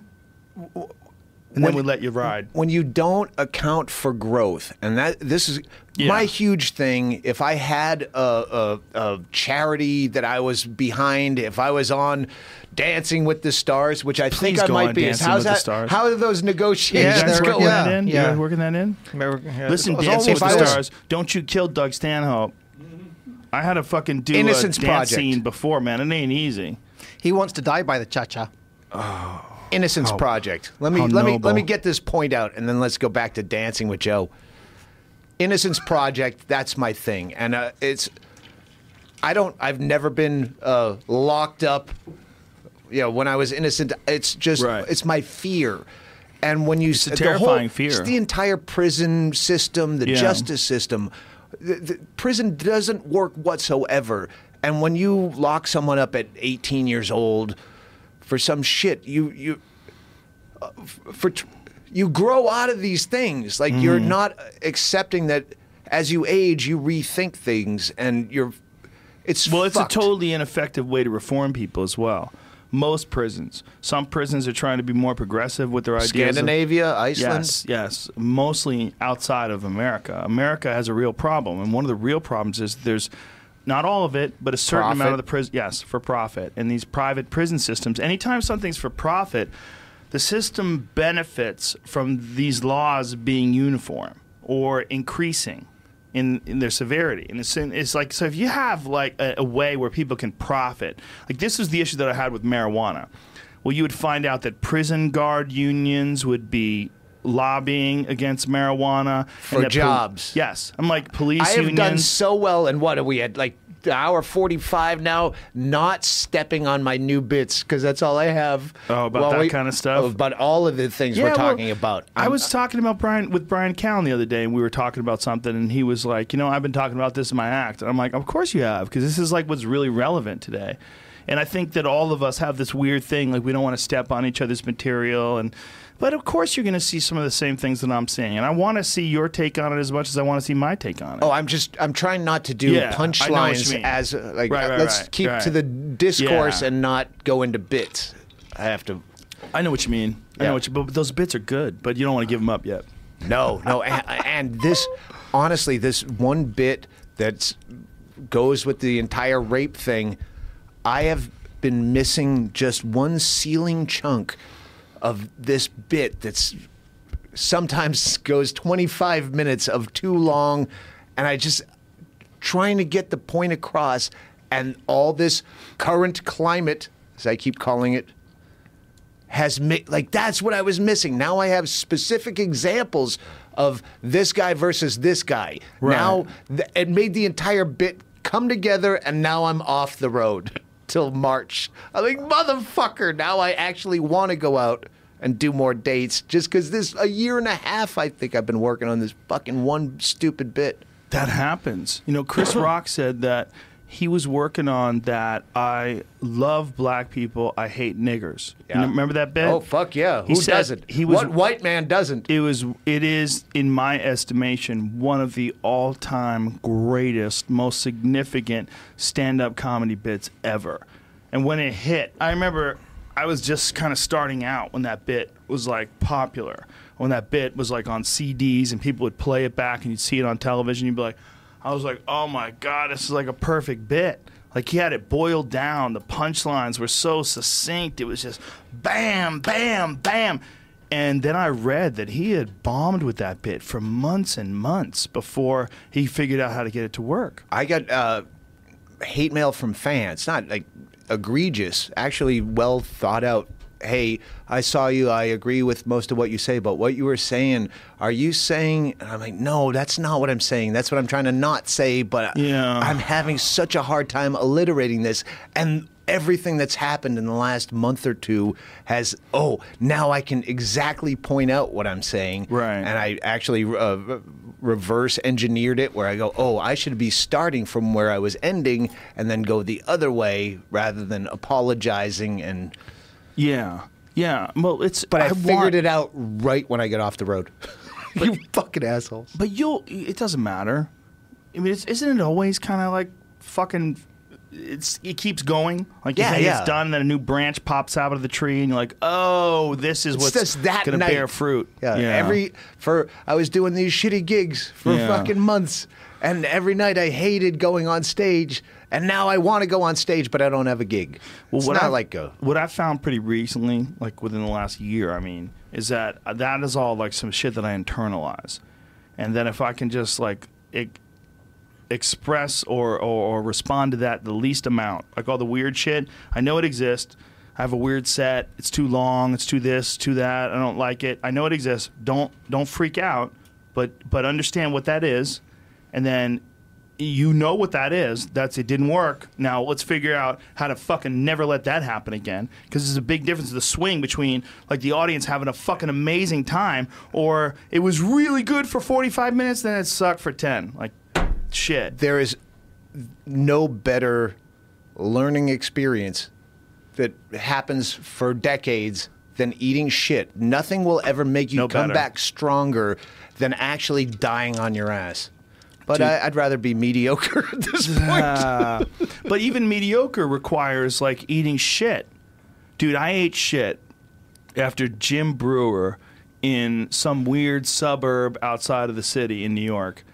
and then we let you ride. when you don't account for growth, and that this is Yeah. my huge thing. If I had a, a, a charity that I was behind, if I was on Dancing with the Stars, which I think I might be, Dancing how's with the that? Stars. How are those negotiations Yeah, guys they're- working going? that in? You yeah. working that in? Listen, Dancing with the I was- Stars. Don't you kill Doug Stanhope. I had to fucking do Innocence a dance Project. scene before, man. It ain't easy. He wants to die by the cha cha. Oh. Innocence Project. Let me let me let me get this point out, and then let's go back to Dancing with Joe. Innocence Project. That's my thing, and uh, it's. I don't. I've never been uh, locked up. You know, when I was innocent, it's just Right. it's my fear. And when you It's a terrifying whole, fear. the entire prison system, the Yeah. justice system, the, the prison doesn't work whatsoever. And when you lock someone up at 18 years old for some shit, you you uh, for you grow out of these things. Like you're Mm-hmm. not accepting that as you age, you rethink things, and you're. It's Well, it's a totally ineffective way to reform people as well. Most prisons, some prisons are trying to be more progressive with their ideas. of- Scandinavia, Iceland. Yes, yes. Mostly outside of America. America has a real problem, and one of the real problems is there's not all of it, but a certain Profit? amount of the prison. Yes, for profit. And these private prison systems. Anytime something's for profit, the system benefits from these laws being uniform or increasing. In, in their severity, and it's, in, it's like so. If you have like a, a way where people can profit, like this is the issue that I had with marijuana. Well, you would find out that prison guard unions would be lobbying against marijuana For jobs. yes, I'm like police I have unions. done so well, and what are we at like hour forty five now? Not stepping on my new bits because that's all I have. Oh, about that kind of stuff? Oh, about all of the things Yeah, we're well, talking about. I I'm- was talking about Brian with Brian Callen the other day, and we were talking about something, and he was like, "You know, I've been talking about this in my act," and I'm like, "Of course you have, because this is like what's really relevant today." And I think that all of us have this weird thing, like we don't want to step on each other's material, and but of course you're going to see some of the same things that I'm seeing, and I want to see your take on it as much as I want to see my take on it. Oh, I'm just I'm trying not to do Yeah, I know what you punchlines as uh, like Right, right, let's right, keep to the discourse Yeah. and not go into bits. I have to. I know what you mean. I know what you, but those bits are good, but you don't want to give them up yet. No, no, and, and this honestly, this one bit that goes with the entire rape thing, I have been missing just one ceiling chunk of this bit that's sometimes goes 25 minutes of too long and I just trying to get the point across and all this current climate as I keep calling it has mi- like that's what I was missing. Now I have specific examples of this guy versus this guy. Right. Now th- it made the entire bit come together, and now I'm off the road till March. I'm like motherfucker. Now I actually want to go out and do more dates just because this a year and a half I think I've been working on this fucking one stupid bit. That happens. You know, Chris Rock said that he was working on that. I love black people. I hate niggers. You remember that bit? Oh fuck yeah! He Who said doesn't? He was. what white man doesn't? It was. It is, in my estimation, one of the all-time greatest, most significant stand-up comedy bits ever. And when it hit, I remember I was just kind of starting out when that bit was like popular. When that bit was like on CDs and people would play it back and you'd see it on television, you'd be like, I was like, oh my god, this is like a perfect bit. Like he had it boiled down. The punchlines were so succinct. It was just bam, bam, bam. And then I read that he had bombed with that bit for months and months before he figured out how to get it to work. I got uh, hate mail from fans. Not like egregious, actually well thought out. Hey, I saw you. I agree with most of what you say, but what you were saying, are you saying? And I'm like, no, that's not what I'm saying. That's what I'm trying to not say, but Yeah. I'm having such a hard time alliterating this. And everything that's happened in the last month or two has, oh, now I can exactly point out what I'm saying. Right. And I actually uh, reverse engineered it where I go, oh, I should be starting from where I was ending and then go the other way rather than apologizing and. Yeah, yeah. Well, it's But I, figured want- it out right when I got off the road. you fucking assholes. But you'll. It doesn't matter. I mean, it's, isn't it always kind of like fucking? It's it keeps going. Like Yeah, yeah. it's done, and then a new branch pops out of the tree, and you're like, oh, this is It's what's just that gonna night. bear fruit. Yeah, every for I was doing these shitty gigs for Yeah. fucking months, and every night I hated going on stage, and now I want to go on stage, but I don't have a gig. it's what I, like a what I found pretty recently, like within the last year, I mean, is that uh, that is all like some shit that I internalize, and then if I can just like e- express or, or or respond to that the least amount, like all the weird shit, I know it exists. I have a weird set. It's too long. It's too this, too that. I don't like it. I know it exists. Don't don't freak out, but but understand what that is, and then you know what that is. That's it didn't work. Now let's figure out how to fucking never let that happen again. Because there's a big difference in the swing between like the audience having a fucking amazing time or it was really good for 45 minutes, then it sucked for 10. Like shit. there is no better learning experience that happens for decades than eating shit. Nothing will ever make you No come better. back stronger than actually dying on your ass. But. I, I'd rather be mediocre at this point. Uh, but even mediocre requires like eating shit. Dude, I ate shit after Jim Breuer in some weird suburb outside of the city in New York.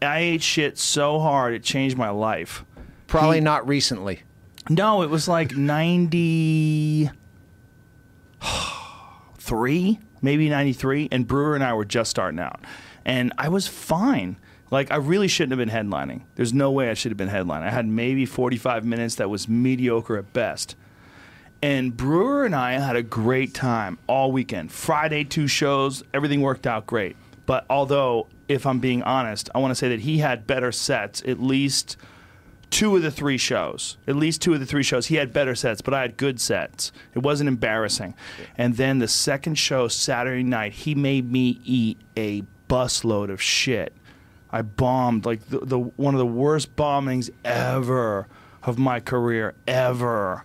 I ate shit so hard it changed my life. Probably He- not recently. No, it was like 93, maybe 93. And Brewer and I were just starting out. And I was fine. Like, I really shouldn't have been headlining. There's no way I should have been headlining. I had maybe 45 minutes that was mediocre at best. And Breuer and I had a great time all weekend. Friday, two shows, everything worked out great. But although, if I'm being honest, I want to say that he had better sets, at least two of the three shows. At least two of the three shows. He had better sets, but I had good sets. It wasn't embarrassing. And then the second show, Saturday night, he made me eat a busload of shit. I bombed like the, the one of the worst bombings ever of my career ever.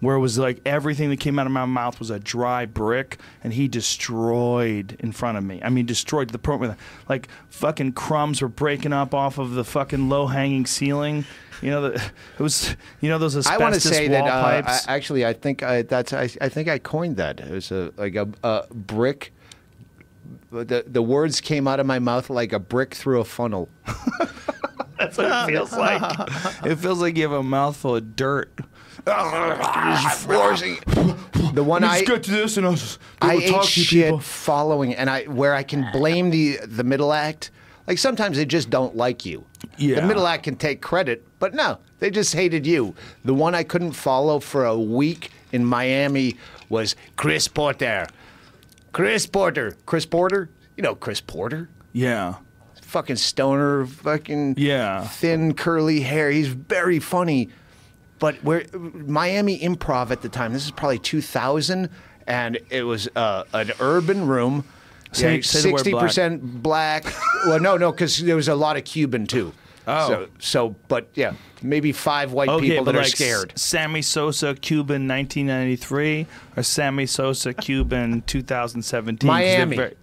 Where it was like everything that came out of my mouth was a dry brick, and he destroyed in front of me. I mean, destroyed to the point where like fucking crumbs were breaking up off of the fucking low hanging ceiling. You know, the, it was you know those asbestos I want to say that uh, I, actually, I think I, that's I, I think I coined that. It was a like a, a brick. The the words came out of my mouth like a brick through a funnel. That's what it feels like. it feels like you have a mouthful of dirt. The one I Let's get to this, and I'll just I able ate to shit people. following, and I where I can blame the the middle act. Like sometimes they just don't like you. Yeah. The middle act can take credit, but no, they just hated you. The one I couldn't follow for a week in Miami was Chris Porter. Chris Porter. Chris Porter? You know Chris Porter? Yeah. Fucking stoner, fucking Yeah. thin curly hair. He's very funny. But where Miami Improv at the time, this is probably 2000, and it was uh, an urban room. Say- say sixty percent black. well, no, no, because there was a lot of Cuban too. Oh. so, so but yeah, maybe five white Okay, people that are scared. S- Sammy Sosa, Cuban, 1993, or Sammy Sosa, Cuban, 2017. Miami. very-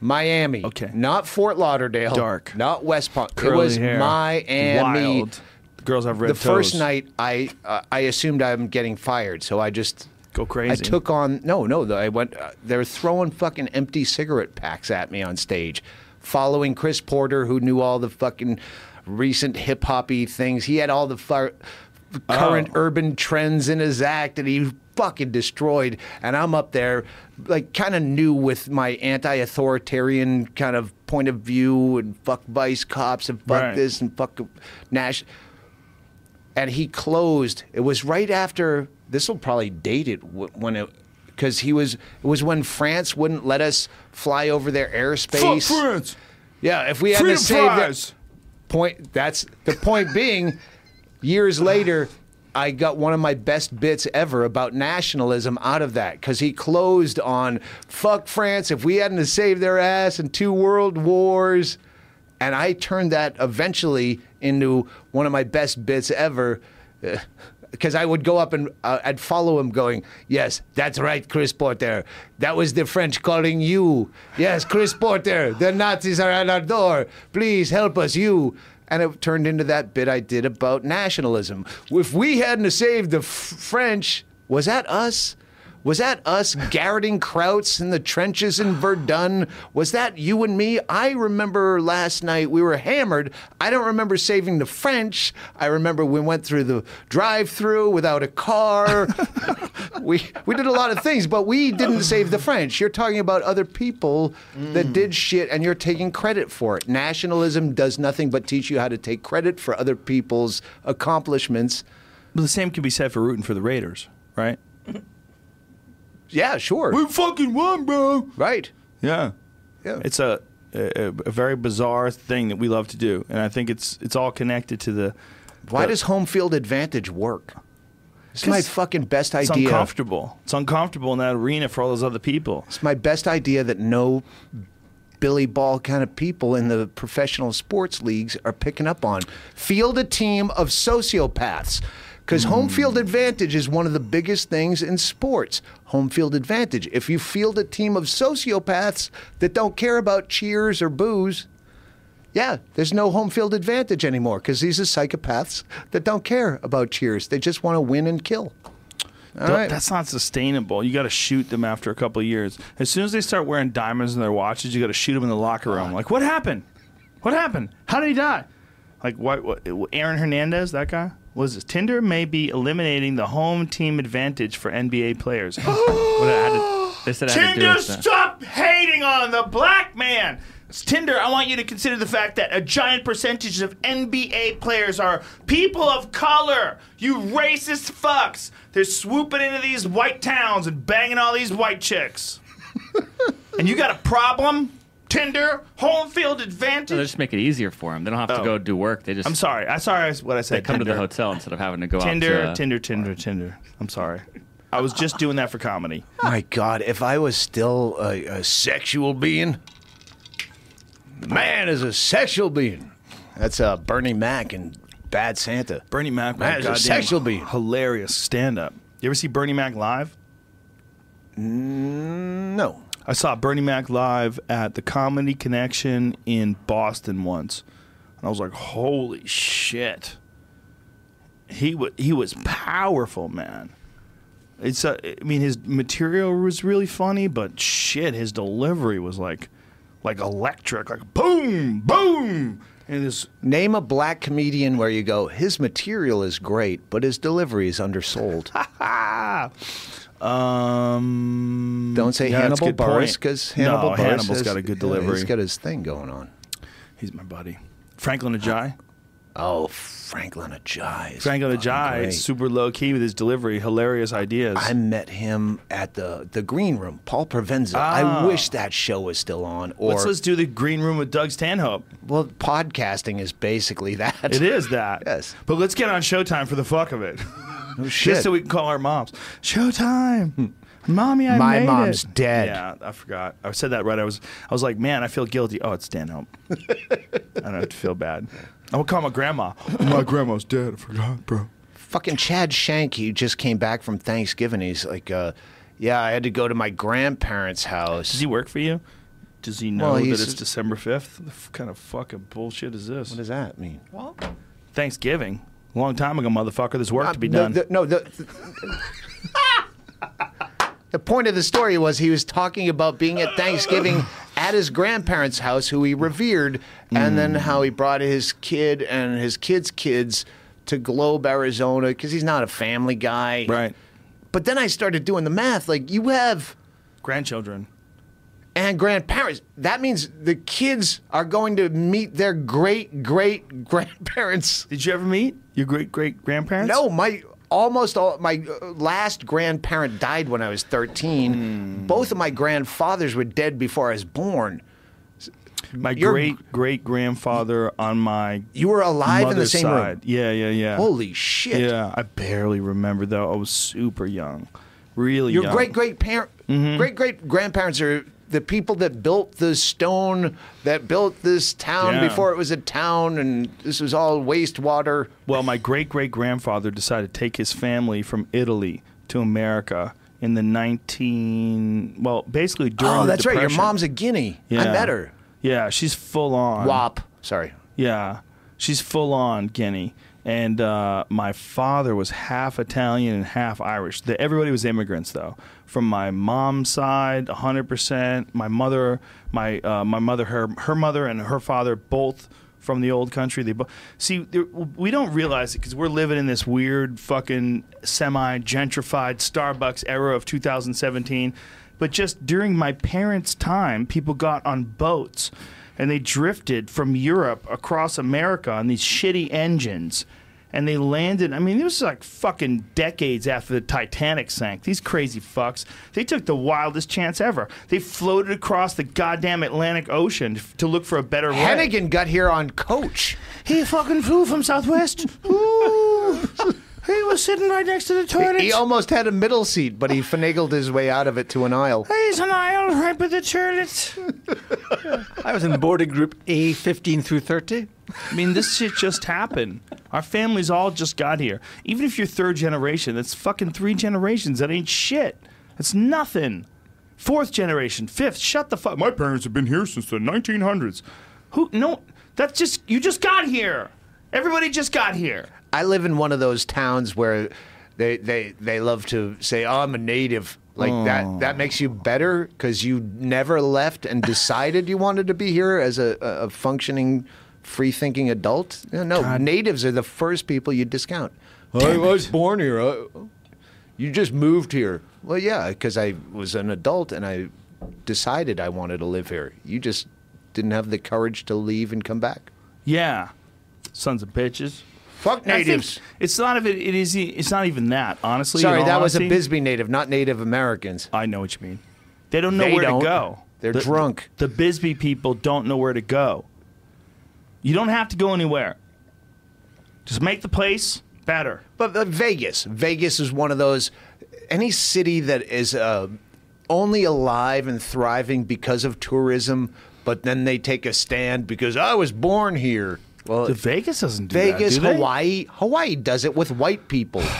Miami. Okay. Not Fort Lauderdale. Dark. Not West Palm. curly it was hair, Miami. Wild. Girls have red The first night, I uh, I assumed I'm getting fired, so I just Go crazy. I took on no, no. I went. Uh, they were throwing fucking empty cigarette packs at me on stage, following Chris Porter, who knew all the fucking recent hip hoppy things. He had all the far, current Oh. urban trends in his act, and he fucking destroyed. And I'm up there, like kind of new with my anti-authoritarian kind of point of view, and fuck vice cops, and fuck Right. this, and fuck Nash and he closed. It was right after. This will probably date it when it, because he was. It was when France wouldn't let us fly over their airspace. Fuck France. Yeah, if we had Freedom to save fries. Point, that's the point. being, years later, I got one of my best bits ever about nationalism out of that because he closed on "fuck France." If we hadn't to save their ass in two world wars, and I turned that eventually into one of my best bits ever. Because I would go up and uh, I'd follow him, going, "Yes, that's right, Chris Porter. That was the French calling you. Yes, Chris Porter. The Nazis are at our door. Please help us, you." And it turned into that bit I did about nationalism. If we hadn't saved the French, was that us? Was that us garroting Krauts in the trenches in Verdun? Was that you and me? I remember last night we were hammered. I don't remember saving the French. I remember we went through the drive-through without a car. we we did a lot of things, but we didn't save the French. You're talking about other people that mm. did shit and you're taking credit for it. Nationalism does nothing but teach you how to take credit for other people's accomplishments. But the same can be said for rooting for the Raiders, right? Yeah, sure. We fucking won, bro. Right. Yeah. Yeah. It's a a, a very bizarre thing that we love to do, and I think it's it's all connected to the. Why the- does home field advantage work? It's my fucking best idea. It's uncomfortable. It's uncomfortable in that arena for all those other people. It's my best idea that no Billy Ball kind of people in the professional sports leagues are picking up on. Field a team of sociopaths. Because home field advantage is one of the biggest things in sports. Home field advantage. If you field a team of sociopaths that don't care about cheers or boos, yeah, there's no home field advantage anymore because these are psychopaths that don't care about cheers. They just want to win and kill. All Th- right. That's not sustainable. You got to shoot them after a couple of years. As soon as they start wearing diamonds in their watches, you got to shoot them in the locker room. Like, what happened? What happened? How did he die? Like, what? what Aaron Hernandez, that guy? Was Tinder may be eliminating the home team advantage for NBA players? What I had to- they said I had to do Tinder, with that. stop hating on the black man. Tinder, I want you to consider the fact that a giant percentage of NBA players are people of color. You racist fucks. They're swooping into these white towns and banging all these white chicks. and you got a problem? Tinder, home field No, they just make it easier for them. They don't have to Oh. go do work. They just I'm sorry. I'm sorry what I said. they said. come to the hotel instead of having to go Tinder, out to Tinder, Tinder, Tinder. I'm sorry. I was just doing that for comedy. My God, if I was still a, a sexual being, man is a sexual being. That's uh, Bernie Mac and Bad Santa. Bernie Mac, Man, was it's a sexual being. hilarious stand up. You ever see Bernie Mac live? No. I saw Bernie Mac live at the Comedy Connection in Boston once, and I was like, "Holy shit!" He was he was powerful, man. It's uh, I mean, his material was really funny, but shit, his delivery was like like electric, like boom, boom, and this Name a black comedian where you go, his material is great, but his delivery is undersold. ah. Um, Don't say yeah, Hannibal point. because Hannibal no, Hannibal's has- got a good delivery. he's got his thing going on. He's my buddy. Franklin Ajaye. Oh, Franklin Ajaye. is Franklin Ajaye is super low key with his delivery, hilarious ideas. I met him at the the green room, Paul Provenza. Ah. I wish that show was still on. Or let's let's do the green room with Doug Stanhope. well, podcasting is basically that. It is that. Yes. But let's get on Showtime for the fuck of it, Oh, shit. just so we can call our moms. Showtime, mommy, I My made mom's it. dead. Yeah, I forgot. I said that right. I was I was like, man, I feel guilty. Oh, it's Stanhope. I don't have to feel bad. I will call my grandma. my grandma's dead. I forgot, bro. Fucking Chad Shank, he just came back from Thanksgiving. He's like, uh, yeah, I had to go to my grandparents' house. Does he work for you? Does he know Well, that he's- it's December fifth? What kind of fucking bullshit is this? what does that mean? Thanksgiving. A long time ago, motherfucker. There's work to be Uh, the- done. the- no, the, the point of the story was he was talking about being at Thanksgiving at his grandparents' house, who he revered, and then how he brought his kid and his kids' kids to Globe, Arizona, because he's not a family guy. right. But then I started doing the math. Like, you have Grandchildren. and grandparents. That means the kids are going to meet their great great grandparents. Did you ever meet your great great grandparents? No, my almost all my uh, last grandparent died when I was 13. Hmm. Both of my grandfathers were dead before I was born. My Your- great great grandfather on my You were alive in the same side. room. Yeah, yeah, yeah. Holy shit. Yeah, I barely remember though. I was super young, really Your young. Mm-hmm. great great parent great great grandparents are the people that built the stone that built this town Yeah. before it was a town and this was all wastewater. Well, my great great grandfather decided to take his family from Italy to America in the 19 well, basically during Oh, the that's right. Your mom's a guinea. I met her. Yeah, she's full on. WAP. Sorry. Yeah, she's full on Guinea. And uh, my father was half Italian and half Irish. The, everybody was immigrants, though. From my mom's side, 100%. My mother, my uh, my mother, her her mother, and her father both from the old country. They both see. We don't realize it because we're living in this weird, fucking semi gentrified Starbucks era of 2017. But just during my parents' time, people got on boats and they drifted from Europe across America on these shitty engines. and they landed. I mean, it was like fucking decades after the Titanic sank. These crazy fucks. They took the wildest chance ever. They floated across the goddamn Atlantic Ocean to look for a better way. Hennigan got here on coach. He fucking flew from Southwest. Ooh. he was sitting right next to the toilet. He almost had a middle seat, but he finagled his way out of it to an aisle. He's an aisle right by the toilet. I was in boarding group A, 15 through 30. I mean, this shit just happened. Our families all just got here. Even if you're third generation, that's fucking three generations. That ain't shit. That's nothing. Fourth generation, fifth. Shut the fuck. My parents have been here since the 1900s. Who? No, that's just you just got here. Everybody just got here. I live in one of those towns where they they they love to say, "Oh, I'm a native." Like that that makes you better because you never left and decided you wanted to be here as a, a a functioning, free thinking adult. No, no, natives are the first people you discount. I was born here. Uh, you just moved here. Well, yeah, because I was an adult and I decided I wanted to live here. You just didn't have the courage to leave and come back. Yeah, sons of bitches. Fuck natives. It's not of it. It is. It's not even that. Honestly, Sorry, that was a. Bisbee native, not Native Americans. I know what you mean. They don't know They where don't. to go. They're The- drunk. The Bisbee people don't know where to go. You don't have to go anywhere. Just make the place better. But uh, Vegas, Vegas is one of those. Any city that is uh, only alive and thriving because of tourism, but then they take a stand because I was born here. Well, The Vegas doesn't do Vegas, that, do? Hawaii, Hawaii does it with white people.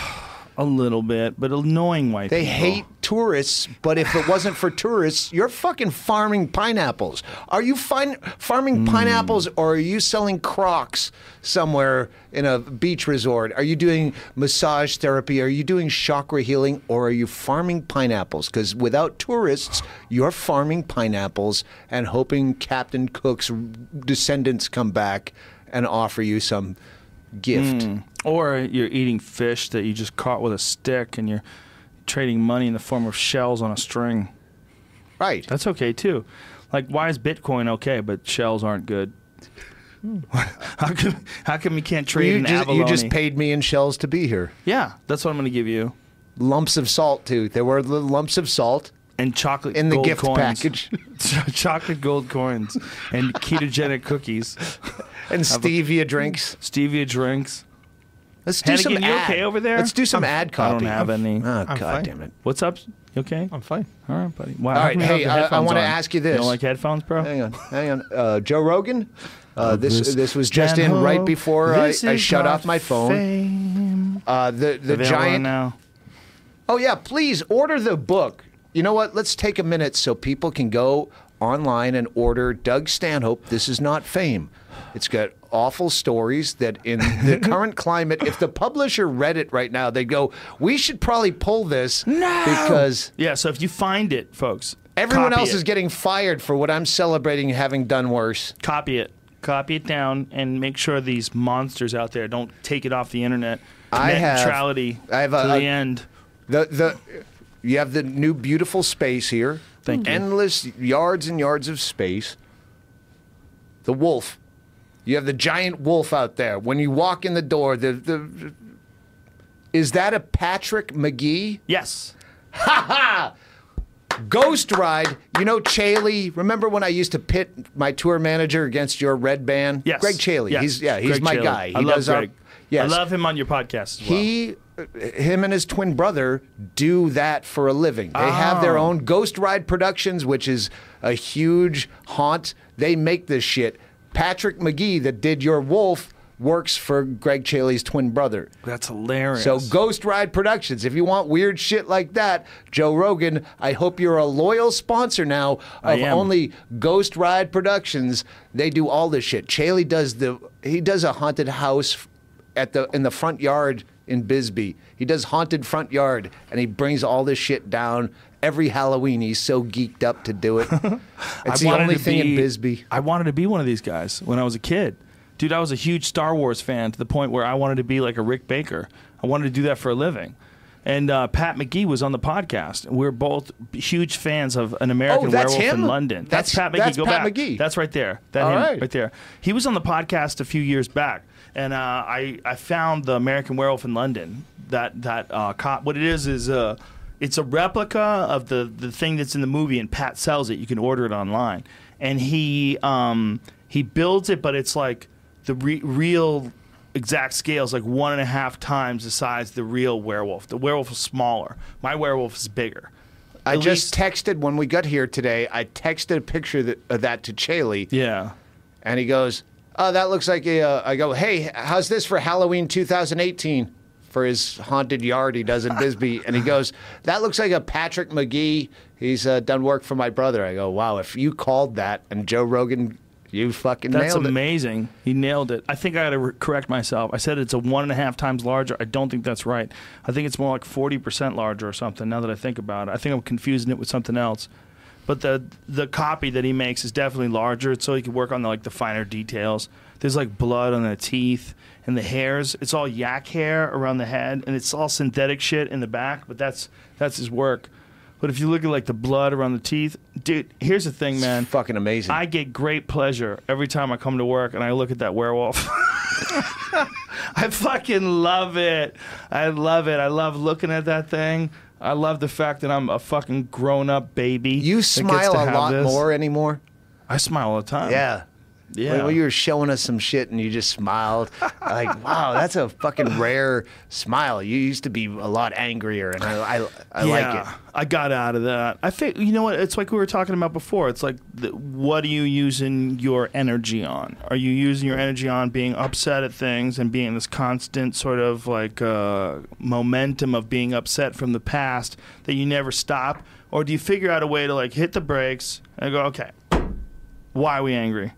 A little bit, but annoying white people. They people. hate tourists, but if it wasn't for tourists, you're fucking farming pineapples. Are you fin- Hmm. farming pineapples or are you selling crocs somewhere in a beach resort? Are you doing massage therapy? Are you doing chakra healing or are you farming pineapples? Because without tourists, you're farming pineapples and hoping Captain Cook's descendants come back and offer you some gift. Hmm. Or you're eating fish that you just caught with a stick and you're trading money in the form of shells on a string. Right. That's okay too. Like, why is Bitcoin okay, but shells aren't good? Hmm. how come? How come you can't trade you in just, you just paid me in shells to be here. Yeah, that's what I'm going to give you. lumps of salt too. There were little lumps of salt And chocolate in the gold gift coins. package, chocolate gold coins and ketogenic cookies, and stevia drinks. stevia drinks. Let's do some Hannigan, you ad. okay over there? Let's do some I'm- ad I don't have any. Oh I'm god fine. damn it! What's up? You okay? I'm fine. All right, buddy. Wow, All how right, come you have hey, the uh, I wanna ask you You this. don't like headphones, bro? Hang on, hang on. Uh, Joe Rogan. Uh, this This this was just in right before I, I shut off my phone. fame. Uh, the the Available giant. now. Oh yeah, please order the book. You know what? Let's take a minute so people can go online and order Doug Stanhope. This is not fame. It's got awful stories that in the current climate, if the publisher read it right now, they'd go, "We should probably pull this no! because Yeah, so if you find it, folks, everyone copy else it. is getting fired for what I'm celebrating having done worse." copy it, copy it down, and make sure these monsters out there don't take it off the internet. I Net have- neutrality I have a- to the a- end. The the you have the new beautiful space here. Thank you. Endless yards and yards of space. The wolf. You have the giant wolf out there. When you walk in the door, the the is that a Patrick Magee? Yes. Ha ha! Ghost Ride. You know Chaille. Remember when I used to pit my tour manager against your red band? Yes. Greg Chaille. Yes. He's yeah, he's Greg my Chaille. guy. He I love does our- Greg. Yes. I love him on your podcast as well. He, him and his twin brother do that for a living. They have their Oh. own Ghost Ride Productions, which is a huge haunt. They make this shit. Patrick Magee, that did your Wolf, works for Greg Chaille's twin brother. That's hilarious. So Ghost Ride Productions. If you want weird shit like that, Joe Rogan, I hope you're a loyal sponsor now I of am. only Ghost Ride Productions. They do all this shit. Chaille does the he does a haunted house at the in the front yard in Bisbee. He does haunted front yard and he brings all this shit down every Halloween. He's so geeked up to do it. It's the only thing in Bisbee. I wanted to be one of these guys when I was a kid. Dude, I was a huge Star Wars fan to the point where I wanted to be like a Rick Baker. I wanted to do that for a living. And uh, Pat Magee was on the podcast. We're both huge fans of An American Oh, Werewolf him? in London. That's, That's- Pat Magee. that's Go Pat back. Magee. That's right there. That right. right there. He was on the podcast a few years back, and uh, I I found the American Werewolf in London. That that uh, cop. What it is is uh, it's a replica of the the thing that's in the movie, and Pat sells it. You can order it online, and he um he builds it, but it's like the re- real exact scale is like one and a half times the size of the real werewolf. The werewolf is smaller. My werewolf is bigger. I At just least- texted when we got here today. I texted a picture that, of that to Chaille, yeah. and he goes, "Oh, that looks like a." Uh, I go, "Hey, how's this for Halloween 2018?" For his haunted yard he does in Bisbee, and he goes, "That looks like a Patrick Magee. He's uh, done work for my brother." I go, "Wow, if you called that and Joe Rogan, you fucking That's nailed it." amazing. He nailed it. I think I got to re- correct myself. I said it's a one and a half times larger. I don't think that's right. I think it's more like 40% larger or something now that I think about it. I think I'm confusing it with something else. But the the copy that he makes is definitely larger, so he can work on the, like the finer details. There's like blood on the teeth and the hairs. It's all yak hair around the head, and it's all synthetic shit in the back. But that's that's his work. But if you look at like the blood around the teeth, dude, here's the thing, man. fucking amazing. I get great pleasure every time I come to work and I look at that werewolf. I fucking love it. I love it. I love looking at that thing. I love the fact that I'm a fucking grown up baby. you smile a lot this. more anymore. I smile all the time. Yeah. Yeah. When you were showing us some shit and you just smiled, like, wow, that's a fucking rare smile. You used to be a lot angrier, and I, I, I like it. I got out of that. I think you know what? It's like we were talking about before. It's like, the, what are you using your energy on? Are you using your energy on being upset at things and being this constant sort of like uh, momentum of being upset from the past that you never stop, or do you figure out a way to like hit the brakes and go, okay, why are we angry?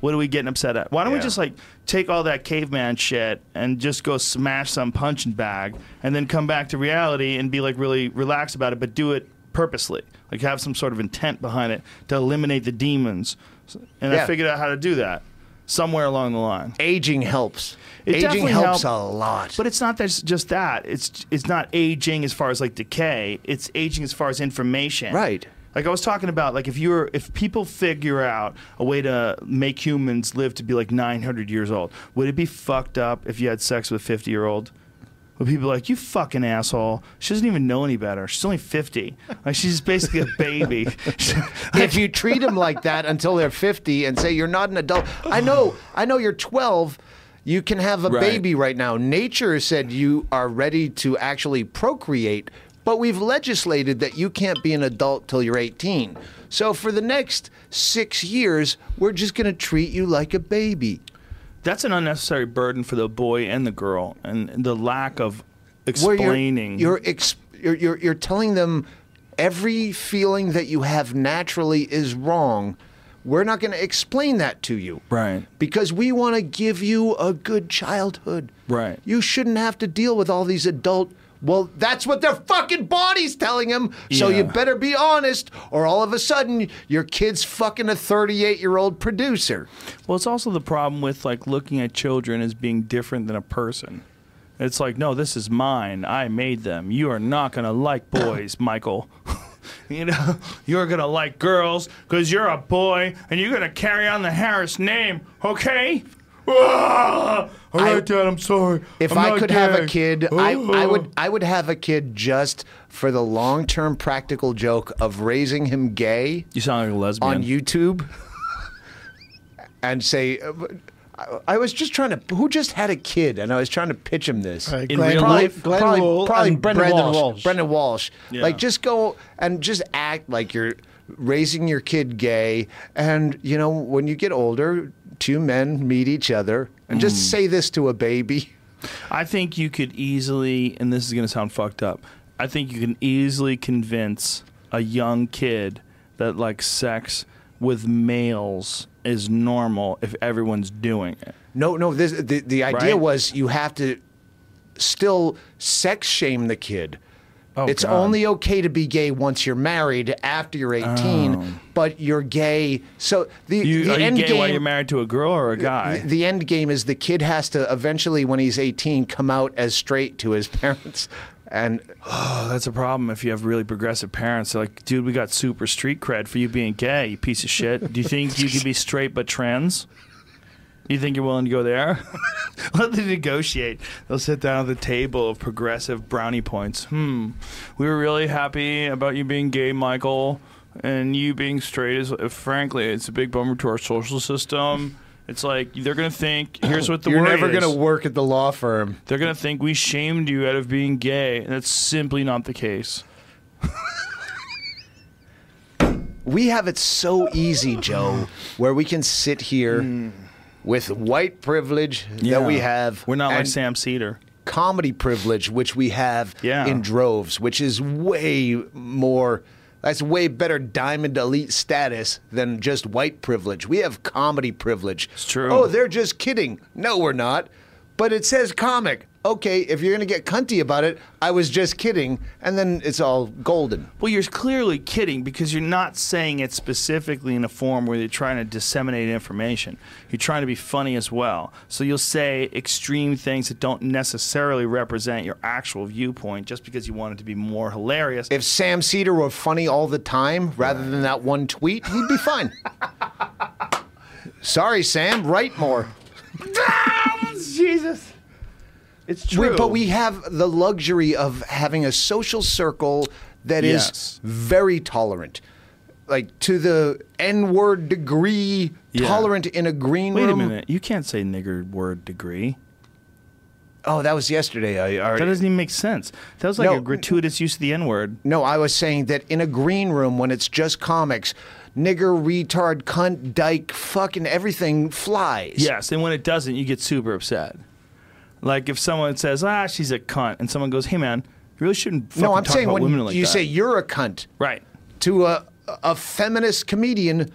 What are we getting upset at? Why don't we just like take all that caveman shit and just go smash some punching bag and then come back to reality and be like really relaxed about it, but do it purposely, like have some sort of intent behind it to eliminate the demons. And I figured out how to do that somewhere along the line. Aging helps. It Aging helps help- a lot. But it's not just that. It's it's not aging as far as like decay. It's aging as far as information. Right. Like I was talking about, like if you're if people figure out a way to make humans live to be like 900 years old, would it be fucked up if you had sex with a 50 year old? Would people be like you fucking asshole? She doesn't even know any better. She's only 50. Like she's basically a baby. if you treat them like that until they're 50 and say you're not an adult, I know, I know you're 12. You can have a Right. baby right now. Nature said you are ready to actually procreate, but we've legislated that you can't be an adult till you're 18. So for the next six years, we're just going to treat you like a baby. That's an unnecessary burden for the boy and the girl, and the lack of you're- explaining. You're, ex- you're, you're, you're telling them every feeling that you have naturally is wrong. We're not going to explain that to you. Right. Because we want to give you a good childhood. Right. You shouldn't have to deal with all these adult. Well, that's what their fucking body's telling them. So you better be honest, or all of a sudden your kid's fucking a 38 year old producer. Well, it's also the problem with like looking at children as being different than a person. It's like, no, this is mine. I made them. You are not going to like boys, Michael. you know, you're going to like girls because you're a boy and you're going to carry on the Harris name, okay? Ah! All I- right, Dad, I'm sorry. If I'm I not could have a gay. kid, I, I Ah. would I would have a kid just for the long term practical joke of raising him gay You sound like a lesbian. on YouTube and say. uh, I- I was just trying to. Who just had a kid? And I was trying to pitch him this. Uh, In Glenn, real Probably- life? Glenn probably, Wool probably and Brendan, Brendan Walsh. Walsh. Brendan Walsh. Yeah. Like, just go and just act like you're raising your kid gay. And, you know, when you get older, two men meet each other and Mm. just say this to a baby. I think you could easily, and this is going to sound fucked up. I think you can easily convince a young kid that like sex with males is normal if everyone's doing it. No, no. This, the the idea Right? was you have to still sex shame the kid. Oh, it's God. only okay to be gay once you're married after you're 18, but you're gay. So the, Oh. You, the are you end gay game. while you're married to a girl or a guy? the, the end game is the kid has to eventually, when he's 18, come out as straight to his parents, And Oh, that's a problem if you have really progressive parents. They're like, dude, we got super street cred for you being gay, you piece of shit. Do you think you could be straight but trans? You think you're willing to go there? Let them negotiate. They'll sit down at the table of progressive brownie points. Hmm. We were really happy about you being gay, Michael, and you being straight is, frankly, it's a big bummer to our social system. It's like they're gonna think. Here's what the you're never is. going to work at the law firm. They're gonna think we shamed you out of being gay, and that's simply not the case. We have it so easy, Joe, where we can sit here with white privilege that we have. We're not like Sam Seder. comedy privilege, which we have Yeah. in droves, which is way more. That's way better diamond elite status than just white privilege. We have comedy privilege. It's true. Oh, they're just kidding. No, we're not. But it says comic. Okay, if you're going to get cunty about it, I was just kidding. And then it's all golden. Well, you're clearly kidding because you're not saying it specifically in a form where you're trying to disseminate information. You're trying to be funny as well. So you'll say extreme things that don't necessarily represent your actual viewpoint just because you want it to be more hilarious. If Sam Seder were funny all the time rather than that one tweet, he'd be fine. Sorry, Sam, write more. Ah, Jesus. It's We- true. but we have the luxury of having a social circle that is Yes. very tolerant. Like to the N word degree, Yeah. tolerant in a green Wait room. a minute. You can't say nigger word degree. Oh, that was yesterday. I, That doesn't even make sense. That was like No. a gratuitous use of the N word. no, I was saying that in a green room when it's just comics, nigger, retard, cunt, dyke, fucking everything flies. Yes, and when it doesn't, you get super upset. Like if someone says, "Ah, she's a cunt," and someone goes, "Hey, man, you really shouldn't." No, I'm talk saying about when women like you that." say you're a cunt right. to a a feminist comedian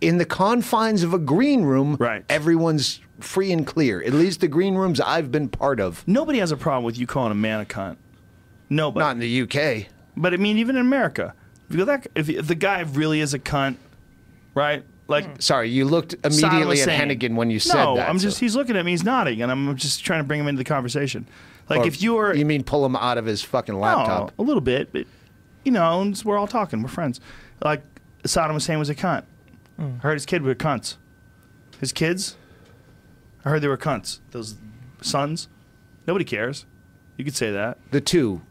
in the confines of a green room, Right. everyone's free and clear. At least the green rooms I've been part of. Nobody has a problem with you calling a man a cunt. Nobody. Not in the UK. But I mean, even in America, if, you go that, if, if the guy really is a cunt, right? Like hmm. Sorry, you looked immediately at Hennigan when you said no, that. I'm so- just he's looking at me, he's nodding, and I'm just trying to bring him into the conversation. Like Or if you were You mean pull him out of his fucking laptop? No, a little bit, but you know, we're all talking. We're friends. Like Saddam Hussein was a cunt. Hmm. I heard his kid were cunts. His kids, I heard they were cunts. Those sons, nobody cares. You could say that. The two.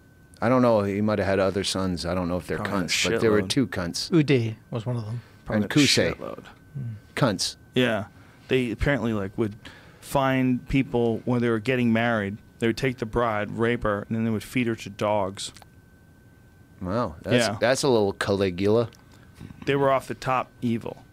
I don't know. He might have had other sons. I don't know if they're Probably cunts, but there were two cunts. Uday was one of them. And a Qusay. shitload. Cunts. Yeah, they apparently like would find people when they were getting married. They would take the bride, rape her, and then they would feed her to dogs. Wow, that's Yeah. that's a little Caligula. They were off the top evil,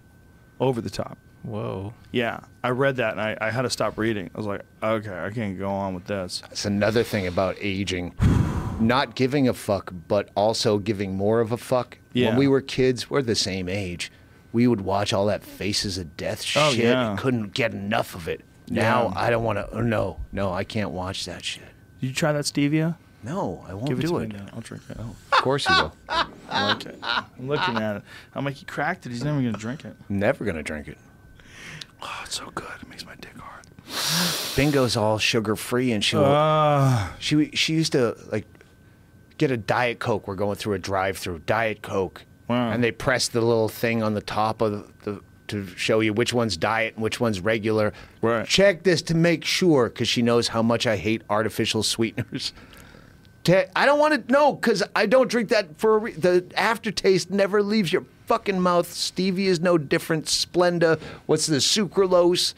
over the top. Whoa. Yeah, I read that and I, I had to stop reading. I was like, okay, I can't go on with this. That's another thing about aging. Not giving a fuck, but also giving more of a fuck. Yeah. When we were kids, we're the same age. We would watch all that Faces of Death shit. Oh, yeah. Couldn't get enough of it. Now Yeah. I don't want to. No, no, I can't watch that shit. Did you try that stevia? No, I won't Give it do to it. I'll drink it. Oh, Of course you will. I like it. I'm looking at it. I'm like, he cracked it. He's never gonna drink it. Never gonna drink it. Oh, it's so good. It makes my dick hard. Bingo's all sugar free, and she Uh, she she used to like get a diet coke. We're going through a drive-through diet coke, Wow. and they press the little thing on the top of the, to show you which one's diet and which one's regular. Right. Check this to make sure, because she knows how much I hate artificial sweeteners. I don't want to know because I don't drink that for a re- the aftertaste never leaves your fucking mouth. Stevia is no different. Splenda, what's the sucralose?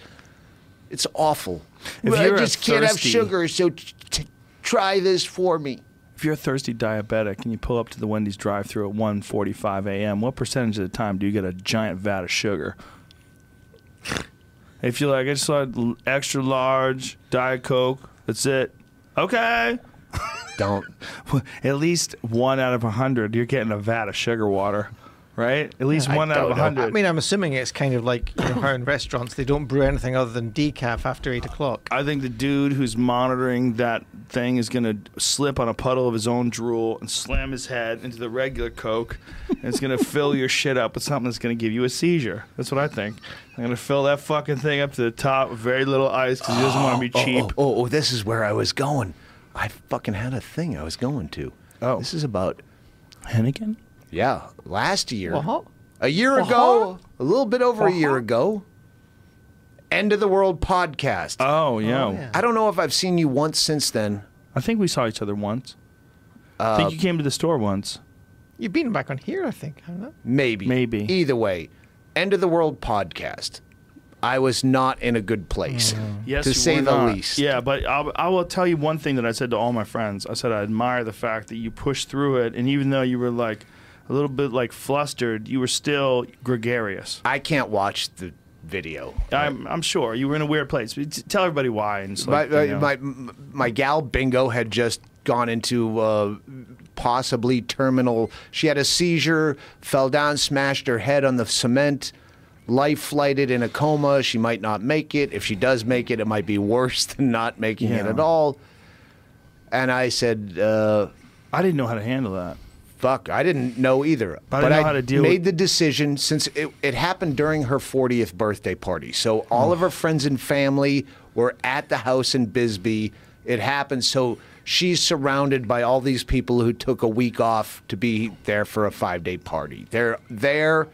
It's awful. If I just can't have sugar, so t- t- try this for me. If you're a thirsty diabetic and you pull up to the Wendy's drive-through at 1:45 a.m., what percentage of the time do you get a giant vat of sugar? If you're like, I just want extra large diet coke, that's it. Okay. Don't. At least one out of a hundred, you're getting a vat of sugar water, right? At least I one out of a hundred. I mean, I'm assuming it's kind of like you know, in restaurants they don't brew anything other than decaf after eight o'clock. I think the dude who's monitoring that thing is going to slip on a puddle of his own drool and slam his head into the regular Coke. and it's going to fill your shit up with something that's going to give you a seizure. That's what I think. I'm going to fill that fucking thing up to the top with very little ice because he doesn't want to be Oh, cheap. Oh, oh, oh, this is where I was going. I fucking had a thing I was going to. Oh. This is about Hennigan? Yeah, last year. Uh-huh. A year Uh-huh. ago, a little bit over a year Uh-huh. ago. End of the World podcast. Oh, yeah. yeah. I don't know if I've seen you once since then. I think we saw each other once. I think you came to the store once. You've been back on here, I think, haven't you? Maybe. Maybe. Either way, End of the World podcast. I was not in a good place, Yes, to say the not. least. Yeah, but I'll, I will tell you one thing that I said to all my friends. I said I admire the fact that you pushed through it, and even though you were like a little bit like flustered, you were still gregarious. I can't watch the video. I'm, I'm sure you were in a weird place. Tell everybody why. And it's My, like, my, my, my gal Bingo had just gone into uh, possibly terminal. She had a seizure, fell down, smashed her head on the cement, life flighted in a coma. She might not make it. If she does make it, it might be worse than not making it at all. And I said, uh, I didn't know how to handle that. Fuck, I didn't know either. I but didn't I deal made with- the decision since it, it happened during her 40th birthday party. So all of hmm. her friends and family were at the house in Bisbee. It happened. So she's surrounded by all these people who took a week off to be there for a five day party. They're there.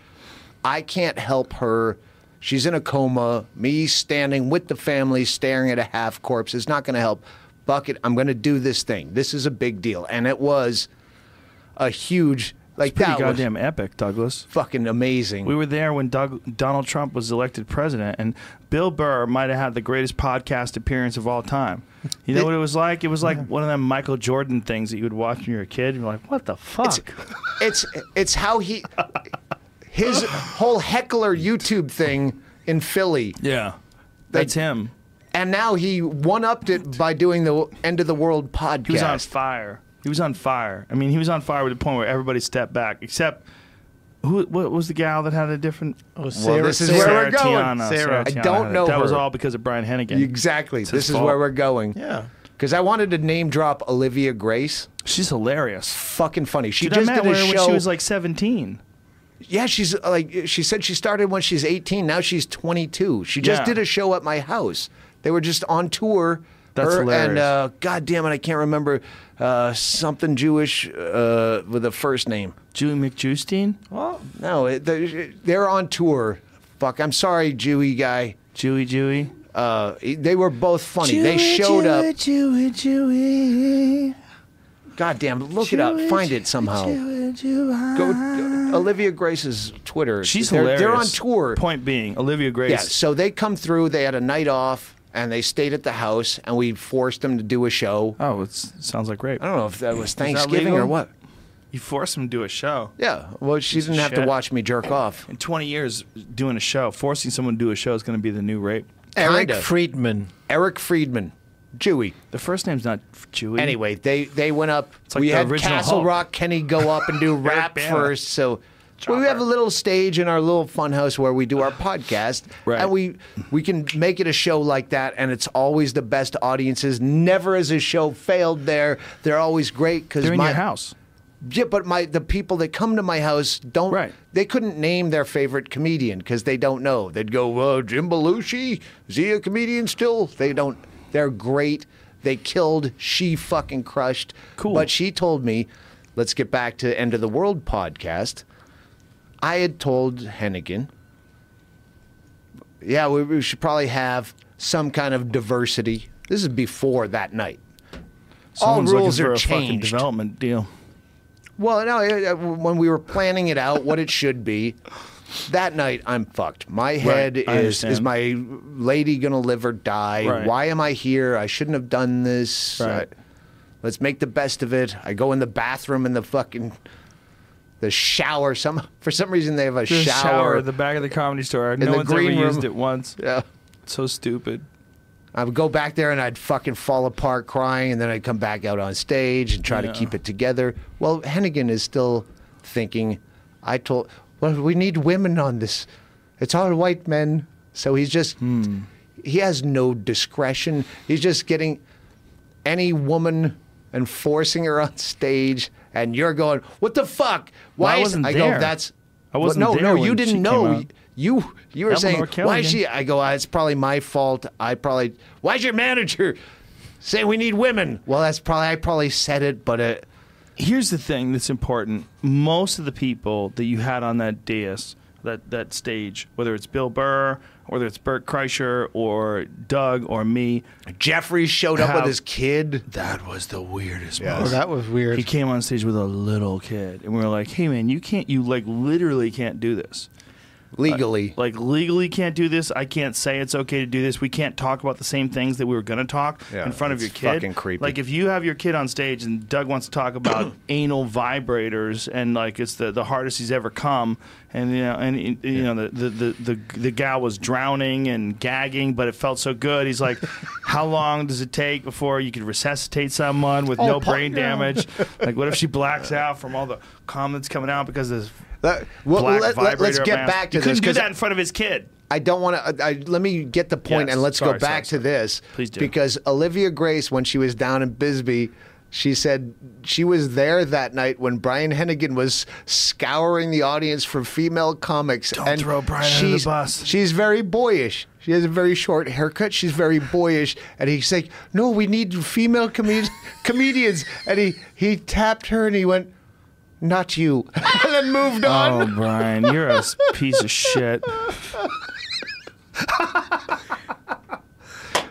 I can't help her. She's in a coma. Me standing with the family staring at a half corpse is not going to help. Bucket, I'm going to do this thing. This is a big deal. And it was a huge, like Pretty that goddamn epic, Douglas. fucking amazing. We were there when Doug, Donald Trump was elected president, and Bill Burr might have had the greatest podcast appearance of all time. You know It- what it was like? It was like one of them Michael Jordan things that you would watch when you were a kid. And you're like, what the fuck? it's it's how he his whole heckler YouTube thing in Philly, yeah, that's him. and now he one upped it by doing the end of the world podcast. He was on fire. He was on fire. I mean, he was on fire to the point where everybody stepped back, except who? What was the gal that had a different? Oh, this is Sarah- where we're going. Tiana, Sarah. I don't had it. know That was all because of Brian Hennigan. Exactly. It's This his is where we're going. Yeah. Because I wanted to name drop Olivia Grace. She's hilarious. Fucking funny. She Dude, just I met did a her show. when she was like 17. Yeah, she's like she said she started when she's 18. Now she's 22. She just Yeah. did a show at my house. They were just on tour. That's her hilarious. And uh, God damn it, I can't remember uh, something Jewish uh, with a first name. Julie McJustine? What? No, it, they're, they're on tour. Fuck, I'm sorry, Jewy guy. Jewy Jewy? Uh, they were both funny. they showed up. Jewy, Jewy. God damn, look it up. Find it somehow. Go, go Olivia Grace's Twitter. She's they're, hilarious. They're on tour. Point being, Olivia Grace. Yeah, so they come through. They had a night off, and they stayed at the house, and we forced them to do a show. Oh, it sounds like rape. I don't know if that was that Thanksgiving or what. You forced them to do a show. Yeah, well, she Piece of didn't have to watch me jerk off. In 20 years, doing a show, forcing someone to do a show is going to be the new rape. Eric Kinda. Friedman. Eric Friedman, Jewy. The first name's not Jewy. Anyway, they they went up. It's like we the had original Castle Hulk. Rock Kenny go up and do rap first. So well, we have a little stage in our little fun house where we do our podcast, Right. and we we can make it a show like that, and it's always the best audiences. Never has a show failed there. They're always great because They're in my your house. Yeah, but my the people that come to my house don't. Right. They couldn't name their favorite comedian because they don't know. They'd go, uh, Jim Belushi. Is he a comedian still? They don't. They're great. They killed. She fucking crushed. Cool. But she told me, let's get back to End of the World podcast. I had told Hennigan, yeah, we, we should probably have some kind of diversity. This is before that night. Someone's All rules looking for are a fucking changed. development deal. Well, no, when we were planning it out, what it should be, that night I'm fucked. My head I is understand. is my lady gonna live or die? Right. Why am I here? I shouldn't have done this. Right. Let's make the best of it. I go in the bathroom in the fucking the shower. Some for some reason they have a The shower. shower at the back of the comedy store. No the one's ever green room. used it once. yeah. So stupid. I would go back there and I'd fucking fall apart crying, and then I'd come back out on stage and try Yeah. to keep it together. Well, Hennigan is still thinking, I told, well, we need women on this. It's all white men. So he's just, Hmm. he has no discretion. He's just getting any woman and forcing her on stage, and you're going, what the fuck? Well, I is-" wasn't I there. go, that's. I wasn't no, there no, when you didn't know. You you were Eleanor saying why is she? I go. "Ah, It's probably my fault. I probably. Why's your manager? Say we need women. Well, that's probably I probably said it, but uh, Here's the thing that's important. Most of the people that you had on that dais, that, that stage, whether it's Bill Burr, whether it's Bert Kreischer, or Doug, or me, Jeffrey showed up How- with his kid. that was the weirdest Yeah. Oh, moment. that was weird. He came on stage with a little kid, and we were like, "Hey, man, you can't, you like literally can't do this. Legally, uh, Like legally can't do this. I can't say it's okay to do this. We can't talk about the same things that we were going to talk Yeah, in front of your kid. fucking creepy. Like if you have your kid on stage and Doug wants to talk about anal vibrators and like it's the, the hardest he's ever come, and you know, and you know the, the the the the gal was drowning and gagging, but it felt so good. He's like, how long does it take before you could resuscitate someone with oh, no brain damage? Like what if she blacks out from all the comments coming out because of That- well, let, us get back to you couldn't this do 'cause that in front of his kid. I don't want to. Let me get the point Yes, and let's sorry, go back sorry, to this. Please do. Because Olivia Grace, when she was down in Bisbee, she said she was there that night when Brian Hennigan was scouring the audience for female comics. Don't and throw Brian under the she's, bus. She's very boyish. She has a very short haircut. She's very boyish, and he's like, "No, we need female comed- comedians." And he he tapped her and he went, "Not you," and then moved on. Oh, Brian, you're a piece of shit.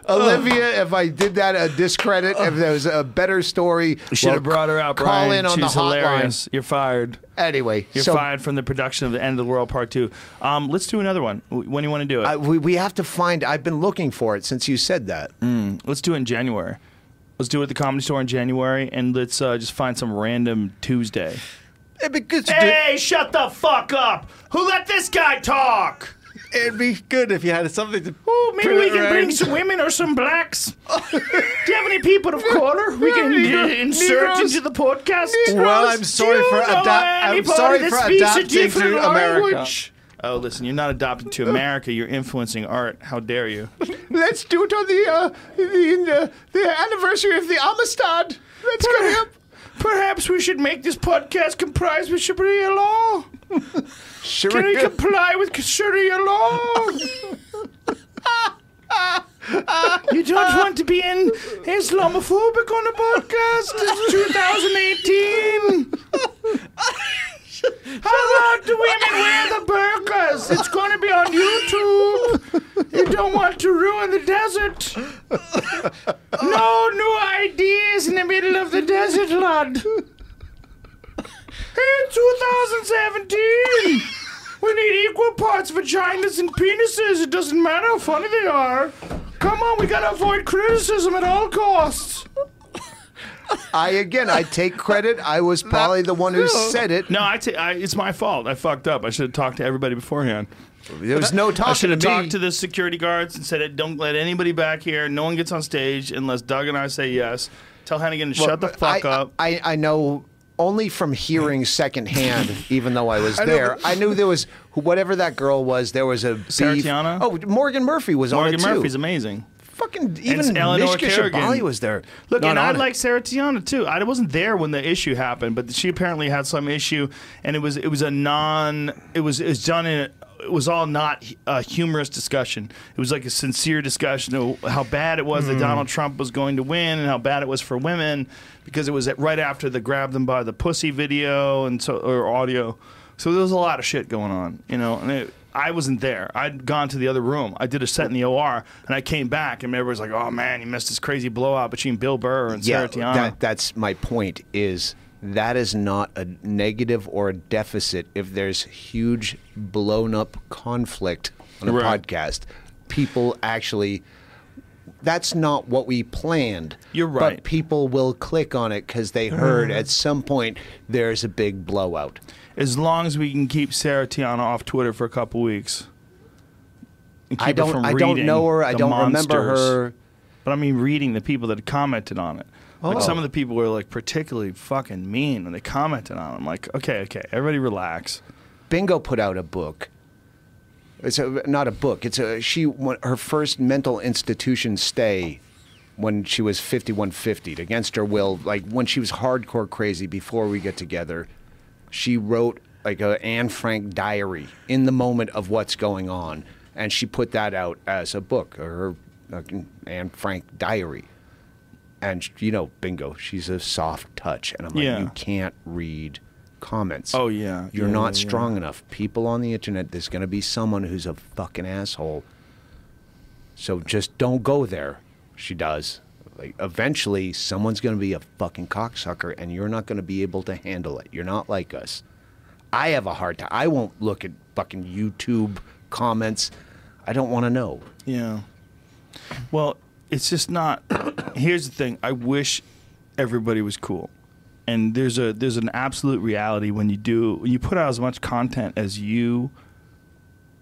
Olivia, if I did that a discredit, if there was a better story, You should well, have brought her out, Call Brian. in on She's the hotline. hilarious. You're fired. Anyway, You're so fired from the production of the End of the World Part Two. Um, let's do another one. W- When do you want to do it? I, we, we have to find. I've been looking for it since you said that. let's do it in January. Let's do it at the Comedy Store in January, and let's uh, just find some random Tuesday. It'd be good. To Hey, shut the fuck up! Who let this guy talk? It'd be good if you had something to. Oh, maybe we can bring some women or some blacks. Do you have any people of color we can uh, insert Negroes. into the podcast? Well, I'm sorry Do for know adapt- I'm sorry for adapting to America. Oh, listen, you're not adopting to America. You're influencing art. How dare you? Let's do it on the uh, the, the, the anniversary of the Amistad. That's coming up. Perhaps we should make this podcast comprise with Sharia law. Sure. Can we comply with Sharia law? you don't want to be in Islamophobic on a podcast? It's 2018. How long do women wear the burqas? It's going to be on YouTube. You don't want to ruin the desert. No new ideas in the middle of the desert, lad. In 2017, we need equal parts vaginas and penises. It doesn't matter how funny they are. Come on, we gotta avoid criticism at all costs. I again, I take credit. I was probably the one who said it. No, I ta- it's my fault. I fucked up. I should have talked to everybody beforehand. There was no I should have to me. talked to the security guards and said, "Don't let anybody back here. No one gets on stage unless Doug and I say yes." Tell Hennigan to shut the fuck I, up. I, I know only from hearing secondhand, even though I was know, there. but- I knew there was whatever that girl was. There was a beef. Sarah Tiana? Oh, Morgan Murphy was on Morgan it too. Murphy's amazing. Fucking even Eleanor Mishka Kerrigan. Shubaly was there. Look, and I like Sarah Tiana too. I wasn't there when the issue happened, but she apparently had some issue, and it was it was a non. It was it was done in. It was all not a humorous discussion. It was like a sincere discussion of how bad it was Hmm. that Donald Trump was going to win, and how bad it was for women because it was at- right after the grab them by the pussy video and so or audio. So there was a lot of shit going on, you know. And it, I wasn't there. I'd gone to the other room. I did a set in the OR, and I came back, and everybody was like, "Oh man, you missed this crazy blowout between Bill Burr and yeah, Sarah Tiana." that, that's my point. Is that is not a negative or a deficit if there's huge blown up conflict on a Right. podcast. People actually. That's not what we planned. You're right. But people will click on it because they heard hmm. at some point there's a big blowout. As long as we can keep Sarah Tiana off Twitter for a couple weeks. And I keep her don't. from I don't know her. I don't remember her. But I mean, reading the people that commented on it. Oh. Like some of the people were like particularly fucking mean when they commented on it. I'm like, okay, okay, everybody relax. Bingo put out a book. It's a, not a book. It's a she her first mental institution stay when she was 5150 against her will like when she was hardcore crazy before we get together. She wrote like a Anne Frank diary in the moment of what's going on and she put that out as a book or her uh, Anne Frank diary. and you know, bingo, she's a soft touch, and I'm like, Yeah. you can't read comments. Oh, yeah. you're Yeah, not yeah. strong enough. People on the internet, there's going to be someone who's a fucking asshole. So just don't go there. She does. Like eventually, someone's going to be a fucking cocksucker, and you're not going to be able to handle it. You're not like us. I have a hard time. I won't look at fucking YouTube comments. I don't want to know. Yeah. Well, it's just not. Here's the thing. I wish everybody was cool, and there's a there's an absolute reality when you do when you put out as much content as you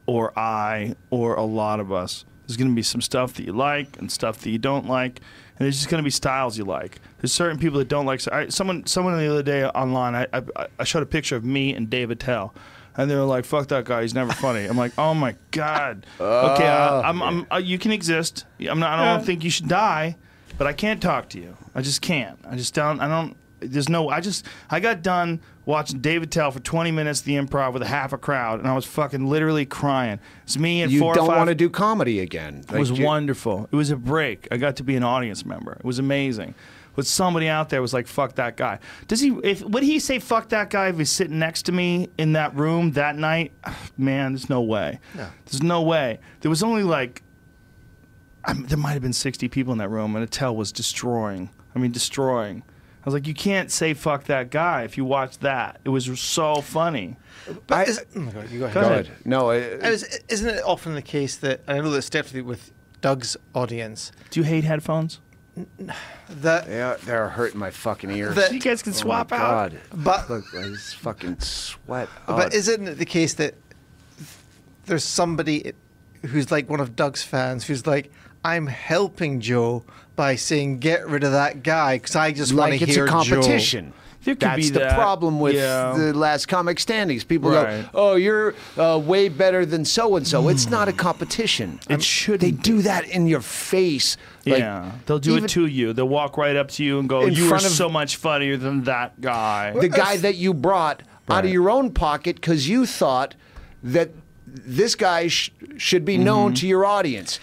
or I or a lot of us. There's going to be some stuff that you like and stuff that you don't like, and there's just going to be styles you like. There's certain people that don't like. I, someone someone the other day online, I, I I showed a picture of me and Dave Attell. And they were like, "Fuck that guy. He's never funny." I'm like, "Oh my god." okay, I, I'm, I'm, uh, you can exist. I'm not. I don't think you should die, but I can't talk to you. I just can't. I just don't. I don't. There's no. I just. I got done watching Dave Attell for 20 minutes the Improv with a half a crowd, and I was fucking literally crying. It's me and You four or don't five- want to do comedy again. it was you- wonderful. It was a break. I got to be an audience member. It was amazing. But somebody out there was like, "Fuck that guy." Does he? If would he say "fuck that guy" if he's sitting next to me in that room that night? Man, there's no way. No. There's no way. There was only like, I mean, there might have been 60 people in that room, and Attell was destroying. I mean, destroying. I was like, you can't say "fuck that guy" if you watch that. It was so funny. But I- is, oh my God, you go ahead. Go Go ahead. ahead. No, it, I was- isn't it often the case that I know that's definitely with Doug's audience Do you hate headphones? that yeah, they're hurting my fucking ears. That- You guys can Oh my swap out. God. But- look, I just fucking sweat. But out. isn't it the case that there's somebody who's like one of Doug's fans who's like, I'm helping Joe by saying get rid of that guy because I just want like to it's hear a competition. There could That's be the that. Uh, problem with Yeah. the last comic standings. People Right. go, "Oh, you're uh, way better than so and so." It's hmm. not a competition. It shouldn't They be. do that in your face. Like, yeah, they'll do even it to you. They'll walk right up to you and go, "You are of- so much funnier than that guy." The guy that you brought out of your own pocket because you thought that this guy sh- should be known mm-hmm. to your audience.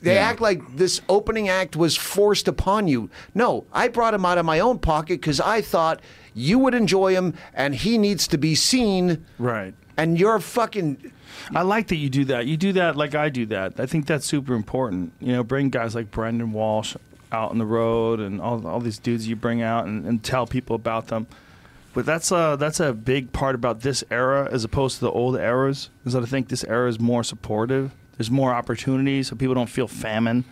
They. Yeah. act like this opening act was forced upon you. No, I brought him out of my own pocket because I thought you would enjoy him and he needs to be seen. right. And you're fucking. I like that you do that. You do that like I do that. I think that's super important. You know, bring guys like Brendan Walsh out on the road and all, all these dudes you bring out and, and tell people about them. But that's a that's a big part about this era as opposed to the old eras. Is that I think this era is more supportive. There's more opportunities, so people don't feel famine.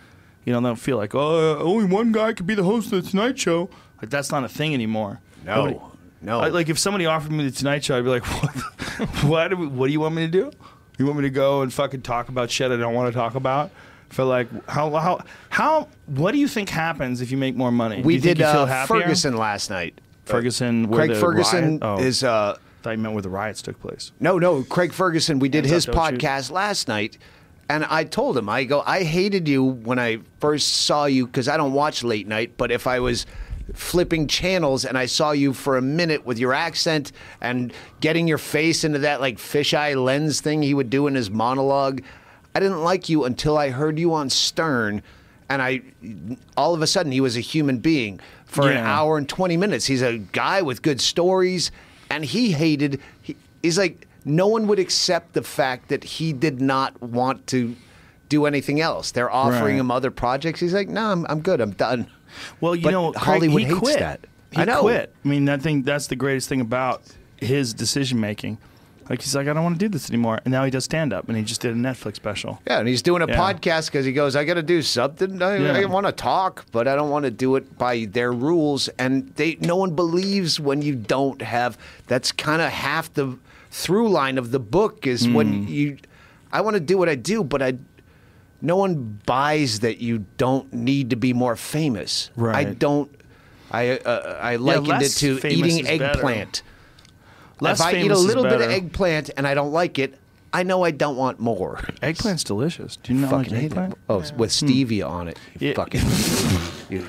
You know, they don't feel like oh, only one guy could be the host of the Tonight Show. Like that's not a thing anymore. No, Nobody- no. I- like if somebody offered me the Tonight Show, I'd be like, what? what, do we- what do you want me to do? You want me to go and fucking talk about shit I don't want to talk about? For like how how how what do you think happens if you make more money? we do you think did uh. Ferguson last night. Ferguson, where Craig the Ferguson riot- oh, is. Uh, I thought you meant where the riots took place. No, no, Craig Ferguson. We did Hands his up, podcast last night, and I told him, I go, I hated you when I first saw you because I don't watch late night. But if I was flipping channels and I saw you for a minute with your accent and getting your face into that like fisheye lens thing he would do in his monologue, I didn't like you until I heard you on Stern, and I all of a sudden he was a human being for an hour and 20 minutes. He's a guy with good stories, and he hated, he, he's like, no one would accept the fact that he did not want to do anything else. They're offering Right. him other projects. He's like, no, I'm, I'm good. I'm done. Well, you But know, Craig, Hollywood he hates quit. that. He I know. quit. I mean, I think that's the greatest thing about his decision making. Like he's like, I don't want to do this anymore, and now he does stand up, and he just did a Netflix special. Yeah, and he's doing a Yeah. podcast because he goes, I got to do something. I, Yeah. I want to talk, but I don't want to do it by their rules. And they, no one believes when you don't have. That's kind of half the through line of the book is Hmm. when you. I want to do what I do, but I. No one buys that you don't need to be more famous. Right. I don't. I uh, I likened it to eating eggplant. Less if I eat a little bit of eggplant and I don't like it, I know I don't want more. Eggplant's delicious. Do you not like fucking hate eggplant? it. Oh, with stevia on it. You Yeah. Fucking. you-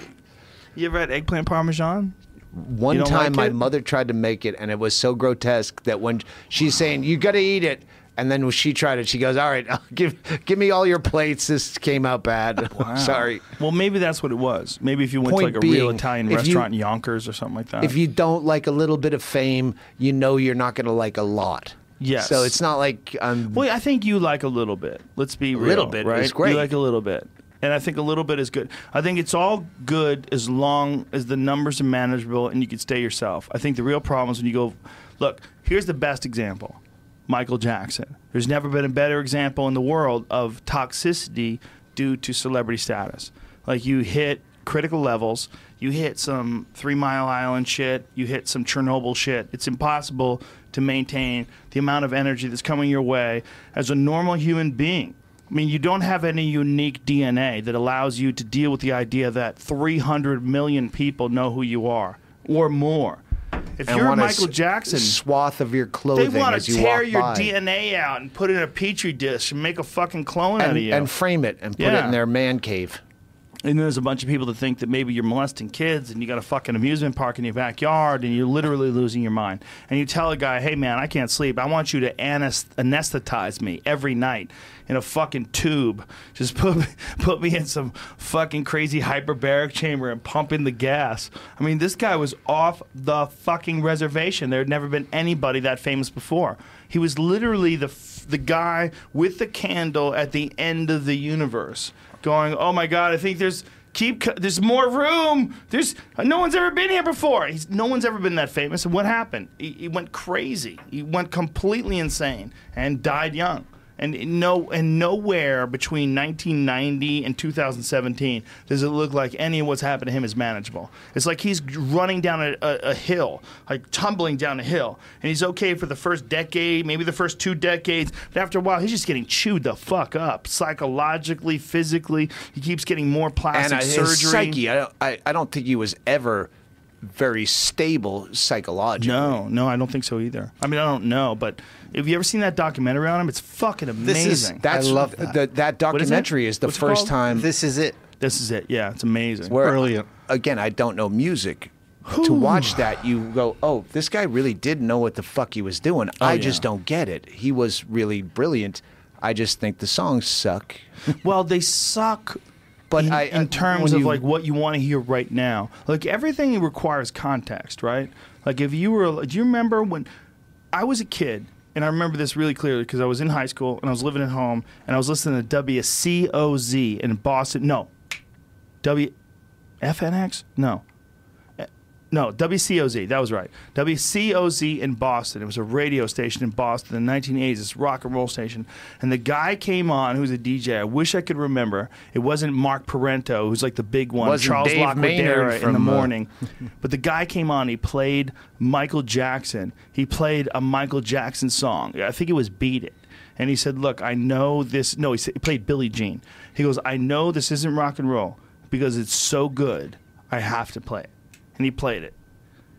You ever had eggplant parmesan? One time, like my it? mother tried to make it, and it was so grotesque that when she's saying you got to eat it, And then when she tried it, she goes, "All right, give give me all your plates. This came out bad. Sorry." Well, maybe that's what it was. Maybe if you went Point to like a real Italian if you- restaurant in Yonkers or something like that. If you don't like a little bit of fame, you know you're not going to like a lot. Yes. So it's not like um, Well, I think you like a little bit. Let's be real. A little bit right? is great. You like a little bit. And I think a little bit is good. I think it's all good as long as the numbers are manageable and you can stay yourself. I think the real problem is when you go, look, here's the best example Michael Jackson. There's never been a better example in the world of toxicity due to celebrity status. Like you hit critical levels, you hit some Three Mile Island shit, you hit some Chernobyl shit. It's impossible to maintain the amount of energy that's coming your way as a normal human being. I mean, you don't have any unique DNA that allows you to deal with the idea that 300 million people know who you are or more. If and you're Michael Jackson, swath of your clothing, they want to you tear walk your by. DNA out and put it in a petri dish and make a fucking clone out of and, you. and frame it and put it in their man cave. And then there's a bunch of people that think that maybe you're molesting kids and you got a fucking amusement park in your backyard and you're literally losing your mind. And you tell a guy, hey man, I can't sleep. I want you to anesthetize me every night in a fucking tube. Just put me, put me in some fucking crazy hyperbaric chamber and pump in the gas. I mean, this guy was off the fucking reservation. There had never been anybody that famous before. He was literally the the guy with the candle at the end of the universe, going, "Oh my God, I think there's keep there's more room. There's no one's ever been here before. He's, no one's ever been that famous. And what happened? He, he went crazy. He went completely insane and died young. And no, and nowhere between 1990 and 2017 does it look like any of what's happened to him is manageable. It's like he's running down a, a, a hill, like tumbling down a hill, and he's okay for the first decade, maybe the first two decades, but after a while, he's just getting chewed the fuck up, psychologically, physically. He keeps getting more And plastic uh, surgery. his psyche, I, don't- I, I don't think he was ever very stable psychologically. No, no, I don't think so either. I mean, I don't know, but have you ever seen that documentary on him? It's fucking This is- amazing. That's, I love that. The, that What is it? documentary is, the What's first time This is it. this is it. Yeah, it's amazing. where, Brilliant. again, I don't know music. To watch that, you go, oh, this guy really did know what the fuck he was doing. Oh, I yeah. just don't get it. He was really brilliant. I just think the songs suck. Well, they suck. But in, I- in terms of you- like what you want to hear right now, like everything requires context, right? Like if you were, do you remember when I was a kid? And I remember this really clearly because I was in high school and I was living at home and I was listening to WCOZ in Boston. No, W FNX? No. No, WCOZ. That was right. WCOZ in Boston. It was a radio station in Boston in the 1980s. This rock and roll station. And the guy came on who was a DJ. I wish I could remember. It wasn't Mark Parenteau, who's like the big one. Wasn't Charles Dave in the uh, morning. but the guy came on. He played Michael Jackson. He played a Michael Jackson song. I think it was Beat It. And he said, "Look, I know this." No, he, said, he played Billie Jean. He goes, "I know this isn't rock and roll because it's so good. I have to play it." And he played it.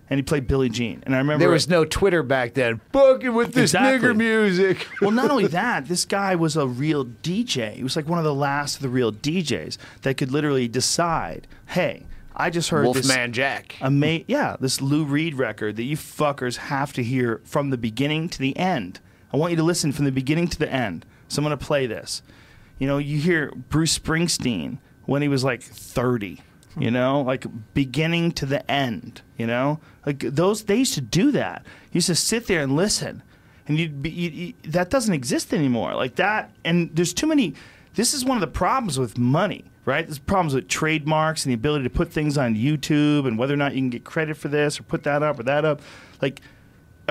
And he played Billie Jean. And I remember There was no Twitter back then. Bucking with this Exactly. nigger music. well, not only that, this guy was a real DJ. He was like one of the last of the real DJs that could literally decide, hey, I just heard this Wolfman Jack. ama- yeah, this Lou Reed record that you fuckers have to hear from the beginning to the end. I want you to listen from the beginning to the end. So I'm going to play this. You know, you hear Bruce Springsteen when he was like 30, you know, like beginning to the end, you know? Like those they used to do that. You used to sit there and listen. And you'd be you, you, that doesn't exist anymore. Like that and there's too many this is one of the problems with money, right? There's problems with trademarks and the ability to put things on YouTube and whether or not you can get credit for this or put that up or that up. Like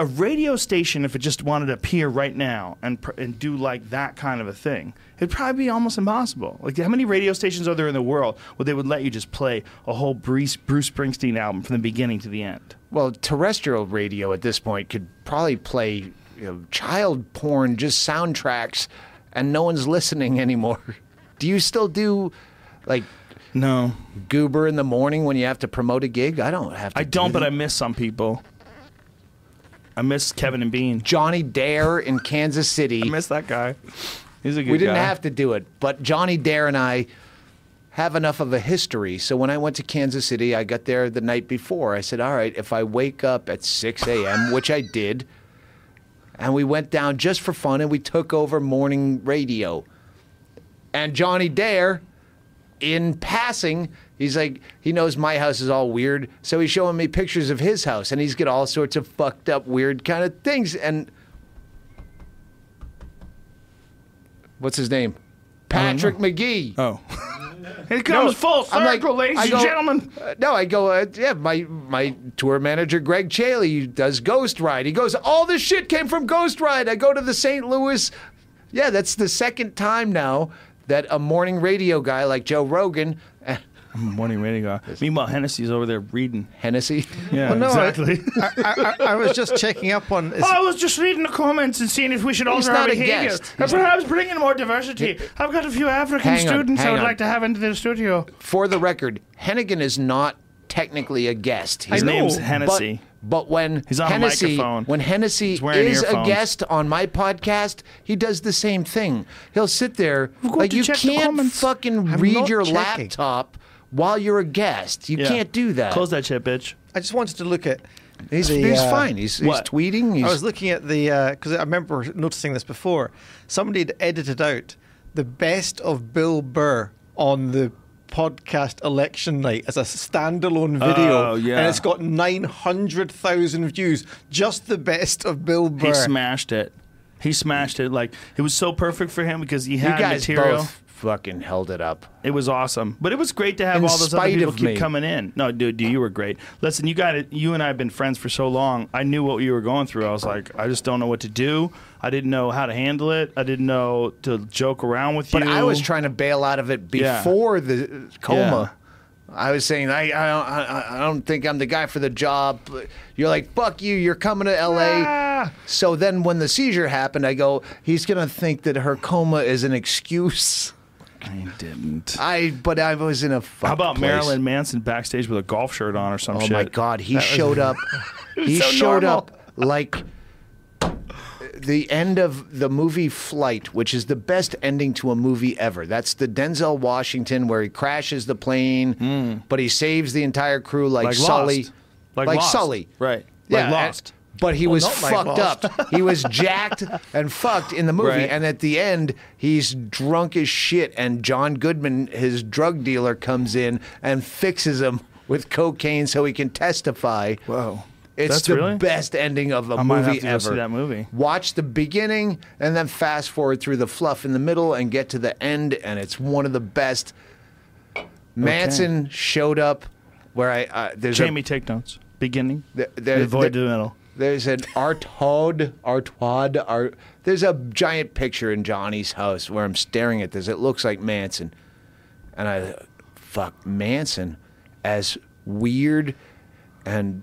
a radio station, if it just wanted to appear right now and pr- and do like that kind of a thing, it'd probably be almost impossible. Like how many radio stations are there in the world where they would let you just play a whole Bruce Bruce Springsteen album from the beginning to the end? Well, terrestrial radio at this point could probably play you know, child porn, just soundtracks, and no one's listening anymore. Do you still do like No, goober in the morning when you have to promote a gig? I don't have to. I don't, do but. I miss some people. I miss Kevin and Bean. Johnny Dare in Kansas City. I miss that guy. He's a good we didn't guy. have to do it, but Johnny Dare and I have enough of a history. So when I went to Kansas City, I got there the night before. I said, "All right, if I wake up at 6 a.m., which I did, and we went down just for fun, and we took over morning radio. And Johnny Dare, in passing, he's like, he knows my house is all weird, so he's showing me pictures of his house, and he's got all sorts of fucked up, weird kind of things. And what's his name? Patrick Magee. Oh. it comes full I'm like- circle, ladies I and go- gentlemen. Uh, no, I go, uh, yeah, my my tour manager, Greg Chaille, does Ghost Ride. He goes, all this shit came from Ghost Ride. I go to the St. Louis. Yeah, that's the second time now that a morning radio guy like Joe Rogan, Morning radio guy. Uh, meanwhile, Hennessy's over there reading. Hennessy, Yeah, Well, no, exactly. I, I, I was just checking up on. Is, oh, I was just reading the comments and seeing if we should alter not our a behavior. guest. And perhaps bring in more diversity. I've got a few African Hang on, students I would on. like to have into the studio. for the record, Hennigan is not technically a guest. His He's know, name's but- Hennessy. But when He's on a Hennessy, microphone. when Hennessy He's wearing is a guest on my podcast, he does the same thing. He'll sit there like you can't comments. fucking I'm read your checking. laptop while you're a guest. You Yeah. can't do that. Close that shit, bitch. I just wanted to look at. He's, the, he's uh, fine. He's, he's what? tweeting. He's, I was looking at the because I remember noticing this before. Somebody had edited out the best of Bill Burr on the podcast election night as a standalone video, Oh, yeah. and it's got nine hundred thousand views. Just the best of Bill Burr. He smashed it. He smashed it. Like it was so perfect for him because he you had guys material. both fucking held it up. It was awesome, but it was great to have In all those other people keep me. coming in. No, dude, dude, you were great. Listen, you got it. You and I have been friends for so long. I knew what you were going through. I was like, I just don't know what to do. I didn't know how to handle it. I didn't know to joke around with But you. But I was trying to bail out of it Yeah. before the coma. I was saying I, I, don't, I, I don't think I'm the guy for the job. You're like fuck you. You're coming to L.A. Ah. So then when the seizure happened, I go, he's gonna think that her coma is an excuse. I didn't. I but I was in a. Fuck How about place. Marilyn Manson backstage with a golf shirt on or some Oh shit? my God, he showed up. he so showed normal. up like the end of the movie Flight, which is the best ending to a movie ever. That's the Denzel Washington where he crashes the plane, hmm. but he saves the entire crew like. Like Sully. Like Lost. Sully, Right. Yeah, Like Lost. But he was fucked up. He was jacked and fucked in the movie. Right. And at the end, he's drunk as shit. And John Goodman, his drug dealer, comes in and fixes him with cocaine so he can testify. Whoa. It's That's the really? best ending of a I movie ever. see that movie. Watch the beginning and then fast forward through the fluff in the middle and get to the end, and it's one of the best. Manson showed up where I uh, there's Jamie, take notes. Beginning. a there, there, Avoid the middle. There's an Artaud, Artaud, Art. There's a giant picture in Johnny's house where I'm staring at this. It looks like Manson, and I, fuck Manson, as weird and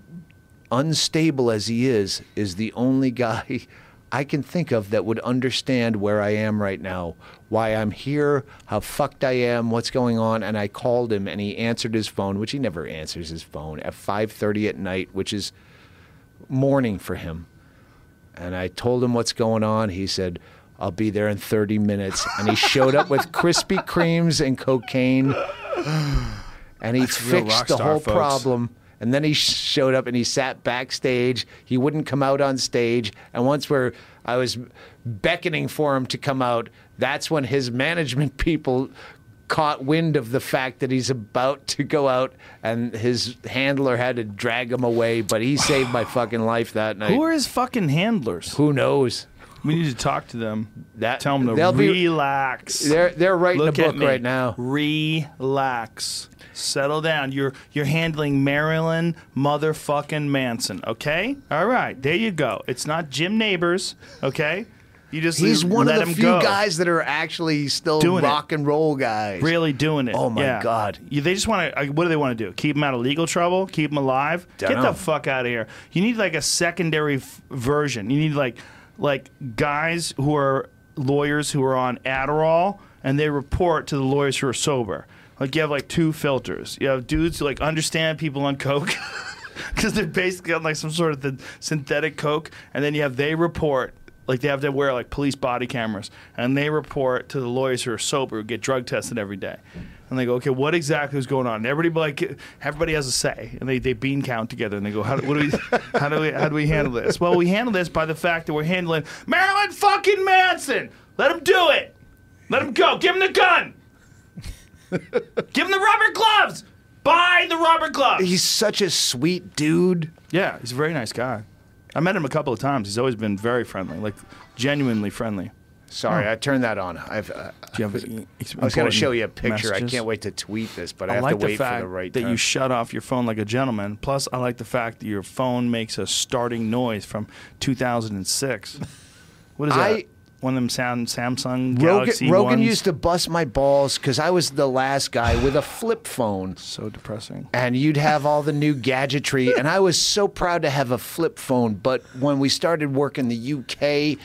unstable as he is, is the only guy I can think of that would understand where I am right now, why I'm here, how fucked I am, what's going on. And I called him, and he answered his phone, which he never answers his phone at 5:30 at night, which is morning for him. And I told him what's going on. He said, I'll be there in 30 minutes. And he showed up with Krispy Kremes and cocaine. And he That's fixed the whole folks. problem. And then he showed up and he sat backstage. He wouldn't come out on stage. And once where I was beckoning for him to come out, that's when his management people caught wind of the fact that he's about to go out and his handler had to drag him away, but he saved my fucking life that night. Who are his fucking handlers? Who knows? We need to talk to them. That- Tell them to they'll be- relax. They're they're writing Look a at book me. right now. Relax. Settle down. You're you're handling Marilyn motherfucking Manson. Okay. All right. There you go. It's not Jim Nabors. Okay. You just He's one let of the few go. guys that are actually still Doing it. rock and roll guys. really doing it. Oh, my Yeah. God. You, they just want to. What do they want to do? Keep him out of legal trouble? Keep him alive? Get Dunno. the fuck out of here. You need like a secondary f- version. You need like like guys who are lawyers who are on Adderall and they report to the lawyers who are sober. Like you have like two filters. You have dudes who like understand people on coke. Because they're basically on like some sort of the synthetic coke, and then you have they report like they have to wear like police body cameras, and they report to the lawyers who are sober who get drug tested every day. And they go, okay, what exactly is going on? And everybody like, everybody has a say, and they, they bean count together, and they go, how do, what do we, how do we, how do we handle this? Well, we handle this by the fact that we're handling Marilyn fucking Manson. Let him do it. Let him go. Give him the gun. Give him the rubber gloves. Buy the rubber gloves. He's such a sweet dude. Yeah, he's a very nice guy. I met him a couple of times. He's always been very friendly, like genuinely friendly. Sorry, I turned that on. I've. Uh, Do you have I was going to show you a picture. I can't wait to tweet this, but I, I have like to wait the fact for the right that time. you shut off your phone like a gentleman. Plus, I like the fact that your phone makes a starting noise from 2006. What is that? I- One of them sound Samsung Rogan, Galaxy Rogan ones? used to bust my balls because I was the last guy with a flip phone. So depressing. and you'd have all the new gadgetry and i was so proud to have a flip phone but when we started work in the uk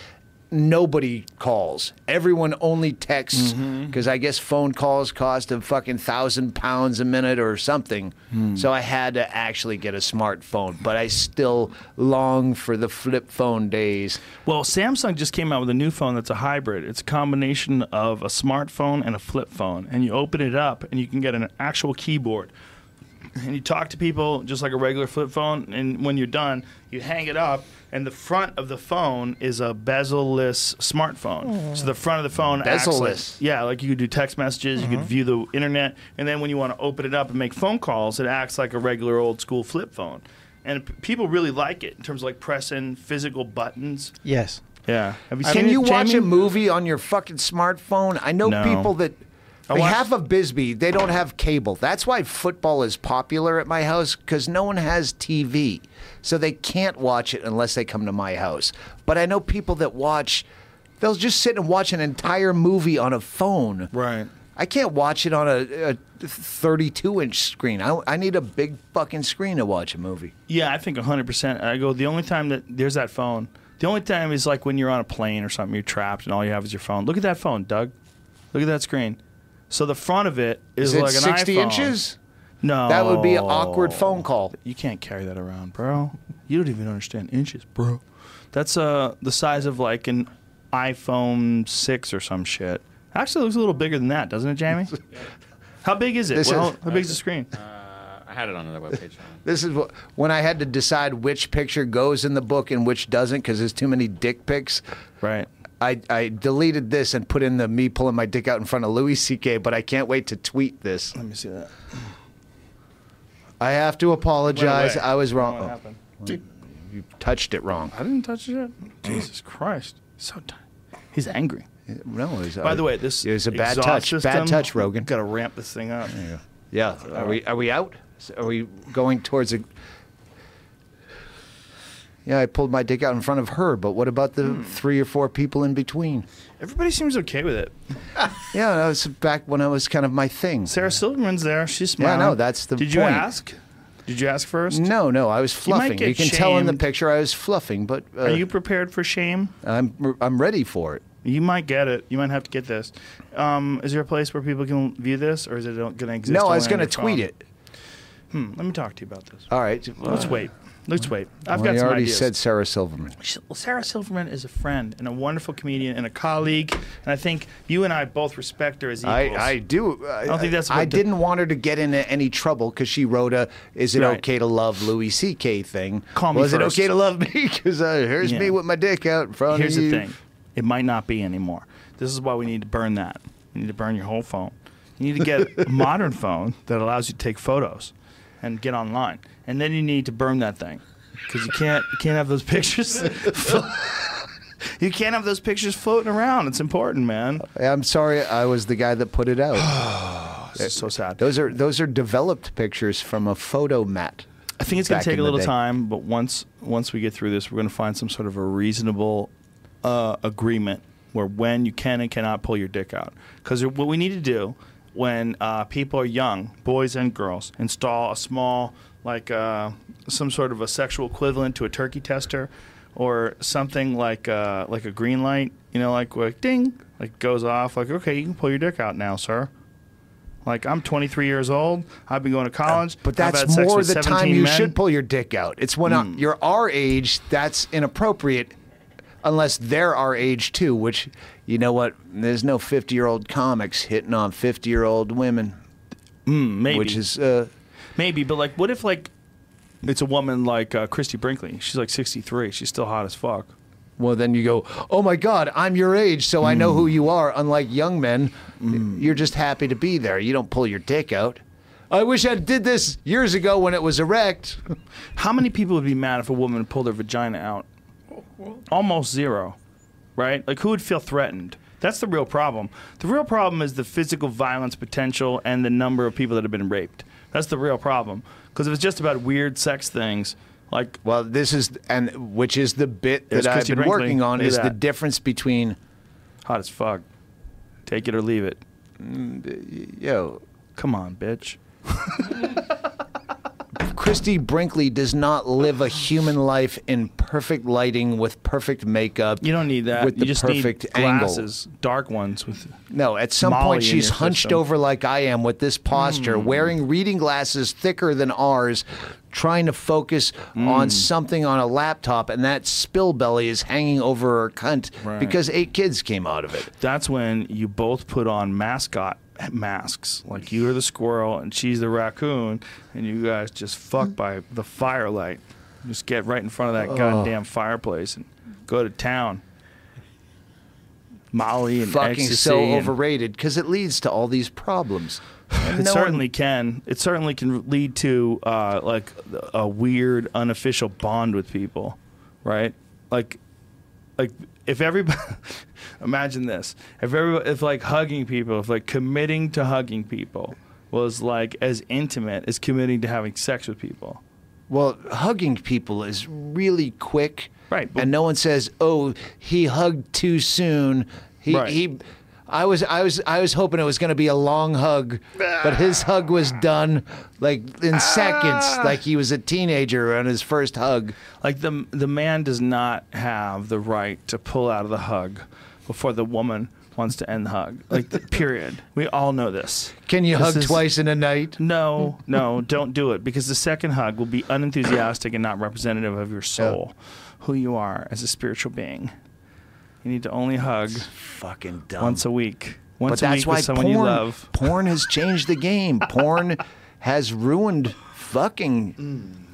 nobody calls everyone only texts mm-hmm. because i guess phone calls cost a fucking thousand pounds a minute or something hmm. so i had to actually get a smartphone but i still long for the flip phone days Well, Samsung just came out with a new phone that's a hybrid. It's a combination of a smartphone and a flip phone. And you open it up and you can get an actual keyboard. And you talk to people just like a regular flip phone. And when you're done, you hang it up. And the front of the phone is a bezel-less smartphone. Mm. So the front of the phone acts like, Bezel-less? yeah, like you could do text messages, you could mm-hmm. view the internet, and then when you want to open it up and make phone calls, it acts like a regular old school flip phone. And p- people really like it in terms of like pressing physical buttons. Yes. Yeah. Have you seen Can it, you watch Jamie? a movie on your fucking smartphone? I know No. people that. I Like watched- half of Bisbee, they don't have cable. That's why football is popular at my house because no one has TV, so they can't watch it unless they come to my house. But I know people that watch; they'll just sit and watch an entire movie on a phone. Right. I can't watch it on a, a 32 inch screen. I, I need a big fucking screen to watch a movie. Yeah, I think 100%. I go, the only time that there's that phone, the only time is like when you're on a plane or something, you're trapped and all you have is your phone. Look at that phone, Doug. Look at that screen. So the front of it is, Is it like an 60 iPhone. inches? No. That would be an awkward phone call. You can't carry that around, bro. You don't even understand inches, bro. That's uh the size of like an iPhone 6 or some shit. Actually, it looks a little bigger than that, doesn't it, Jamie? How big is it? This Well, is- how big is the screen? Uh, I had it on another webpage. This is wh- when I had to decide which picture goes in the book and which doesn't because there's too many dick pics. Right. I, I deleted this and put in the me pulling my dick out in front of Louis C.K., but I can't wait to tweet this. Let me see that. I have to apologize. I was What wrong. Oh, you touched it wrong. I didn't touch it yet. Jesus Christ. So tight. He's angry. No, it was, By the uh, way, this it was a bad exhaust touch. System, Bad touch, Rogan. Got to ramp this thing up. Yeah. Are we are we out? Are we going towards a? Yeah, I pulled my dick out in front of her, but what about the Hmm. three or four people in between? Everybody seems okay with it. Yeah, that was back when I was kind of my thing. Sarah Silverman's there. She's Yeah, no, that's the Did you point. ask? Did you ask first? No, no, I was fluffing. You, get can tell in the picture I was fluffing, but uh, Are you prepared for shame? I'm I'm ready for it. You might get it. You might have to get this. Um, is there a place where people can view this, or is it going to exist? No, I was going to tweet phone? it. Hmm, let me talk to you about this. All right. Let's wait. Let's wait. I've Well, got you some already ideas. said Sarah Silverman. Sarah Silverman is a friend and a wonderful comedian and a colleague, and I think you and I both respect her as equals. I, I do. I, don't think that's I the- didn't want her to get into any trouble because she wrote a "Is it Right. okay to love Louis C.K." thing. Call me Was first. it okay to love me? Because uh, here's Yeah. me with my dick out in front Here's of the thing: it might not be anymore. This is why we need to burn that. You need to burn your whole phone. You need to get a modern phone that allows you to take photos and get online, and then you need to burn that thing because you can't you can't have those pictures. you can't have those pictures floating around. It's important, man. I'm sorry, I was the guy that put it out. This is so sad. those are those are developed pictures from a photo mat. I think it's going to take a little day. time, but once once we get through this, we're going to find some sort of a reasonable uh, agreement where when you can and cannot pull your dick out. Because what we need to do when uh, people are young, boys and girls, install a small like uh, some sort of a sexual equivalent to a turkey tester, or something like uh, like a green light. You know, like like ding, like goes off. Like okay, you can pull your dick out now, sir. Like I'm 23 years old. I've been going to college. But I've that's more the time you men. Should pull your dick out. It's when uh, you're our age that's inappropriate, unless they're our age too. Which you know what? There's no 50 year old comics hitting on 50 year old women. maybe. which is uh, Maybe, but like, what if like it's a woman like uh, Christie Brinkley? She's like 63. She's still hot as fuck. well, then you go, oh my God, I'm your age, so I know who you are. Unlike young men, you're just happy to be there. You don't pull your dick out. I wish I did this years ago when it was erect. How many people would be mad if a woman pulled her vagina out? Almost zero, right? Like, who would feel threatened? That's the real problem. The real problem is the physical violence potential and the number of people that have been raped. That's the real problem. Because if it's just about weird sex things, like Well, this is and which is the bit that I've Christie been Brinkley. working on Look at is the that. difference between hot as fuck, take it or leave it. Mm, yo. Come on, bitch. Christie Brinkley does not live a human life in perfect lighting with perfect makeup. You don't need that. with you the just perfect need angle. glasses, dark ones with. No, at some Molly point she's hunched system. Over like I am with this posture, wearing reading glasses thicker than ours, trying to focus Hmm. on something on a laptop, and that spill belly is hanging over her cunt Right. because eight kids came out of it. That's when you both put on mascot masks. Like you're the squirrel and she's the raccoon, and you guys just fuck by the firelight. Just get right in front of that goddamn fireplace and go to town. Molly and Fucking ecstasy so and- overrated because it leads to all these problems. It no one- certainly can. It certainly can lead to uh, like a weird unofficial bond with people, right? Like, like if everybody, imagine this: if everybody, if like hugging people, if like committing to hugging people was like as intimate as committing to having sex with people. Well, hugging people is really quick, Right, And no one says, "Oh, he hugged too soon." He Right. he. I was I was I was hoping it was going to be a long hug, but his hug was done like in seconds, Ah. like he was a teenager on his first hug. Like the the man does not have the right to pull out of the hug before the woman wants to end the hug. Like the, period. We all know this. Can you This hug is- twice in a night? No, no, don't do it because the second hug will be unenthusiastic and not representative of your soul, who you are as a spiritual being. You need to only hug Fucking dumb. once a week. Once but a that's week why with someone porn, you love. porn has changed the game. porn has ruined fucking,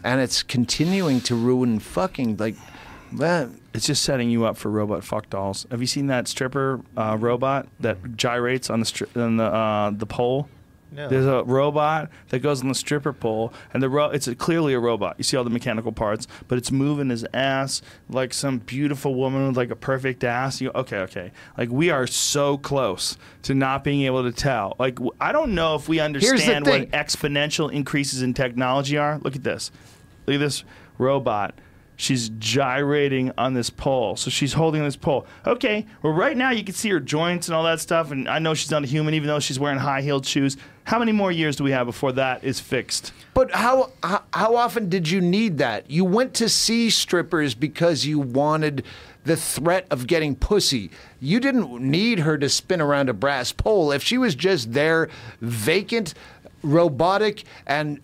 and it's continuing to ruin fucking. Like, well, It's just setting you up for robot fuck dolls. Have you seen that stripper uh, robot that gyrates on the stri- on the uh, the pole? No. There's a robot that goes on the stripper pole, and the ro- it's a, clearly a robot. You see all the mechanical parts, but it's moving his ass like some beautiful woman with like a perfect ass. You okay? Okay. Like we are so close to not being able to tell. Like w- I don't know if we understand what exponential increases in technology are. Look at this. Look at this robot. She's gyrating on this pole. So she's holding this pole. Okay, well, right now you can see her joints and all that stuff. And I know she's not a human, even though she's wearing high heeled shoes. How many more years do we have before that is fixed? But how, how often did you need that? You went to see strippers because you wanted the threat of getting pussy. You didn't need her to spin around a brass pole. If she was just there, vacant, robotic, and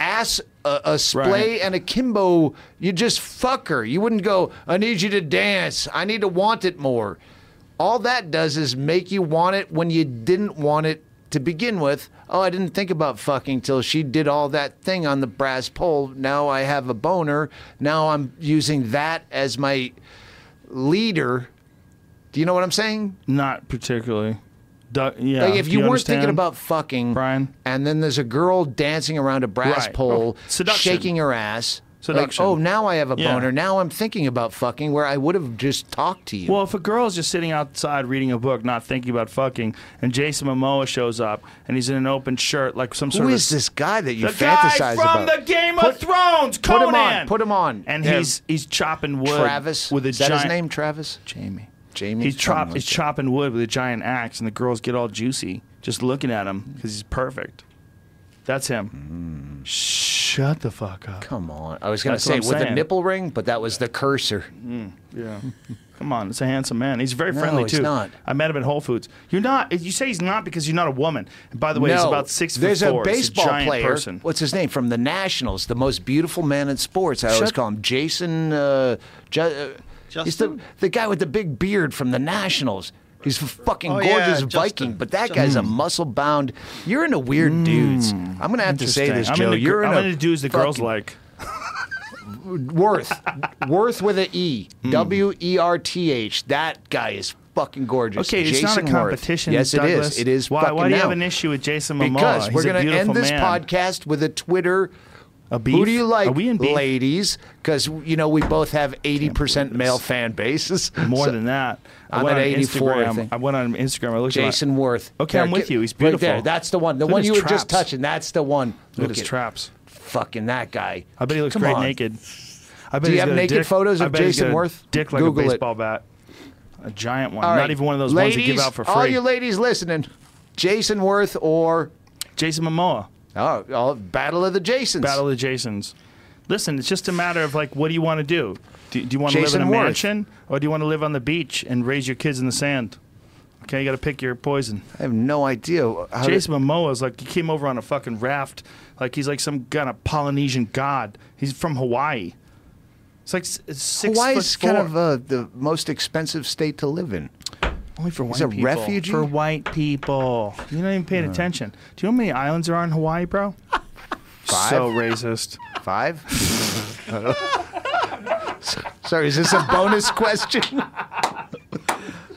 ass a, a splay Right. and a kimbo, you just fuck her. You wouldn't go. I need you to dance. I need to want it more. All that does is make you want it when you didn't want it to begin with. Oh, I didn't think about fucking till she did all that thing on the brass pole. Now I have a boner. Now I'm using that as my leader. Do you know what I'm saying? Not particularly. Du- yeah. like if do you, weren't understand? thinking about fucking, Brian? and then there's a girl dancing around a brass Right. pole, Oh, shaking her ass. Seduction. Like, oh, now I have a Yeah. boner. Now I'm thinking about fucking where I would have just talked to you. Well, if a girl is just sitting outside reading a book, not thinking about fucking, and Jason Momoa shows up and he's in an open shirt, like some sort Who of Who is this guy that you the guy from about? the Game Put- of Thrones, put him on, put him on. And Yeah. he's he's chopping wood. Travis. with a is that giant his name? Travis. Jamie. Jamie. He's chop, he's chopping wood with a giant axe, and the girls get all juicy just looking at him because he's perfect. That's him. Shut the fuck up. Come on. I was going to say what I'm with a nipple ring, but that was the cursor. Yeah. Come on, it's a handsome man. He's very No, friendly he's too. not. I met him at Whole Foods. You're not. You say he's not because you're not a woman. And by the way, he's about six foot there's four. a He's baseball giant player. person. What's his name from the Nationals? The most beautiful man in sports. I always call him Jason. Uh, Ju- uh, he's the the guy with the big beard from the Nationals. He's a fucking Oh, yeah, gorgeous Justin. Viking, but that guy's a muscle bound. You're into weird dudes. I'm gonna have to say this, I'm Joe. into, You're I'm into into dudes that girls like. Werth. Werth with an E. Hmm. W E R T H. That guy is fucking gorgeous. Okay, it's not a Jayson Werth. competition. Yes, it Douglas. is. It is. Why, fucking why do you now. have an issue with Jason Momoa? Because He's we're going to end this man. podcast with a Twitter. A beef? Who do you like, Are we in beef? ladies? Because you know we both have eighty percent male fan bases. More So- than that. I I'm went at on 84, I Instagram. think. I went on Instagram. I looked at Jayson Werth. Okay, I'm with get- you. He's Right there. beautiful. That's the one. The Look at one his you were just traps. touching. That's the one. Look at his traps. Fucking that guy. I bet he looks Come great on. naked. I bet Do you he's have got a naked dick- photos I of bet he's Jason got a Werth? Dick like Google a baseball bat. A giant one. All Not even one of those ladies, ones you give out for free. All you ladies listening, Jayson Werth or Jason Momoa. Oh, oh, Battle of the Jasons. Battle of the Jasons. Listen, it's just a matter of like, what do you want to do? Do, do you want to live in a Werth. mansion or do you want to live on the beach and raise your kids in the sand? Okay, you got to pick your poison. I have no idea. How Jason Momoa is like he came over on a fucking raft, like he's like some kind of Polynesian god. He's from Hawaii. It's like six Hawaii's kind of uh, the most expensive state to live in. Only for white a people. refugee? for white people. You're not even paying attention. Do you know how many islands are in Hawaii, bro? Five? So racist. Five? Sorry, is this a bonus question?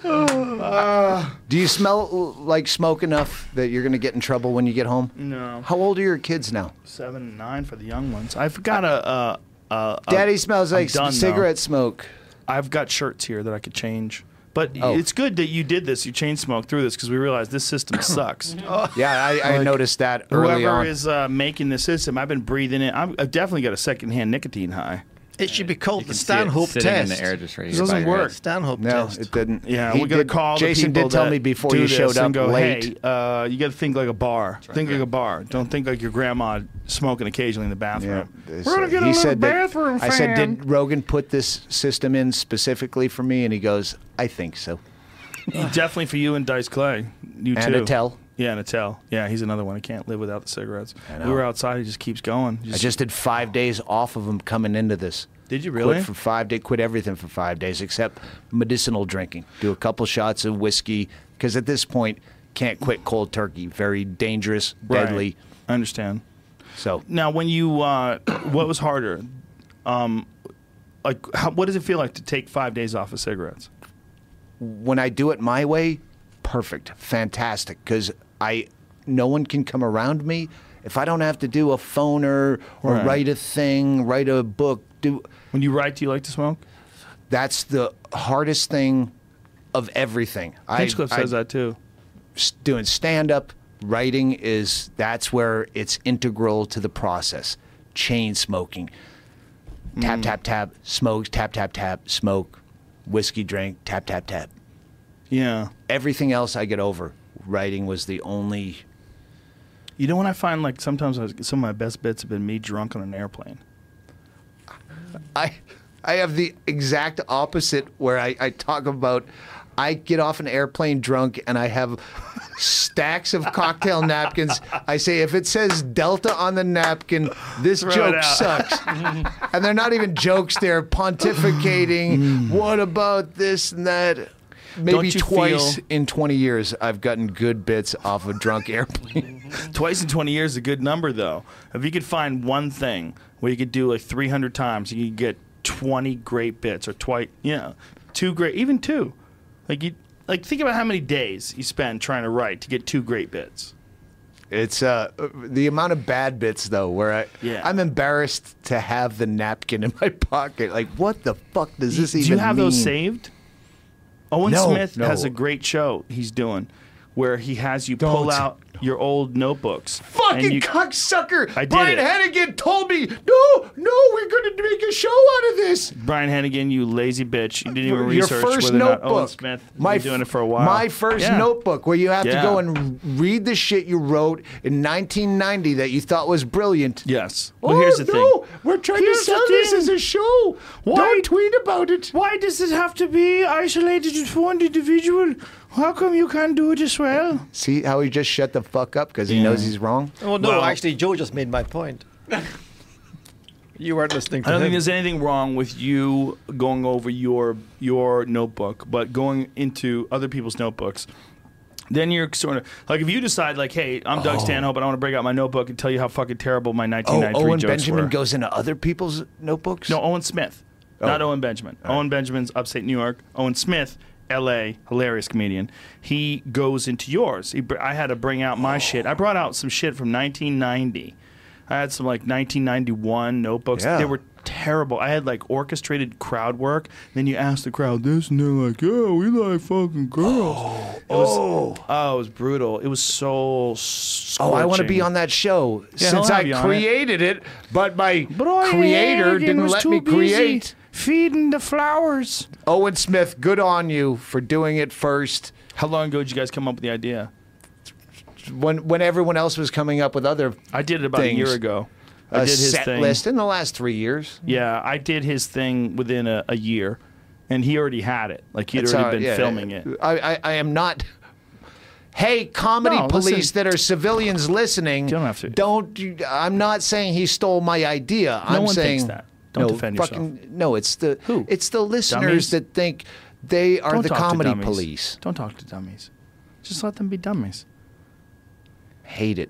Do you smell like smoke enough that you're going to get in trouble when you get home? No. How old are your kids now? Seven and nine for the young ones. I've got a. a, a, a Daddy smells I'm like done, though. cigarette smoke. I've got shirts here that I could change. But Oh. it's good that you did this. You chain smoke through this because we realized this system sucks. Yeah, I, I noticed that early Whoever on. is uh, making the system, I've been breathing it. I'm, I've definitely got a secondhand nicotine high. It should be called can the see it Stanhope test. in the air just right It doesn't work. Stanhope no, test. it didn't. Yeah, He we got to call Jason people did tell me before do you showed up go, late. Hey, uh, you got to think like a bar. think like a bar. Don't think like your grandma smoking occasionally in the bathroom. they We're gonna said- get a little said that- bathroom I said, did Rogan put this system in specifically for me? And he goes, I think so. Definitely for you and Dice Clay. You And too. Attell. Yeah, and Attell. Yeah, he's another one. I can't live without the cigarettes. We were outside. He just keeps going. I just did five days off of him coming into this. Did you really? Quit for five days. Quit everything for five days except medicinal drinking. Do a couple shots of whiskey because at this point can't quit cold turkey. Very dangerous, Right. deadly. I understand. So Now, when you, uh, what was harder? Um, like, how, what does it feel like to take five days off of cigarettes? when I do it my way, perfect, fantastic. Because I, no one can come around me. If I don't have to do a phoner or Right. write a thing, write a book, do When you write, do you like to smoke? that's the hardest thing of everything. I- Hinchcliffe says I- that too. doing stand up, writing is that's where it's integral to the process. Chain smoking. Tap, mm. tap, tap, smoke, tap, tap, tap, smoke, whiskey drink, tap, tap, tap. Yeah. Everything else I get over. Writing was the only. You know when I find like sometimes I was, some of my best bits have been me drunk on an airplane. I I have the exact opposite where I, I talk about I get off an airplane drunk and I have stacks of cocktail napkins. I say if it says Delta on the napkin, this Throw joke sucks. and they're not even jokes, they're pontificating. Mm. what about this and that? Maybe twice feel- in 20 years, I've gotten good bits off a drunk airplane. Twice in 20 years is a good number, though. If you could find one thing where you could do like 300 times, you could get 20 great bits, or twice, you know, two great, even two. Like you, like think about how many days you spend trying to write to get two great bits. It's uh, the amount of bad bits though, where I Yeah. I'm embarrassed to have the napkin in my pocket. Like, what the fuck does this do even you have mean? those saved? Owen No, Smith has a great show he's doing where he has you pull Don't. out your old notebooks. Fucking you, cocksucker! I did Brian it. Hennigan told me, no, no, we're gonna make a show out of this. Brian Hennigan, you lazy bitch. You didn't even Your research first whether or not oh, notebook. Owen Smith has my been doing it for a while. My first Yeah. notebook, where you have to go and read the shit you wrote in 1990 that you thought was brilliant. Yes. Oh, Well, here's the no, thing. we're trying Here's to sell this as a show. Why- Don't tweet about it. Why does it have to be isolated to one individual? How come you can't do it as well? See how he just shut the fuck up because he Yeah. knows he's wrong. Oh no, Well- actually, Joe just made my point. You weren't listening to I don't him. think there's anything wrong with you going over your your notebook, but going into other people's notebooks. Then you're sort of like if you decide like, hey, I'm Doug oh. Stanhope, and I want to break out my notebook and tell you how fucking terrible my 1993 Oh, 1993 Owen jokes Benjamin were. goes into other people's notebooks. No, Owen Smith, not oh. Owen Benjamin. Owen Benjamin's upstate New York. Owen Smith, L.A., hilarious comedian. He goes into yours. He, br- I had to bring out my shit. I brought out some shit from 1990. I had some like 1991 notebooks. Yeah. They were terrible. I had like orchestrated crowd work. Then you ask the crowd this, and they're like, "Yeah, we like fucking girls." Oh. it was, oh. oh, it was brutal. It was so. Oh, I want to be on that show Yeah, since I have you on it. created it, but my Brian creator didn't let too me busy create. Feeding the flowers. Owen Smith, good on you for doing it first. How long ago did you guys come up with the idea? When when everyone else was coming up with other I did it about a year ago. I uh, did his set thing. list in the last three years. Yeah, I did his thing within a, a year, and he already had it. Like he'd That's already how- been yeah, filming it. I, I, I am not. Hey, comedy No, police listen. that are civilians listening. You don't have to. Don't. I'm not saying he stole my idea. I'm one saying thinks that. Don't no, defend yourself. fucking, No, it's the Who? It's the listeners Dummies? that think they are Don't the comedy police. Don't talk to dummies. Just let them be dummies. Hate it.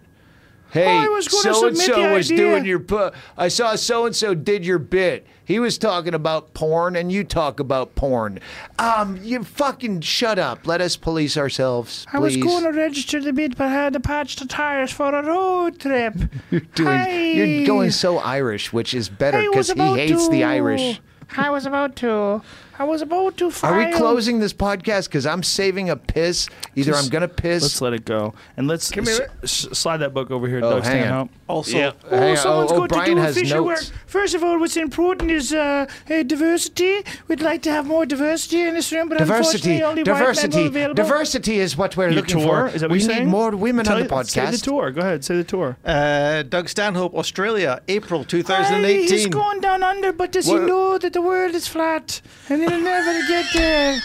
Hey, so and so was idea. doing your. pu- I saw so and so did your bit. He was talking about porn, and you talk about porn. Um, you fucking shut up. Let us police ourselves, I was going to register the bid, but I had to patch the tires for a road trip. doing, you're going so Irish, which is better because he hates to. the Irish. I was about to. I was about to file. Are we closing this podcast? Because I'm saving a piss. Either Just- I'm gonna piss. Let's let it go. And let's Come here. s- s- slide that book over here, Oh, Doug hang on. Stanhope. Also, Yeah. Oh, Hang on. someone's oh, got Brian to do has official notes. work. First of all, what's important is uh, uh, diversity. We'd like to have more diversity in this room, but Diversity, unfortunately, only white men diversity, available. diversity is what we're Your looking tour? for. Is that what we you're need saying? more women Tell on the you- Say the tour. Go ahead. Say the tour. uh, Doug Stanhope, Australia, April Aye, 2018. he's going down under, but does What- he know that the world is flat and he'll never get there?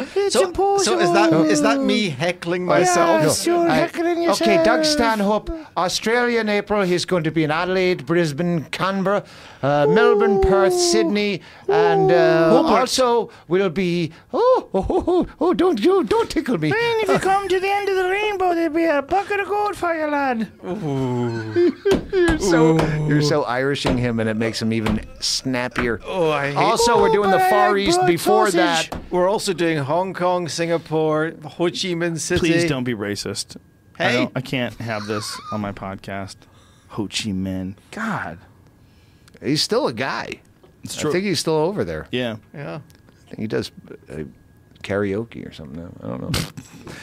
It's so, impossible. so is that is that me heckling myself? Yes, you're I- heckling yourself. okay, Doug Stanhope, Australia in April. He's going to be in Adelaide, Brisbane, Canberra, uh, Melbourne, Perth, Sydney, and uh, Hobart. also will be. Oh, oh, oh, oh, oh, don't you don't tickle me. And if you come to the end of the rainbow, there'll be a bucket of gold for you, lad. You're so you're so Irishing him, and it makes him even snappier. Oh, I hate Also, we're doing the Far East before sausage. that. We're also doing Hong Kong, Singapore, Ho Chi Minh City. Please don't be racist. I, Hey. don't, I can't have this on my podcast. Ho Chi Minh. God. He's still a guy. It's I think he's still over there. yeah. Yeah. I think he does uh, karaoke or something. now. I don't know.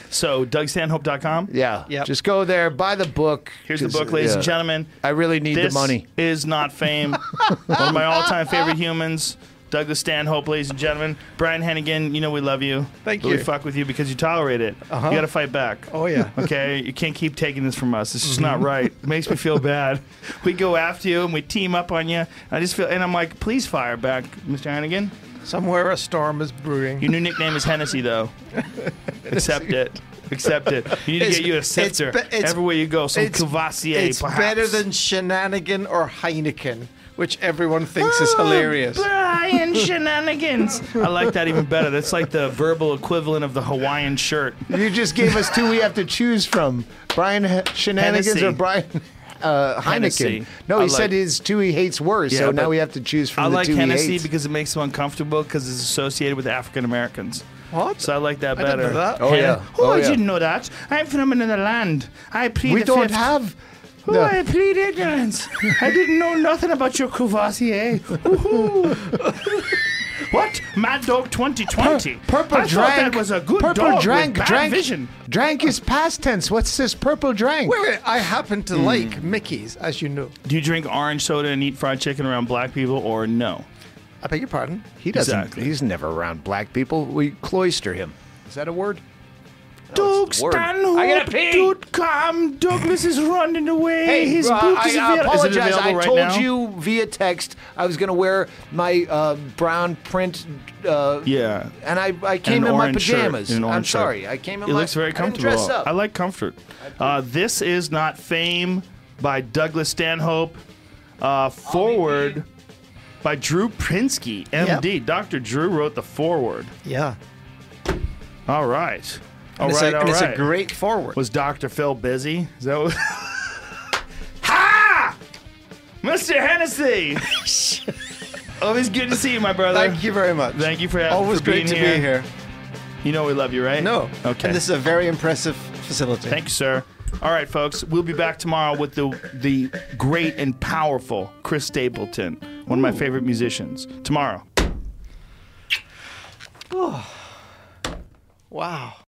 So, DougStanhope.com. Yeah. Yep. Just go there, buy the book. Here's the 'cause, book, ladies and yeah, gentlemen. I really need This the money. is not fame. One of my all-time favorite humans, Douglas Stanhope, ladies and gentlemen. Brian Hennigan, you know we love you. Thank but We you. fuck with you because you tolerate it. Uh-huh. You got to fight back. Oh, yeah. Okay, you can't keep taking this from us. This is not right. It makes me feel bad. We go after you and we team up on you. I just feel, and I'm like, please fire back, Mr. Hennigan. Somewhere a storm is brewing. Your new nickname is Hennessy, though. Accept it. Accept it. You need to get you a it's scepter be- everywhere you go. Some it's Courvoisier, it's perhaps. better than Shenanigan or Heineken, which everyone thinks is hilarious. Brian Shenanigans. I like that even better. That's like the verbal equivalent of the Hawaiian shirt. You just gave us two we have to choose from: Brian H- Shenanigans Hennessy. or Brian uh, Heineken. Hennessy. No, he I said his two he hates worse. Yeah, so now we have to choose from I the like two Hennessy he hates. because it makes him uncomfortable because it's associated with African Americans. What? So I like that I didn't better. know that. Oh, Hen- yeah. Oh, Oh, I yeah. didn't know that. I'm from another land. I plead we the don't fifth. have. Oh, I plead ignorance. I didn't know nothing about your Courvoisier. What? Mad Dog 2020. Purple I thought drank. that was a good purple dog drank. with bad drank. vision. Drank is past tense. What's this? Purple drank. Wait, wait. I happen to Hmm. like Mickey's, as you know. Do you drink orange soda and eat fried chicken around black people or no? I beg your pardon. He doesn't. Exactly. He's never around black people. We cloister him. Is that a word? Doug it's the word. I. Stanhope.com. Douglas is running away. His uh, book I, is I available. apologize. Is it available I right told now? you via text I was going to wear my uh, brown print. Uh, Yeah. And I, I came an in my orange shirt, pajamas. and an I'm orange shirt. sorry. I came in It my. looks very I didn't comfortable. Dress up. I like comfort. Uh, this is not fame by Douglas Stanhope. Uh, foreword by Drew Pinsky, MD. Dr. Drew wrote the foreword. Yeah. All right. All it's, a, all and it's a great foreword. Was Dr. Phil busy? Is that what? ha! Mr. Hennessy! Always good to see you, my brother. Thank you very much. Thank you for, having me. Always for great to here. be here. You know we love you, right? No. Okay. And this is a very impressive facility. Thank you, sir. All right, folks. We'll be back tomorrow with the the great and powerful Chris Stapleton, one of my favorite musicians. Tomorrow. Wow.